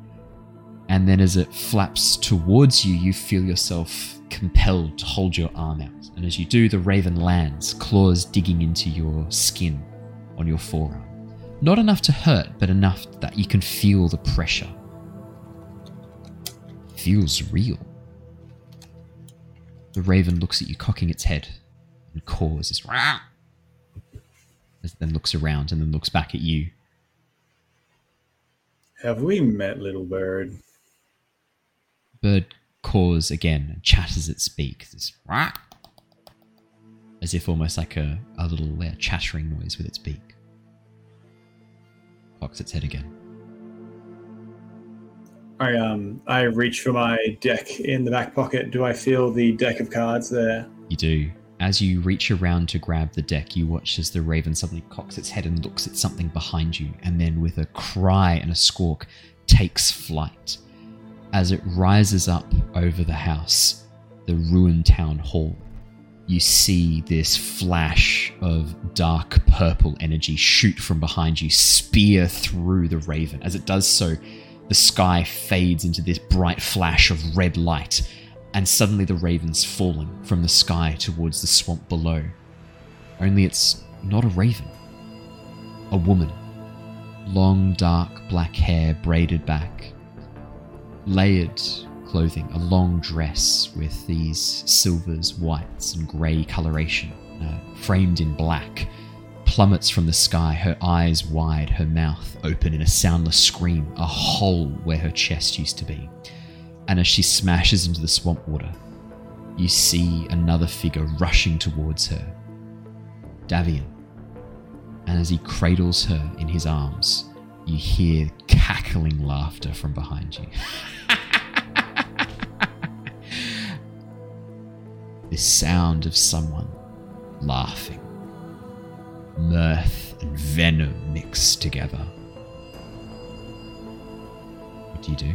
And then as it flaps towards you, you feel yourself compelled to hold your arm out. And as you do, the raven lands, claws digging into your skin on your forearm. Not enough to hurt, but enough that you can feel the pressure. Feels real. The raven looks at you, cocking its head, and caws this. As then looks around and then looks back at you. Have we met, little bird? Bird caws again and chatters its beak. This as if almost like a, a little uh, chattering noise with its beak. Cocks its head again. I um I reach for my deck in the back pocket. Do I feel the deck of cards there? You do. As you reach around to grab the deck, you watch as the raven suddenly cocks its head and looks at something behind you, and then with a cry and a squawk, takes flight. As it rises up over the house, the ruined town hall, you see this flash of dark purple energy shoot from behind you, spear through the raven. As it does so, the sky fades into this bright flash of red light, and suddenly the raven's falling from the sky towards the swamp below. Only it's not a raven, a woman. Long, dark black hair braided back, layered clothing, a long dress with these silvers, whites, and grey coloration, uh, framed in black, plummets from the sky, her eyes wide, her mouth open in a soundless scream, a hole where her chest used to be. And as she smashes into the swamp water, you see another figure rushing towards her Davian. And as he cradles her in his arms, you hear cackling laughter from behind you. this sound of someone laughing. Mirth and venom mixed together. What do you do?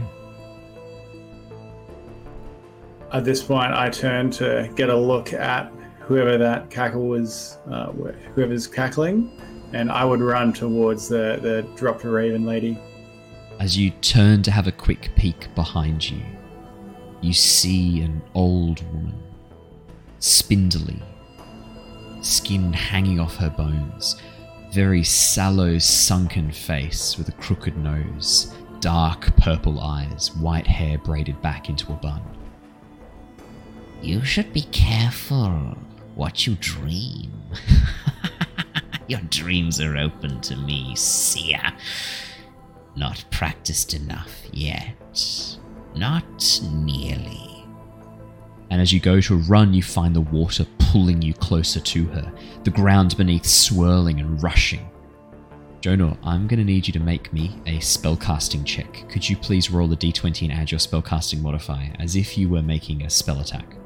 At this point, I turn to get a look at whoever that cackle was, uh, whoever's cackling, and I would run towards the the dropped raven lady. As you turn to have a quick peek behind you, you see an old woman, spindly, skin hanging off her bones, very sallow, sunken face with a crooked nose, dark purple eyes, white hair braided back into a bun. You should be careful what you dream. Your dreams are open to me, seer. Not practiced enough yet. Not nearly. And as you go to run, you find the water pulling you closer to her, the ground beneath swirling and rushing. Jonor, I'm going to need you to make me a spellcasting check. Could you please roll a d20 and add your spellcasting modifier as if you were making a spell attack?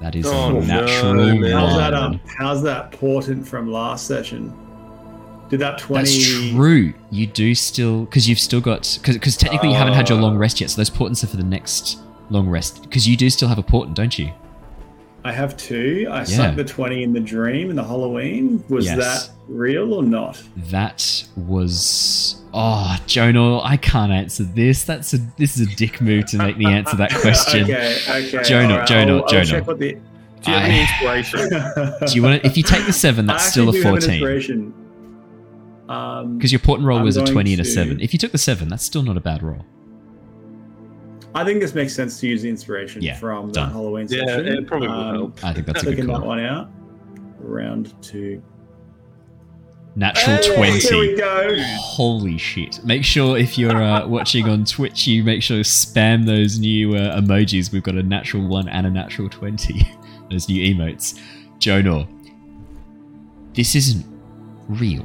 That is Oh, a no, natural man. How's that um? How's that portent from last session? Did that twenty? That's true. You do still because you've still got because technically you haven't had your long rest yet. So those portents are for the next long rest because you do still have a portent, don't you? I have two. I Yeah. sunk the twenty in the dream in the Halloween. Was Yes. that real or not? That was oh, Jonor, I can't answer this. That's a this is a dick move to make me answer that question. okay, okay. Jonor, alright, Jonor, I'll, I'll check what the. Do you have any inspiration? Do you want to? If you take the seven, that's I still a actually do have an fourteen. inspiration. Um, Because your portent roll I'm was a twenty and a seven. If you took the seven, that's still not a bad roll. I think this makes sense to use the inspiration Yeah, from that done. Halloween Yeah, session. it probably would Um, help. I think that's a Clicking good that call. one out. Round two. Natural Hey, twenty. Here we go. Holy shit. Make sure if you're uh, watching on Twitch, you make sure to spam those new uh, emojis. We've got a natural 1 and a natural 20. those new emotes. Jonor, this isn't real.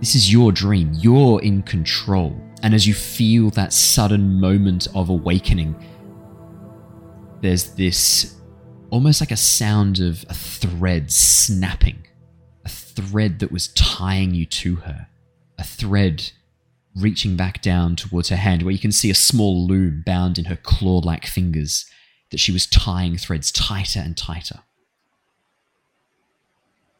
This is your dream. You're in control. And as you feel that sudden moment of awakening, there's this almost like a sound of a thread snapping a thread that was tying you to her, a thread reaching back down towards her hand, where you can see a small loom bound in her claw like fingers that she was tying threads tighter and tighter.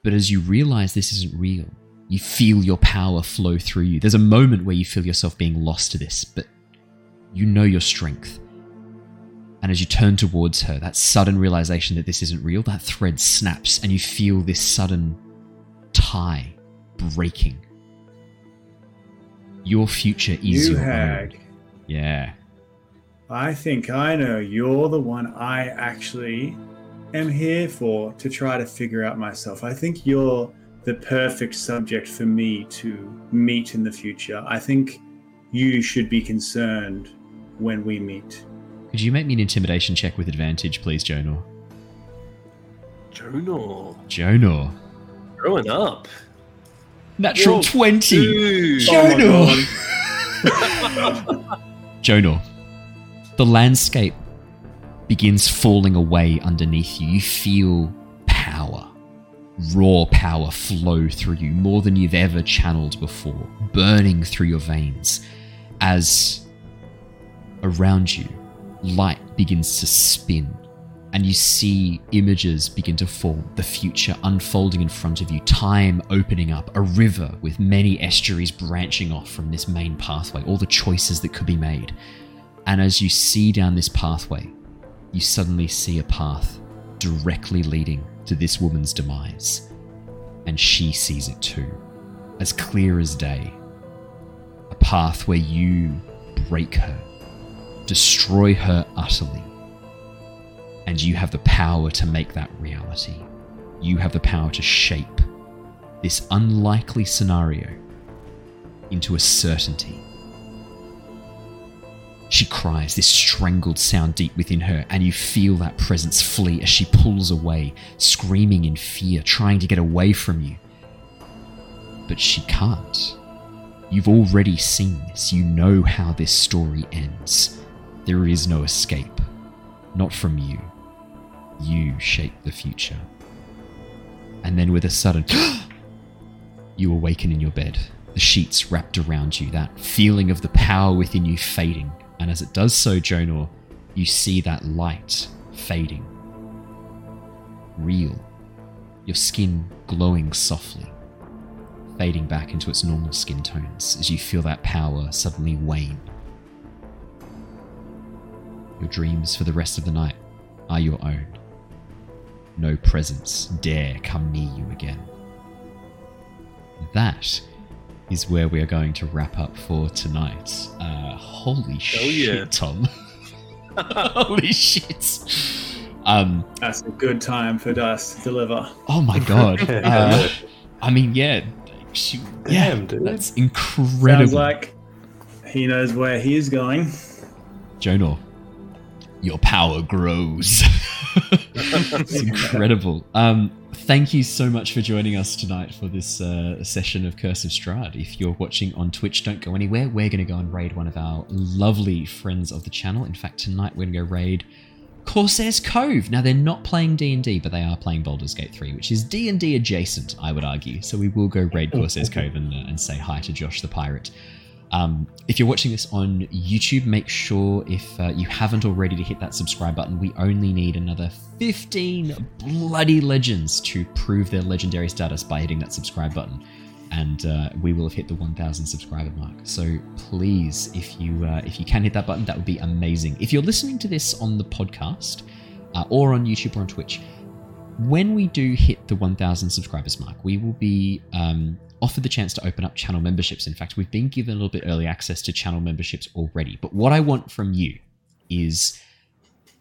But as you realize this isn't real, you feel your power flow through you. There's a moment where you feel yourself being lost to this, but you know your strength. And as you turn towards her, that sudden realization that this isn't real, that thread snaps, and you feel this sudden tie breaking. Your future is You your own. hag. Yeah. I think I know you're the one I actually am here for to try to figure out myself. I think you're the perfect subject for me to meet in the future. I think you should be concerned when we meet. Could you make me an intimidation check with advantage, please, Jonor? Jonor. Jonor. Growing up. Natural Whoa, 20! dude. Jonor! Oh Jonor. The landscape begins falling away underneath you. You feel power, raw power flow through you more than you've ever channeled before, burning through your veins as around you light begins to spin and you see images begin to form, the future unfolding in front of you, time opening up, a river with many estuaries branching off from this main pathway, all the choices that could be made. And as you see down this pathway, you suddenly see a path directly leading to this woman's demise. And she sees it too, as clear as day. A path where you break her, destroy her utterly, and you have the power to make that reality. You have the power to shape this unlikely scenario into a certainty. She cries, this strangled sound deep within her, and you feel that presence flee as she pulls away, screaming in fear, trying to get away from you. But she can't. You've already seen this. You know how this story ends. There is no escape. Not from you. You shape the future. And then with a sudden, you awaken in your bed, the sheets wrapped around you, that feeling of the power within you fading. And as it does so, Jonor, you see that light fading. Real. Your skin glowing softly, fading back into its normal skin tones as you feel that power suddenly wane. Your dreams for the rest of the night are your own. No presence dare come near you again. That is where we are going to wrap up for tonight. Uh, holy shit, yeah. Tom. holy shit. Um, That's a good time for Dice to deliver. oh my god. Uh, I mean, yeah. She, yeah, Damn, dude. that's incredible. Sounds like he knows where he's going. Jonor, your power grows. it's incredible. Um, thank you so much for joining us tonight for this uh, session of Curse of Strahd. If you're watching on Twitch, don't go anywhere. We're going to go and raid one of our lovely friends of the channel. In fact, tonight we're going to go raid Corsair's Cove. Now they're not playing D&D, but they are playing Baldur's Gate 3, which is D&D adjacent, I would argue. So we will go raid Corsair's Cove and, uh, and say hi to Josh the pirate. Um, if you're watching this on YouTube, make sure if uh, you haven't already to hit that subscribe button. We only need another 15 bloody legends to prove their legendary status by hitting that subscribe button. And uh, we will have hit the 1,000 subscriber mark. So please, if you uh, if you can hit that button, that would be amazing. If you're listening to this on the podcast uh, or on YouTube or on Twitch, when we do hit the 1000 subscribers mark we will be um, offered the chance to open up channel memberships. In fact we've been given a little bit early access to channel memberships already. But what i want from you is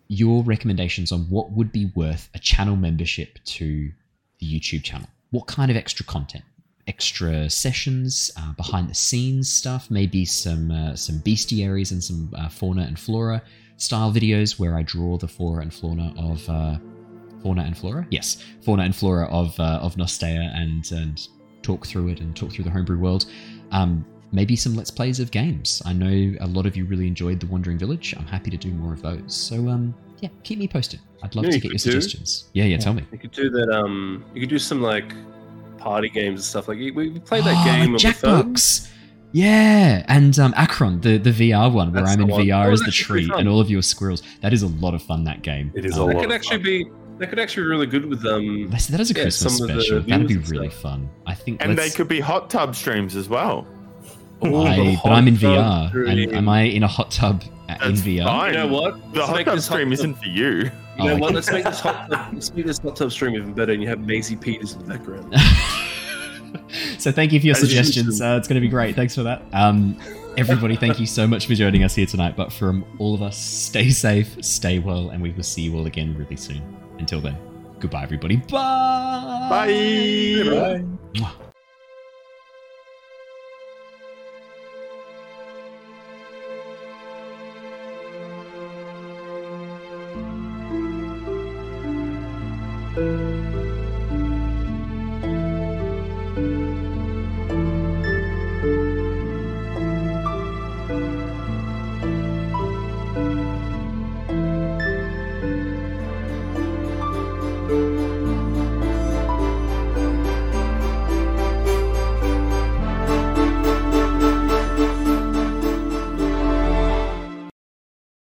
your recommendations on what would be worth a channel membership to the youtube channel. What kind of extra content? Extra sessions uh, behind the scenes stuff maybe some uh, some bestiaries and some uh, fauna and flora style videos where i draw the flora and fauna of uh, fauna and flora. Yes, fauna and flora of uh, of Nostea, and and talk through it and talk through the homebrew world. Um, maybe some let's plays of games. I know a lot of you really enjoyed the Wandering Village. I'm happy to do more of those. So um, yeah, keep me posted. I'd love You know to you get your could do? suggestions. Yeah, yeah, tell me. You could do that. Um, you could do some like party games and stuff. Like we we played that Oh, game like the. Jackbox. Yeah, and um, Acron, the, the VR one where That's I'm in one. VR Oh, as the tree and all of you are squirrels. That is a lot of fun. That game. It is Um, a That lot could of actually fun. be. That could actually be really good with um. That's- that is a yeah, Christmas some of the special. That'd be really stuff. fun. I think. And they let's- could be hot tub streams as well. I, but I'm in VR. And stream. am I in a hot tub uh, in VR? fine. You know what? The Let's hot tub this hot stream tub- isn't for you. You know Oh, what? Let's make this hot. Tub, let's make this hot tub stream even better, and you have Maisie Peters in the background. so thank you for your As usual. suggestions. Uh, it's going to be great. Thanks for that. Um, everybody, thank you so much for joining us here tonight. But from all of us, stay safe, stay well, and we will see you all again really soon. Until then, goodbye, everybody. Bye. Bye. Bye. Mwah.